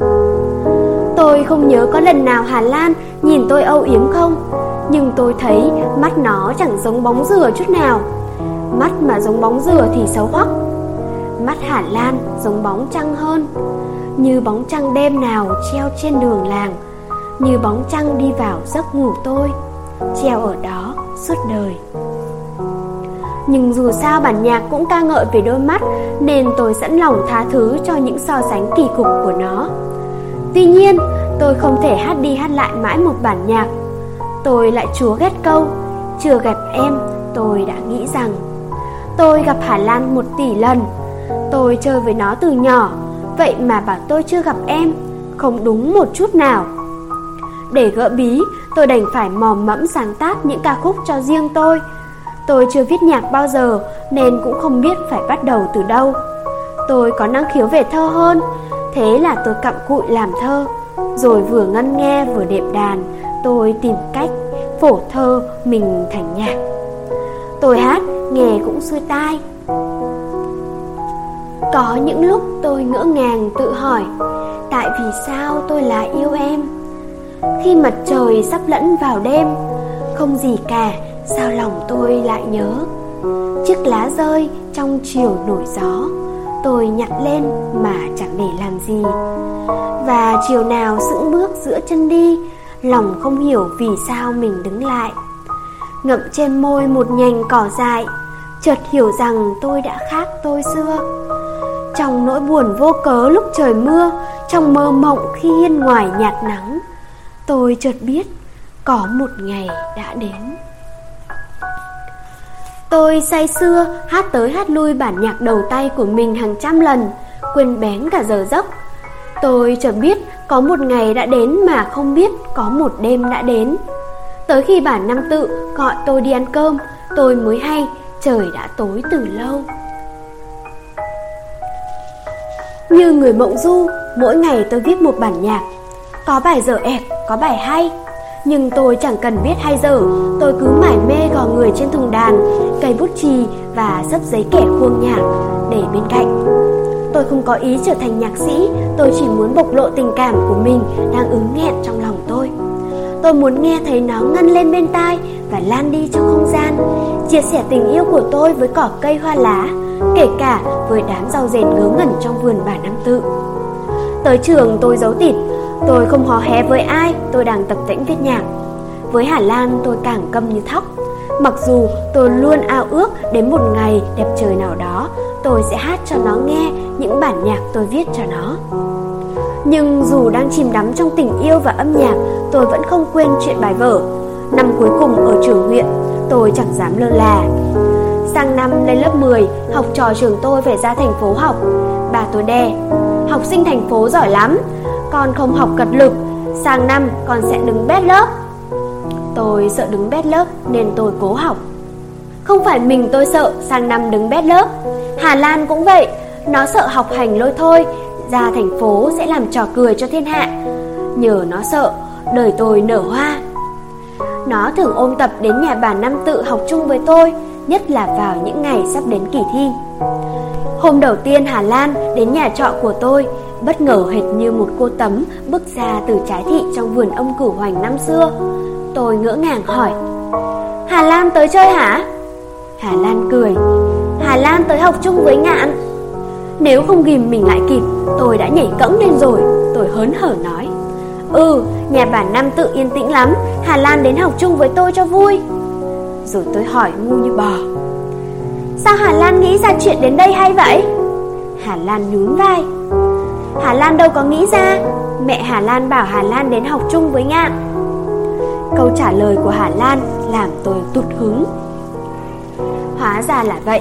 Tôi không nhớ có lần nào Hà Lan nhìn tôi âu yếm không, Nhưng tôi thấy mắt nó chẳng giống bóng rửa chút nào. Mắt mà giống bóng rửa thì xấu hoắc. Mắt Hà Lan giống bóng trăng hơn, như bóng trăng đêm nào treo trên đường làng, như bóng trăng đi vào giấc ngủ tôi, treo ở đó suốt đời nhưng dù sao bản nhạc cũng ca ngợi về đôi mắt, nên tôi sẵn lòng tha thứ cho những so sánh kỳ cục của nó. Tuy nhiên, tôi không thể hát đi hát lại mãi một bản nhạc. Tôi lại chúa ghét câu, chưa gặp em, tôi đã nghĩ rằng. Tôi gặp hà lan một tỷ lần. Tôi chơi với nó từ nhỏ, Vậy mà bảo tôi chưa gặp em, Không đúng một chút nào. Để gỡ bí, Tôi đành phải mò mẫm sáng tác những ca khúc cho riêng tôi Tôi chưa viết nhạc bao giờ, Nên cũng không biết phải bắt đầu từ đâu. Tôi có năng khiếu về thơ hơn, Thế là tôi cặm cụi làm thơ. Rồi vừa ngân nghe vừa đệm đàn, Tôi tìm cách phổ thơ mình thành nhạc. Tôi hát, nghe cũng xuôi tai. Có những lúc tôi ngỡ ngàng tự hỏi, Tại vì sao tôi lại yêu em? Khi mặt trời sắp lẫn vào đêm, Không gì cả Sao lòng tôi lại nhớ? Chiếc lá rơi trong chiều nổi gió, Tôi nhặt lên mà chẳng để làm gì. Và chiều nào sững bước giữa chân đi, Lòng không hiểu vì sao mình đứng lại. Ngậm trên môi một nhành cỏ dại, Chợt hiểu rằng tôi đã khác tôi xưa. Trong nỗi buồn vô cớ lúc trời mưa, Trong mơ mộng khi hiên ngoài nhạt nắng, Tôi chợt biết có một ngày đã đến. Tôi say xưa hát tới hát lui bản nhạc đầu tay của mình hàng trăm lần Quên bén cả giờ giấc. Tôi chợt biết có một ngày đã đến mà không biết có một đêm đã đến. Tới khi bản năm tự gọi tôi đi ăn cơm Tôi mới hay trời đã tối từ lâu. Như người mộng du, mỗi ngày tôi viết một bản nhạc. Có bài dở ẹt, có bài hay nhưng tôi chẳng cần biết hay dở Tôi cứ mải mê gò người trên thùng đàn Cây bút chì và sấp giấy kẻ khuôn nhạc Để bên cạnh. Tôi không có ý trở thành nhạc sĩ, Tôi chỉ muốn bộc lộ tình cảm của mình Đang ứng nghẹn trong lòng tôi. Tôi muốn nghe thấy nó ngân lên bên tai Và lan đi trong không gian, Chia sẻ tình yêu của tôi với cỏ cây hoa lá, Kể cả với đám rau rền ngớ ngẩn trong vườn bà Năm Tự. Tới trường tôi giấu tịt Tôi không hò hé với ai, Tôi đang tập tĩnh viết nhạc. Với Hà Lan, tôi càng câm như thóc. Mặc dù tôi luôn ao ước đến một ngày đẹp trời nào đó, Tôi sẽ hát cho nó nghe những bản nhạc tôi viết cho nó. Nhưng dù đang chìm đắm trong tình yêu và âm nhạc, Tôi vẫn không quên chuyện bài vở. Năm cuối cùng ở trường huyện, Tôi chẳng dám lơ là. Sang năm lên lớp 10 Học trò trường tôi phải ra thành phố học. Bà tôi đe, Học sinh thành phố giỏi lắm con không học cật lực. Sang năm, con sẽ đứng bét lớp. Tôi sợ đứng bét lớp Nên tôi cố học. Không phải mình tôi sợ sang năm đứng bét lớp. Hà Lan cũng vậy. Nó sợ học hành lôi thôi. Ra thành phố sẽ làm trò cười cho thiên hạ. Nhờ nó sợ, Đời tôi nở hoa. Nó thường ôm tập đến nhà bà Năm tự học chung với tôi, Nhất là vào những ngày sắp đến kỳ thi. Hôm đầu tiên Hà Lan đến nhà trọ của tôi Bất ngờ hệt như một cô tấm bước ra từ trái thị trong vườn ông cửu hoành năm xưa Tôi ngỡ ngàng hỏi Hà Lan tới chơi hả? Hà Lan cười Hà Lan tới học chung với ngạn Nếu không ghim mình lại kịp Tôi đã nhảy cẫng lên rồi Tôi hớn hở nói Ừ, nhà bản nam tự yên tĩnh lắm Hà Lan đến học chung với tôi cho vui Rồi tôi hỏi ngu như bò Sao Hà Lan nghĩ ra chuyện đến đây hay vậy? Hà Lan nhún vai Hà Lan đâu có nghĩ ra. Mẹ Hà Lan bảo Hà Lan đến học chung với Ngạn Câu trả lời của Hà Lan làm tôi tụt hứng. Hóa ra là vậy.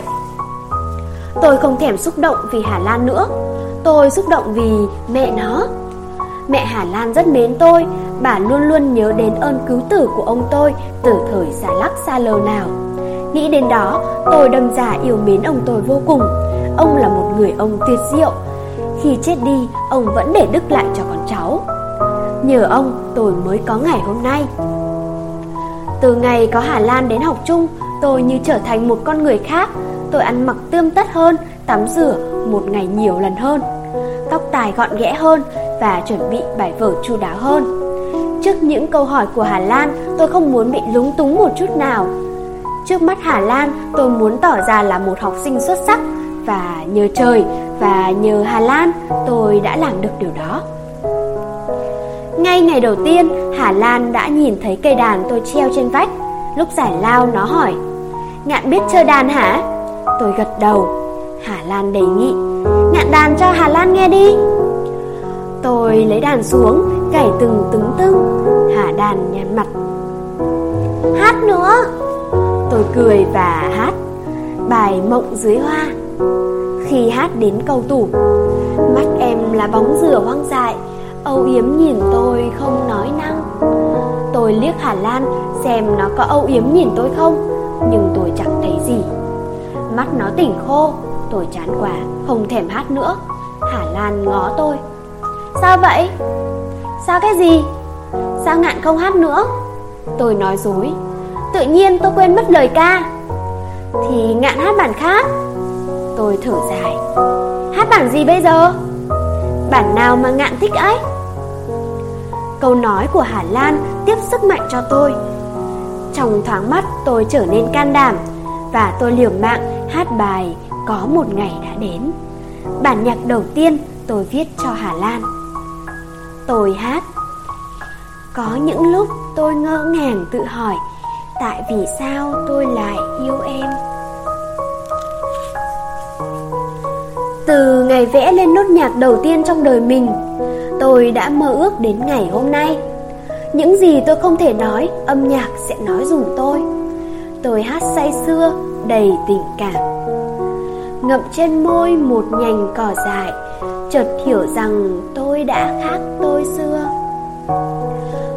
Tôi không thèm xúc động vì Hà Lan nữa. Tôi xúc động vì mẹ nó. Mẹ Hà Lan rất mến tôi. Bà luôn luôn nhớ đến ơn cứu tử của ông tôi Từ thời xa lắc xa lờ nào. Nghĩ đến đó, Tôi đâm ra yêu mến ông tôi vô cùng. Ông là một người ông tuyệt diệu khi chết đi, Ông vẫn để đức lại cho con cháu. Nhờ ông, tôi mới có ngày hôm nay. Từ ngày có Hà Lan đến học chung, Tôi như trở thành một con người khác. Tôi ăn mặc tươm tất hơn, Tắm rửa một ngày nhiều lần hơn. Tóc tài gọn ghẽ hơn Và chuẩn bị bài vở chu đáo hơn. Trước những câu hỏi của Hà Lan, Tôi không muốn bị lúng túng một chút nào. Trước mắt Hà Lan, Tôi muốn tỏ ra là một học sinh xuất sắc Và nhờ trời và nhờ Hà Lan Tôi đã làm được điều đó ngay ngày đầu tiên, Hà Lan đã nhìn thấy cây đàn tôi treo trên vách. Lúc giải lao nó hỏi, Ngạn biết chơi đàn hả? Tôi gật đầu. Hà Lan đề nghị, Ngạn đàn cho Hà Lan nghe đi. Tôi lấy đàn xuống, gảy từng tứng tưng. Hà đàn nhăn mặt. Hát nữa. Tôi cười và hát bài Mộng dưới hoa. Khi hát đến câu tủ, mắt em là bóng rửa hoang dại âu yếm nhìn tôi không nói năng. Tôi liếc Hà Lan xem nó có âu yếm nhìn tôi không Nhưng tôi chẳng thấy gì. Mắt nó tỉnh khô Tôi chán quá không thèm hát nữa. Hà Lan ngó tôi. Sao vậy? Sao cái gì? Sao ngạn không hát nữa? Tôi nói dối. Tự nhiên tôi quên mất lời ca. Thì ngạn hát bản khác. Tôi thở dài. Hát bản gì bây giờ? Bản nào mà ngạn thích ấy? Câu nói của Hà Lan tiếp sức mạnh cho tôi. Trong thoáng mắt tôi trở nên can đảm Và tôi liều mạng hát bài Có một ngày đã đến. Bản nhạc đầu tiên tôi viết cho Hà Lan. Tôi hát. Có những lúc tôi ngỡ ngàng tự hỏi, Tại vì sao tôi lại yêu em? Từ ngày vẽ lên nốt nhạc đầu tiên trong đời mình Tôi đã mơ ước đến ngày hôm nay. Những gì tôi không thể nói Âm nhạc sẽ nói dùm tôi. Tôi hát say xưa, Đầy tình cảm. Ngậm trên môi một nhành cỏ dại Chợt hiểu rằng tôi đã khác tôi xưa.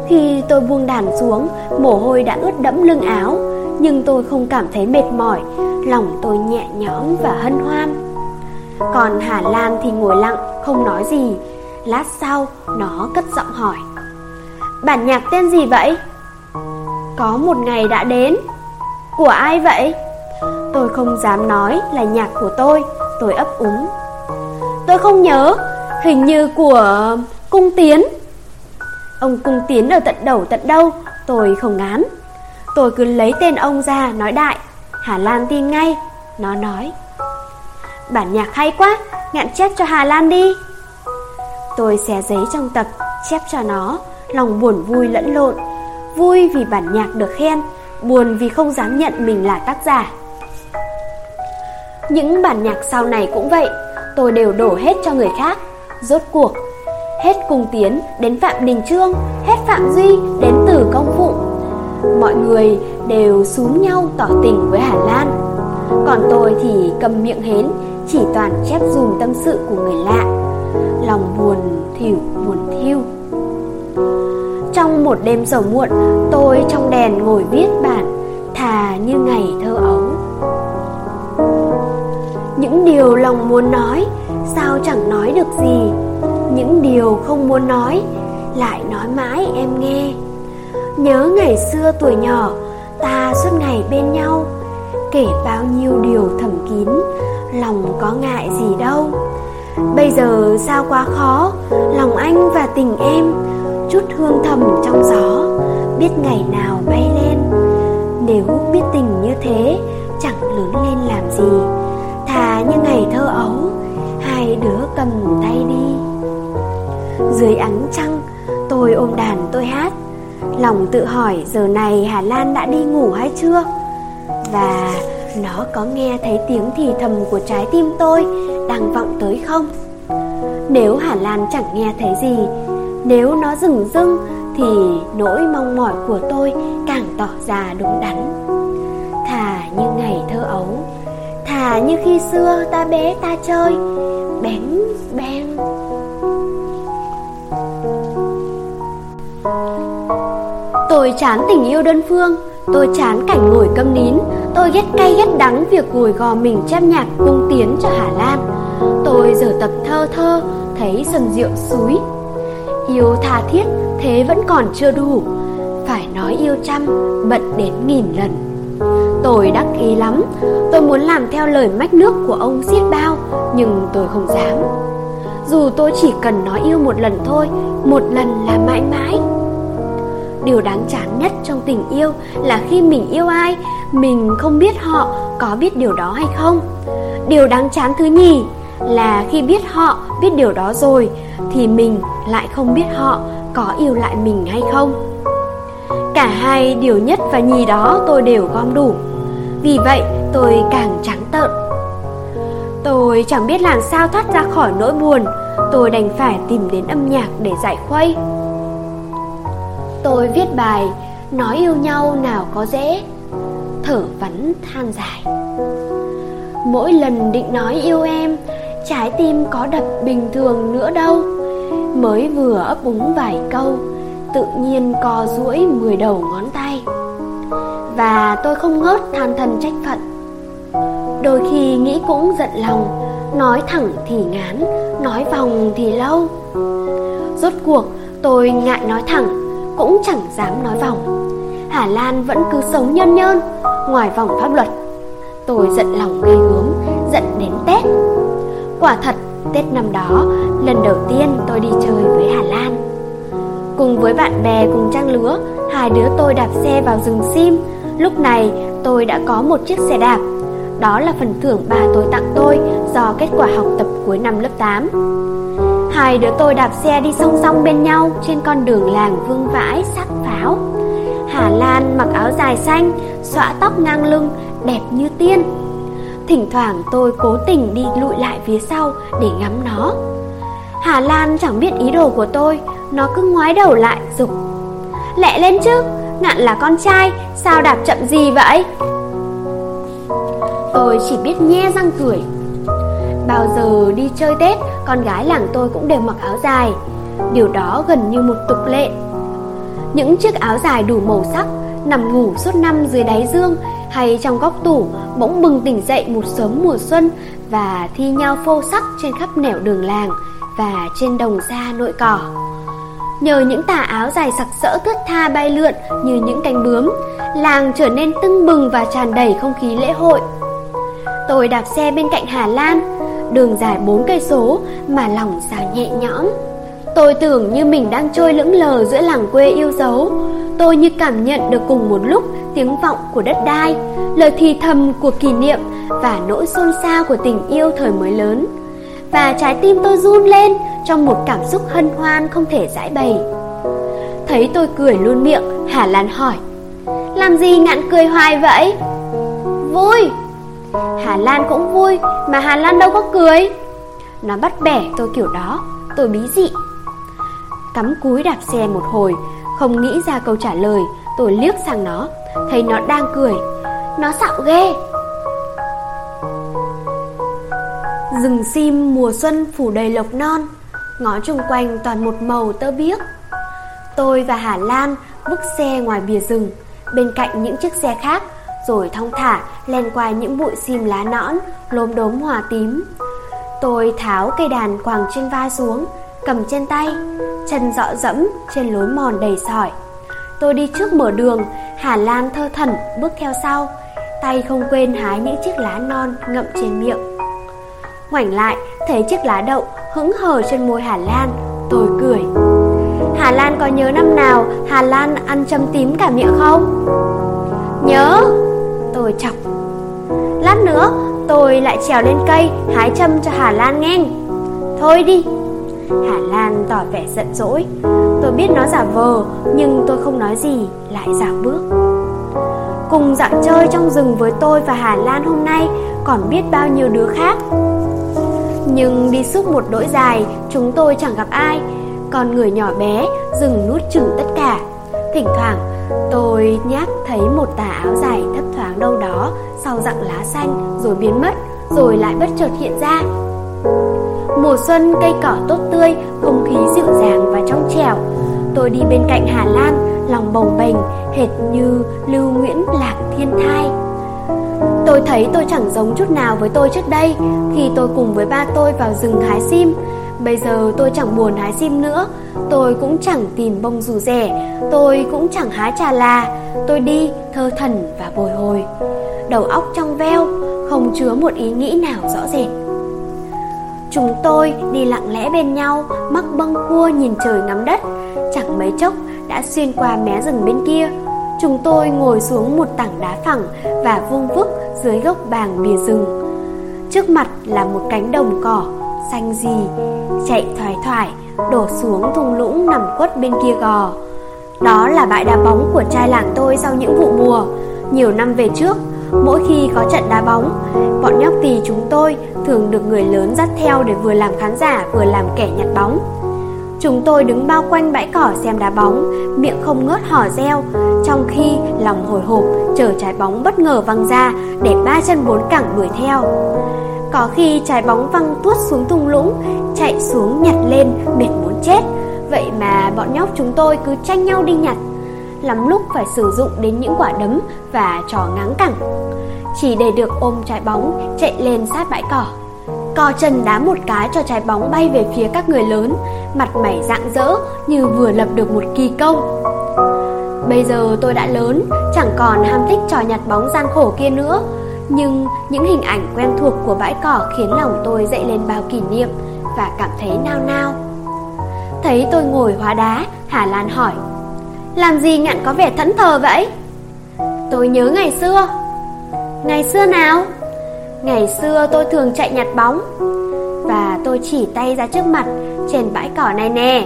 Khi tôi buông đàn xuống Mồ hôi đã ướt đẫm lưng áo Nhưng tôi không cảm thấy mệt mỏi Lòng tôi nhẹ nhõm và hân hoan còn Hà Lan thì ngồi lặng, Không nói gì. Lát sau, nó cất giọng hỏi. Bản nhạc tên gì vậy? Có một ngày đã đến. Của ai vậy? Tôi không dám nói là nhạc của tôi Tôi ấp úng. Tôi không nhớ, Hình như của Cung Tiến. Ông Cung Tiến ở tận đầu tận đâu, Tôi không ngán. Tôi cứ lấy tên ông ra nói đại. Hà Lan tin ngay, Nó nói. Bản nhạc hay quá, ngạn chép cho Hà Lan đi. Tôi xé giấy trong tập, chép cho nó Lòng buồn vui lẫn lộn. Vui vì bản nhạc được khen Buồn vì không dám nhận mình là tác giả. Những bản nhạc sau này cũng vậy Tôi đều đổ hết cho người khác. Rốt cuộc Hết cùng tiến đến Phạm Đình Trương Hết Phạm Duy đến Tử Công Phụ. Mọi người đều xúm nhau tỏ tình với Hà Lan. Còn tôi thì cầm miệng hến chỉ toàn chép dùm tâm sự của người lạ. Lòng buồn thỉu, buồn thiêu trong một đêm dầu muộn, tôi trong đèn ngồi viết bản, thà như ngày thơ ấu. Những điều lòng muốn nói, sao chẳng nói được gì? Những điều không muốn nói, lại nói mãi em nghe. Nhớ ngày xưa tuổi nhỏ, ta suốt ngày bên nhau, kể bao nhiêu điều thầm kín lòng có ngại gì đâu. Bây giờ sao quá khó, lòng anh và tình em chút hương thầm trong gió, biết ngày nào bay lên. Nếu biết tình như thế, chẳng lớn lên làm gì. Thà như ngày thơ ấu, hai đứa cầm tay đi. Dưới ánh trăng, tôi ôm đàn tôi hát. Lòng tự hỏi giờ này hà lan đã đi ngủ hay chưa? Và nó có nghe thấy tiếng thì thầm của trái tim tôi đang vọng tới không? Nếu Hà Lan chẳng nghe thấy gì, nếu nó dừng dưng thì nỗi mong mỏi của tôi càng tỏ ra đúng đắn. Thà như ngày thơ ấu, thà như khi xưa ta bé ta chơi, bén bén Tôi chán tình yêu đơn phương, tôi chán cảnh ngồi câm nín, Tôi ghét cay ghét đắng việc ngồi gò mình chép nhạc cung tiến cho Hà Lan Tôi giờ tập thơ thơ, thấy dần rượu suối. Yêu tha thiết, thế vẫn còn chưa đủ. Phải nói yêu trăm, bận đến nghìn lần. Tôi đắc ý lắm, tôi muốn làm theo lời mách nước của ông Siết bao Nhưng tôi không dám. Dù tôi chỉ cần nói yêu một lần thôi, một lần là mãi mãi. Điều đáng chán nhất trong tình yêu là khi mình yêu ai mình không biết họ có biết điều đó hay không. Điều đáng chán thứ nhì là khi biết họ biết điều đó rồi, thì mình lại không biết họ có yêu lại mình hay không. Cả hai điều nhất và nhì đó tôi đều gom đủ. Vì vậy, tôi càng trắng tợn. Tôi chẳng biết làm sao thoát ra khỏi nỗi buồn, tôi đành phải tìm đến âm nhạc để giải khuây. Tôi viết bài nói yêu nhau nào có dễ thở vắn than dài. Mỗi lần định nói yêu em, trái tim có đập bình thường nữa đâu. Mới vừa ấp úng vài câu, tự nhiên co duỗi mười đầu ngón tay. Và tôi không ngớt than thân trách phận. Đôi khi nghĩ cũng giận lòng, nói thẳng thì ngán, nói vòng thì lâu. Rốt cuộc, tôi ngại nói thẳng, cũng chẳng dám nói vòng. Hà Lan vẫn cứ sống nhân nhơn Ngoài vòng pháp luật Tôi giận lòng ghê gớm, Giận đến Tết Quả thật, Tết năm đó, Lần đầu tiên tôi đi chơi với Hà Lan Cùng với bạn bè cùng trang lứa, Hai đứa tôi đạp xe vào rừng sim Lúc này, tôi đã có một chiếc xe đạp. Đó là phần thưởng bà tôi tặng tôi do kết quả học tập cuối năm lớp 8. Hai đứa tôi đạp xe đi song song bên nhau trên con đường làng vương vãi sắc pháo. Hà Lan mặc áo dài xanh, xõa tóc ngang lưng, đẹp như tiên. Thỉnh thoảng tôi cố tình đi lụi lại phía sau để ngắm nó. Hà Lan chẳng biết ý đồ của tôi, nó cứ ngoái đầu lại dục. Lẹ lên chứ, ngạn là con trai, sao đạp chậm gì vậy? Tôi chỉ biết nhe răng cười. Bao giờ đi chơi Tết, con gái làng tôi cũng đều mặc áo dài. Điều đó gần như một tục lệ. Những chiếc áo dài đủ màu sắc, nằm ngủ suốt năm dưới đáy dương hay trong góc tủ bỗng bừng tỉnh dậy một sớm mùa xuân và thi nhau phô sắc trên khắp nẻo đường làng và trên đồng xa nội cỏ. Nhờ những tà áo dài sặc sỡ thướt tha bay lượn như những cánh bướm, làng trở nên tưng bừng và tràn đầy không khí lễ hội. Tôi đạp xe bên cạnh Hà Lan, đường dài 4 cây số mà lòng sao nhẹ nhõm. Tôi tưởng như mình đang trôi lững lờ giữa làng quê yêu dấu. Tôi như cảm nhận được cùng một lúc tiếng vọng của đất đai, lời thì thầm của kỷ niệm và nỗi xôn xao của tình yêu thời mới lớn. Và trái tim tôi run lên trong một cảm xúc hân hoan không thể giải bày. Thấy tôi cười luôn miệng, Hà Lan hỏi Làm gì ngạn cười hoài vậy? Vui Hà Lan cũng vui Mà Hà Lan đâu có cười Nó bắt bẻ tôi kiểu đó Tôi bí dị Cắm cúi đạp xe một hồi, Không nghĩ ra câu trả lời. Tôi liếc sang nó, Thấy nó đang cười. Nó xạo ghê. Rừng sim mùa xuân phủ đầy lộc non Ngõ chung quanh toàn một màu tơ biếc. Tôi và Hà Lan vứt xe ngoài bìa rừng, Bên cạnh những chiếc xe khác, Rồi thong thả len qua những bụi sim lá nõn, Lốm đốm hòa tím. Tôi tháo cây đàn quàng trên vai xuống, Cầm trên tay. Chân dọ dẫm trên lối mòn đầy sỏi. Tôi đi trước mở đường, Hà Lan thơ thẩn bước theo sau, Tay không quên hái những chiếc lá non ngậm trên miệng. Ngoảnh lại, thấy chiếc lá đậu hững hờ trên môi Hà Lan, Tôi cười. Hà Lan có nhớ năm nào Hà Lan ăn châm tím cả miệng không? Nhớ, Tôi chọc. Lát nữa, tôi lại trèo lên cây Hái châm cho Hà Lan nghe Thôi đi Hà Lan tỏ vẻ giận dỗi. Tôi biết nó giả vờ, Nhưng tôi không nói gì, Lại dạo bước. Cùng dạo chơi trong rừng với tôi và Hà Lan hôm nay, Còn biết bao nhiêu đứa khác? Nhưng đi suốt một đỗi dài, Chúng tôi chẳng gặp ai. Còn người nhỏ bé, dừng nuốt chửng tất cả. Thỉnh thoảng, tôi nhát thấy một tà áo dài thấp thoáng đâu đó, Sau dặng lá xanh, Rồi biến mất, Rồi lại bất chợt hiện ra. Mùa xuân cây cỏ tốt tươi, không khí dịu dàng và trong trẻo. Tôi đi bên cạnh Hà Lan, lòng bồng bềnh, hệt như Lưu Nguyễn Lạc Thiên Thai. Tôi thấy tôi chẳng giống chút nào với tôi trước đây khi tôi cùng với ba tôi vào rừng hái sim. Bây giờ tôi chẳng buồn hái sim nữa, tôi cũng chẳng tìm bông dù rẻ, tôi cũng chẳng hái trà là. Tôi đi thơ thần và bồi hồi. Đầu óc trong veo, không chứa một ý nghĩ nào rõ rệt. Chúng tôi đi lặng lẽ bên nhau, mắc bâng cua nhìn trời ngắm đất. Chẳng mấy chốc đã xuyên qua mé rừng bên kia. Chúng tôi ngồi xuống một tảng đá phẳng và vuông vức dưới gốc bàng bìa rừng. Trước mặt là một cánh đồng cỏ, xanh gì, chạy thoải thoải, đổ xuống thung lũng nằm quất bên kia gò. Đó là bãi đá bóng của trai làng tôi sau những vụ mùa. Nhiều năm về trước, Mỗi khi có trận đá bóng, bọn nhóc tì chúng tôi thường được người lớn dắt theo để vừa làm khán giả vừa làm kẻ nhặt bóng. Chúng tôi đứng bao quanh bãi cỏ xem đá bóng, miệng không ngớt hò reo, trong khi lòng hồi hộp chờ trái bóng bất ngờ văng ra để ba chân bốn cẳng đuổi theo. Có khi trái bóng văng tuốt xuống thung lũng, chạy xuống nhặt lên mệt muốn chết, vậy mà bọn nhóc chúng tôi cứ tranh nhau đi nhặt lắm lúc phải sử dụng đến những quả đấm và trò ngáng cẳng. Chỉ để được ôm trái bóng chạy lên sát bãi cỏ. Co chân đá một cái cho trái bóng bay về phía các người lớn, mặt mày rạng rỡ như vừa lập được một kỳ công. Bây giờ tôi đã lớn, chẳng còn ham thích trò nhặt bóng gian khổ kia nữa, nhưng những hình ảnh quen thuộc của bãi cỏ khiến lòng tôi dậy lên bao kỷ niệm và cảm thấy nao nao. Thấy tôi ngồi hóa đá, Hà Lan hỏi làm gì ngạn có vẻ thẫn thờ vậy? Tôi nhớ ngày xưa. Ngày xưa nào? Ngày xưa tôi thường chạy nhặt bóng. Và tôi chỉ tay ra trước mặt, Trên bãi cỏ này nè.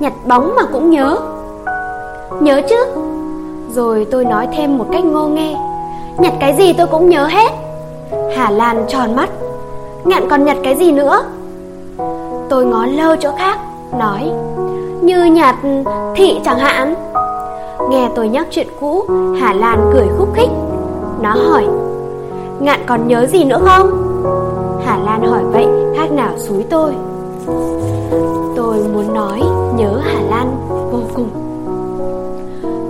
Nhặt bóng mà cũng nhớ. Nhớ chứ? Rồi tôi nói thêm một cách ngô nghê. Nhặt cái gì tôi cũng nhớ hết. Hà Lan tròn mắt. Ngạn còn nhặt cái gì nữa? Tôi ngó lơ chỗ khác, Nói. Như nhạt thị chẳng hạn. Nghe tôi nhắc chuyện cũ, Hà Lan cười khúc khích. Nó hỏi, Ngạn còn nhớ gì nữa không? Hà Lan hỏi, vậy khác nào suối tôi. Tôi muốn nói, nhớ Hà Lan vô cùng.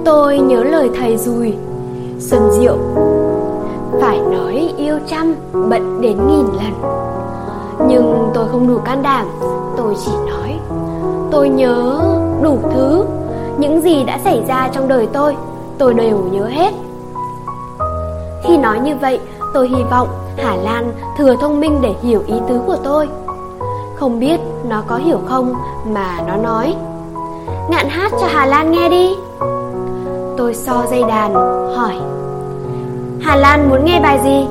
Tôi nhớ lời thầy Dùi, Xuân Diệu, Phải nói yêu trăm bận đến nghìn lần. Nhưng tôi không đủ can đảm, Tôi chỉ nói Tôi nhớ đủ thứ. Những gì đã xảy ra trong đời tôi Tôi đều nhớ hết. Khi nói như vậy, Tôi hy vọng Hà Lan thừa thông minh để hiểu ý tứ của tôi. Không biết nó có hiểu không mà nó nói. Ngạn hát cho Hà Lan nghe đi. Tôi so dây đàn, hỏi. Hà Lan muốn nghe bài gì?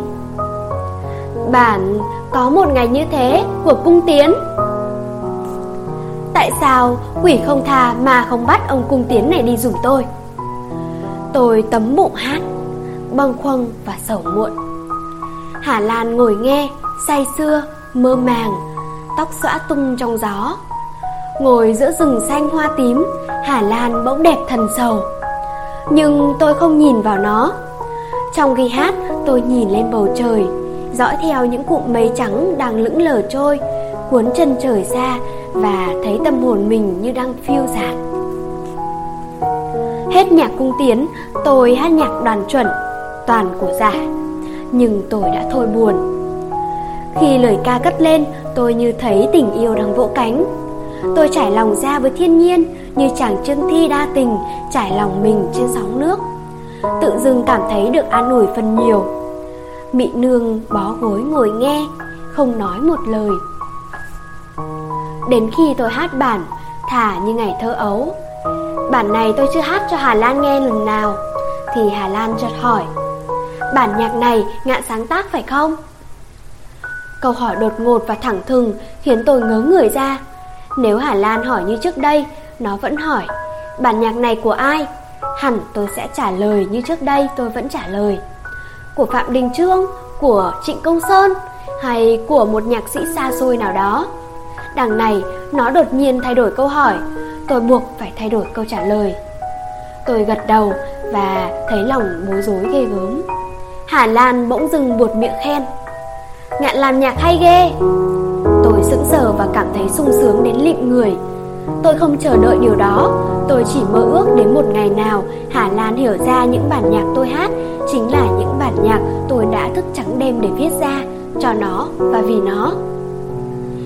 Bản có một ngày như thế của cung tiến. Tại sao quỷ không tha mà không bắt ông cung tiến này đi dùm tôi? Tôi tấm bụng hát Bâng khuâng và sầu muộn. Hà Lan ngồi nghe Say sưa, mơ màng Tóc xõa tung trong gió. Ngồi giữa rừng xanh hoa tím Hà Lan bỗng đẹp thần sầu. Nhưng tôi không nhìn vào nó. Trong khi hát tôi nhìn lên bầu trời Dõi theo những cụm mây trắng đang lững lờ trôi Cuốn chân trời xa và thấy tâm hồn mình như đang phiêu dạt Hết nhạc cung tiến, Tôi hát nhạc đoàn chuẩn, Toàn của giả. Nhưng tôi đã thôi buồn. Khi lời ca cất lên, Tôi như thấy tình yêu đang vỗ cánh. Tôi trải lòng ra với thiên nhiên, Như chàng trương thi đa tình, Trải lòng mình trên sóng nước. Tự dưng cảm thấy được an ủi phần nhiều. Mị nương bó gối ngồi nghe, Không nói một lời. Đến khi tôi hát bản, Thả như ngày thơ ấu Bản này tôi chưa hát cho Hà Lan nghe lần nào, Thì Hà Lan chợt hỏi, Bản nhạc này ngạn sáng tác phải không? Câu hỏi đột ngột và thẳng thừng Khiến tôi ngớ người ra Nếu Hà Lan hỏi như trước đây, Nó vẫn hỏi, Bản nhạc này của ai? Hẳn tôi sẽ trả lời như trước đây, tôi vẫn trả lời, Của Phạm Đình Trương, Của Trịnh Công Sơn Hay của một nhạc sĩ xa xôi nào đó Đằng này, nó đột nhiên thay đổi câu hỏi. Tôi buộc phải thay đổi câu trả lời. Tôi gật đầu và thấy lòng bối rối ghê gớm. Hà Lan bỗng dừng buột miệng khen. Ngạn làm nhạc hay ghê. Tôi sững sờ và cảm thấy sung sướng đến lịm người. Tôi không chờ đợi điều đó. Tôi chỉ mơ ước đến một ngày nào Hà Lan hiểu ra những bản nhạc tôi hát Chính là những bản nhạc tôi đã thức trắng đêm để viết ra Cho nó và vì nó.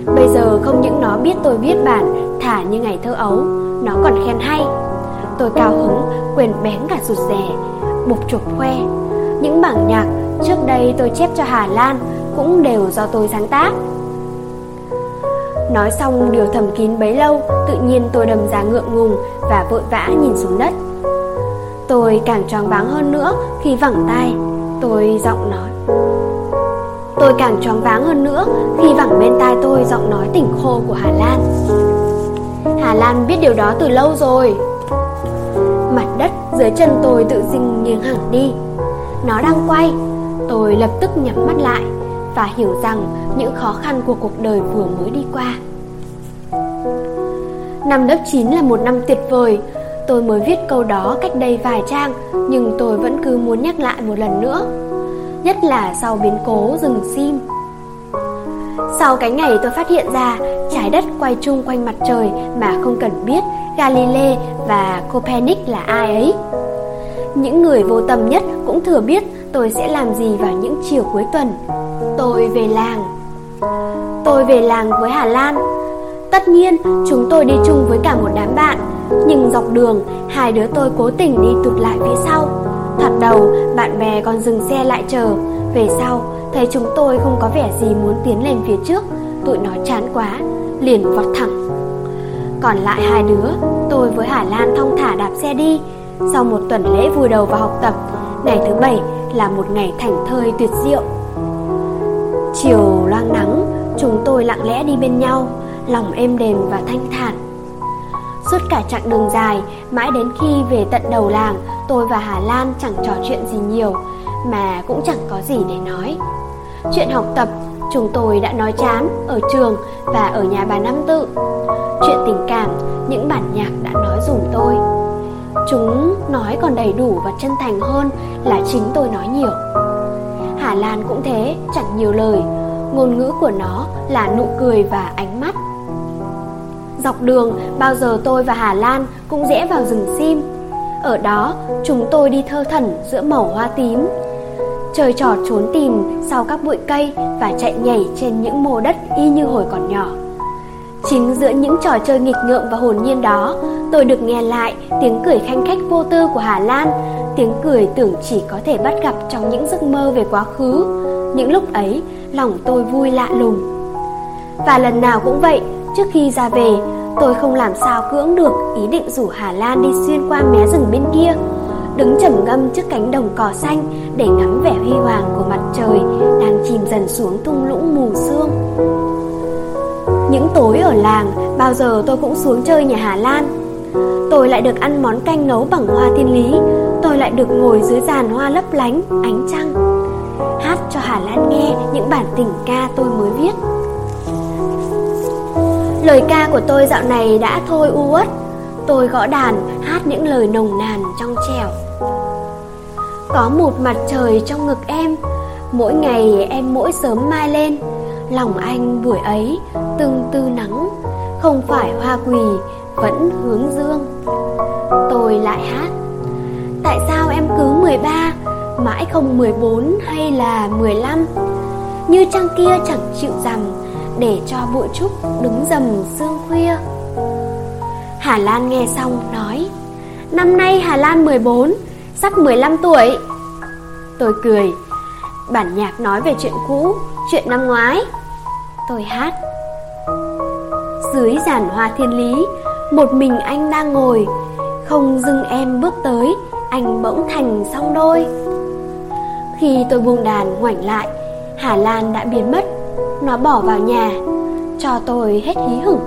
Bây giờ không những nó biết tôi viết bản Thả như ngày thơ ấu, Nó còn khen hay. Tôi cao hứng quyền bén cả rụt rè, Bục chuột khoe. Những bản nhạc trước đây tôi chép cho Hà Lan Cũng đều do tôi sáng tác. Nói xong điều thầm kín bấy lâu, Tự nhiên tôi đầm ra ngượng ngùng Và vội vã nhìn xuống đất. Tôi càng choáng váng hơn nữa Khi vẳng tay Tôi giọng nói. Tôi càng choáng váng hơn nữa Khi vẳng bên tai tôi giọng nói tỉnh khô của Hà Lan. Hà Lan biết điều đó từ lâu rồi. Mặt đất dưới chân tôi tự dưng nghiêng hẳn đi. Nó đang quay. Tôi lập tức nhắm mắt lại Và hiểu rằng những khó khăn của cuộc đời vừa mới đi qua. Năm lớp 9 là một năm tuyệt vời. Tôi mới viết câu đó cách đây vài trang, Nhưng tôi vẫn cứ muốn nhắc lại một lần nữa. Nhất là sau biến cố rừng sim. Sau cái ngày tôi phát hiện ra, Trái đất quay chung quanh mặt trời Mà không cần biết Galilei và Copernic là ai ấy. Những người vô tâm nhất cũng thừa biết tôi sẽ làm gì vào những chiều cuối tuần. Tôi về làng. Tôi về làng với Hà Lan. Tất nhiên, chúng tôi đi chung với cả một đám bạn, Nhưng dọc đường, hai đứa tôi cố tình đi tụt lại phía sau đầu, bạn bè còn dừng xe lại chờ. Về sau, thấy chúng tôi không có vẻ gì muốn tiến lên phía trước, Tụi nó chán quá, Liền vọt thẳng. Còn lại hai đứa, Tôi với Hà Lan thong thả đạp xe đi. Sau một tuần lễ vùi đầu vào học tập, Ngày thứ bảy là một ngày thảnh thơi tuyệt diệu. Chiều loang nắng, Chúng tôi lặng lẽ đi bên nhau, Lòng êm đềm và thanh thản. Suốt cả chặng đường dài, Mãi đến khi về tận đầu làng, Tôi và Hà Lan chẳng trò chuyện gì nhiều, Mà cũng chẳng có gì để nói. Chuyện học tập, Chúng tôi đã nói chán Ở trường và ở nhà bà Năm Tự. Chuyện tình cảm, Những bản nhạc đã nói dùm tôi. Chúng nói còn đầy đủ và chân thành hơn Là chính tôi nói nhiều. Hà Lan cũng thế, Chẳng nhiều lời. Ngôn ngữ của nó là nụ cười và ánh mắt. Dọc đường, bao giờ tôi và Hà Lan cũng rẽ vào rừng sim. Ở đó, chúng tôi đi thơ thẩn giữa màu hoa tím. Trời trò trốn tìm sau các bụi cây Và chạy nhảy trên những mô đất y như hồi còn nhỏ. Chính giữa những trò chơi nghịch ngợm và hồn nhiên đó, Tôi được nghe lại tiếng cười khanh khách vô tư của Hà Lan, Tiếng cười tưởng chỉ có thể bắt gặp trong những giấc mơ về quá khứ. Những lúc ấy, lòng tôi vui lạ lùng. Và lần nào cũng vậy Trước khi ra về, Tôi không làm sao cưỡng được ý định rủ Hà Lan đi xuyên qua mé rừng bên kia. Đứng trầm ngâm trước cánh đồng cỏ xanh Để ngắm vẻ huy hoàng của mặt trời Đang chìm dần xuống thung lũng mù sương. Những tối ở làng, Bao giờ tôi cũng xuống chơi nhà Hà Lan. Tôi lại được ăn món canh nấu bằng hoa thiên lý. Tôi lại được ngồi dưới giàn hoa lấp lánh, Ánh trăng. Hát cho Hà Lan nghe những bản tình ca tôi mới viết. Lời ca của tôi dạo này đã thôi u uất. Tôi gõ đàn, hát những lời nồng nàn trong trẻo. Có một mặt trời trong ngực em, Mỗi ngày em mỗi sớm mai lên. Lòng anh buổi ấy tương tư nắng, Không phải hoa quỳ, vẫn hướng dương. Tôi lại hát, Tại sao em cứ 13 Mãi không 14 hay là 15 Như trăng kia chẳng chịu rằng để cho bụi trúc đứng dầm sương khuya. Hà Lan nghe xong nói, Năm nay Hà Lan 14 Sắp 15 tuổi. Tôi cười, Bản nhạc nói về chuyện cũ, Chuyện năm ngoái. Tôi hát, Dưới giàn hoa thiên lý, Một mình anh đang ngồi, Không dưng em bước tới, Anh bỗng thành song đôi. Khi tôi buông đàn ngoảnh lại, Hà Lan đã biến mất. Nó bỏ vào nhà. Cho tôi hết hí hửng.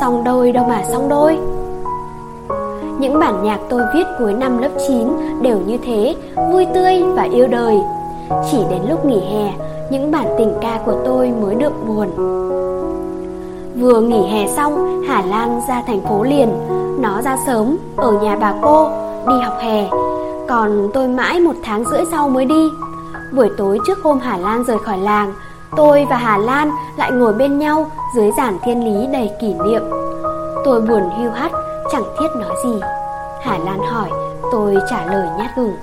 Song đôi đâu mà song đôi. Những bản nhạc tôi viết cuối năm lớp 9 Đều như thế, Vui tươi và yêu đời. Chỉ đến lúc nghỉ hè, Những bản tình ca của tôi mới được buồn. Vừa nghỉ hè xong, Hà Lan ra thành phố liền. Nó ra sớm, Ở nhà bà cô, Đi học hè. Còn tôi mãi một tháng rưỡi sau mới đi. Buổi tối trước hôm Hà Lan rời khỏi làng Tôi và Hà Lan lại ngồi bên nhau dưới giản thiên lý đầy kỷ niệm. Tôi buồn hưu hắt, chẳng thiết nói gì. Hà Lan hỏi, tôi trả lời nhát gừng.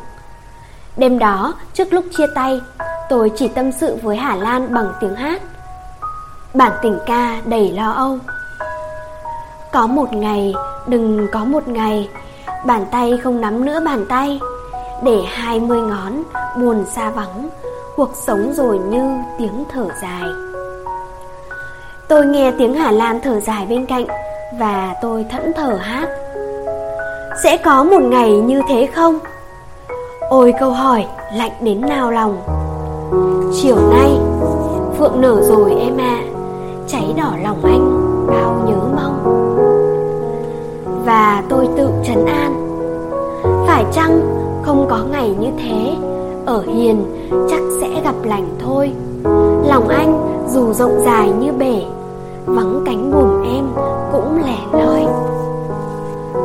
Đêm đó, trước lúc chia tay, tôi chỉ tâm sự với Hà Lan bằng tiếng hát. Bản tình ca đầy lo âu. Có một ngày, đừng có một ngày, bàn tay không nắm nữa bàn tay, để hai mươi ngón buồn xa vắng cuộc sống rồi như tiếng thở dài. Tôi nghe tiếng hà lan thở dài bên cạnh và tôi thẫn thờ hát. Sẽ có một ngày như thế không? Ôi câu hỏi lạnh đến nao lòng. Chiều nay phượng nở rồi em ạ. À, cháy đỏ lòng anh bao nhớ mong. Và tôi tự trấn an. Phải chăng không có ngày như thế? Ở hiền, chắc sẽ gặp lành thôi. Lòng anh dù rộng dài như bể, vắng cánh buồm em cũng lẻ loi.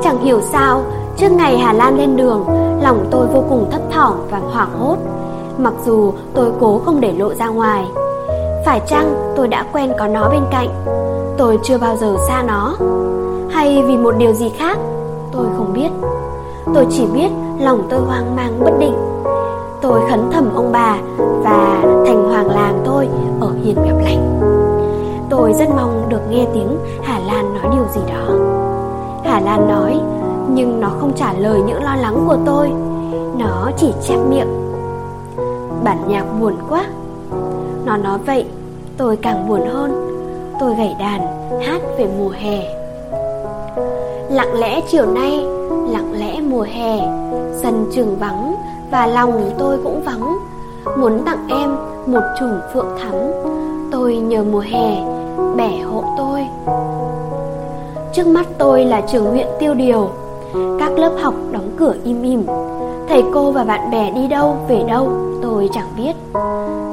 Chẳng hiểu sao, trước ngày hà lan lên đường, lòng tôi vô cùng thấp thỏm và hoảng hốt. Mặc dù tôi cố không để lộ ra ngoài, phải chăng tôi đã quen có nó bên cạnh? Tôi chưa bao giờ xa nó. Hay vì một điều gì khác, tôi không biết. Tôi chỉ biết lòng tôi hoang mang bất định. Tôi khấn thầm ông bà và thành hoàng làng tôi ở hiền gặp lành. Tôi rất mong được nghe tiếng Hà Lan nói điều gì đó. Hà Lan nói, Nhưng nó không trả lời những lo lắng của tôi, Nó chỉ chép miệng. Bản nhạc buồn quá. Nó nói vậy, Tôi càng buồn hơn. Tôi gảy đàn, hát về mùa hè. Lặng lẽ chiều nay, Lặng lẽ mùa hè, Sân trường vắng và lòng tôi cũng vắng. Muốn tặng em một chùm phượng thắm. Tôi nhờ mùa hè bẻ hộ tôi. Trước mắt tôi là trường huyện tiêu điều. Các lớp học đóng cửa im im. Thầy cô và bạn bè đi đâu, về đâu, tôi chẳng biết.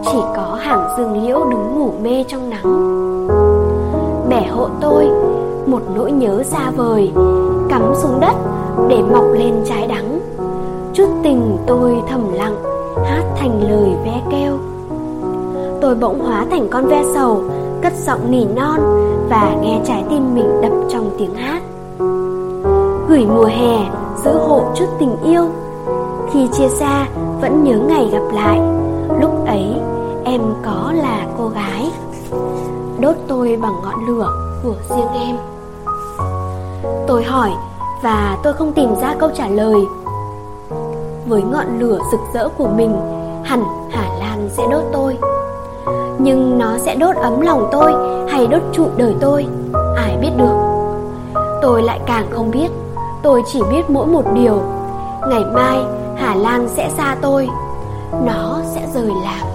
Chỉ có hàng rừng liễu đứng ngủ mê trong nắng. Bẻ hộ tôi, một nỗi nhớ xa vời, Cắm xuống đất để mọc lên trái đắng. Chút tình tôi thầm lặng, Hát thành lời ve kêu. Tôi bỗng hóa thành con ve sầu, Cất giọng nỉ non Và nghe trái tim mình đập trong tiếng hát. Gửi mùa hè, giữ hộ chút tình yêu. Khi chia xa, vẫn nhớ ngày gặp lại. Lúc ấy, em có là cô gái. Đốt tôi bằng ngọn lửa của riêng em. Tôi hỏi và tôi không tìm ra câu trả lời. Với ngọn lửa rực rỡ của mình, Hẳn Hà Lan sẽ đốt tôi. Nhưng nó sẽ đốt ấm lòng tôi Hay đốt trụi đời tôi? Ai biết được. Tôi lại càng không biết. Tôi chỉ biết mỗi một điều. Ngày mai Hà Lan sẽ xa tôi. Nó sẽ rời làng.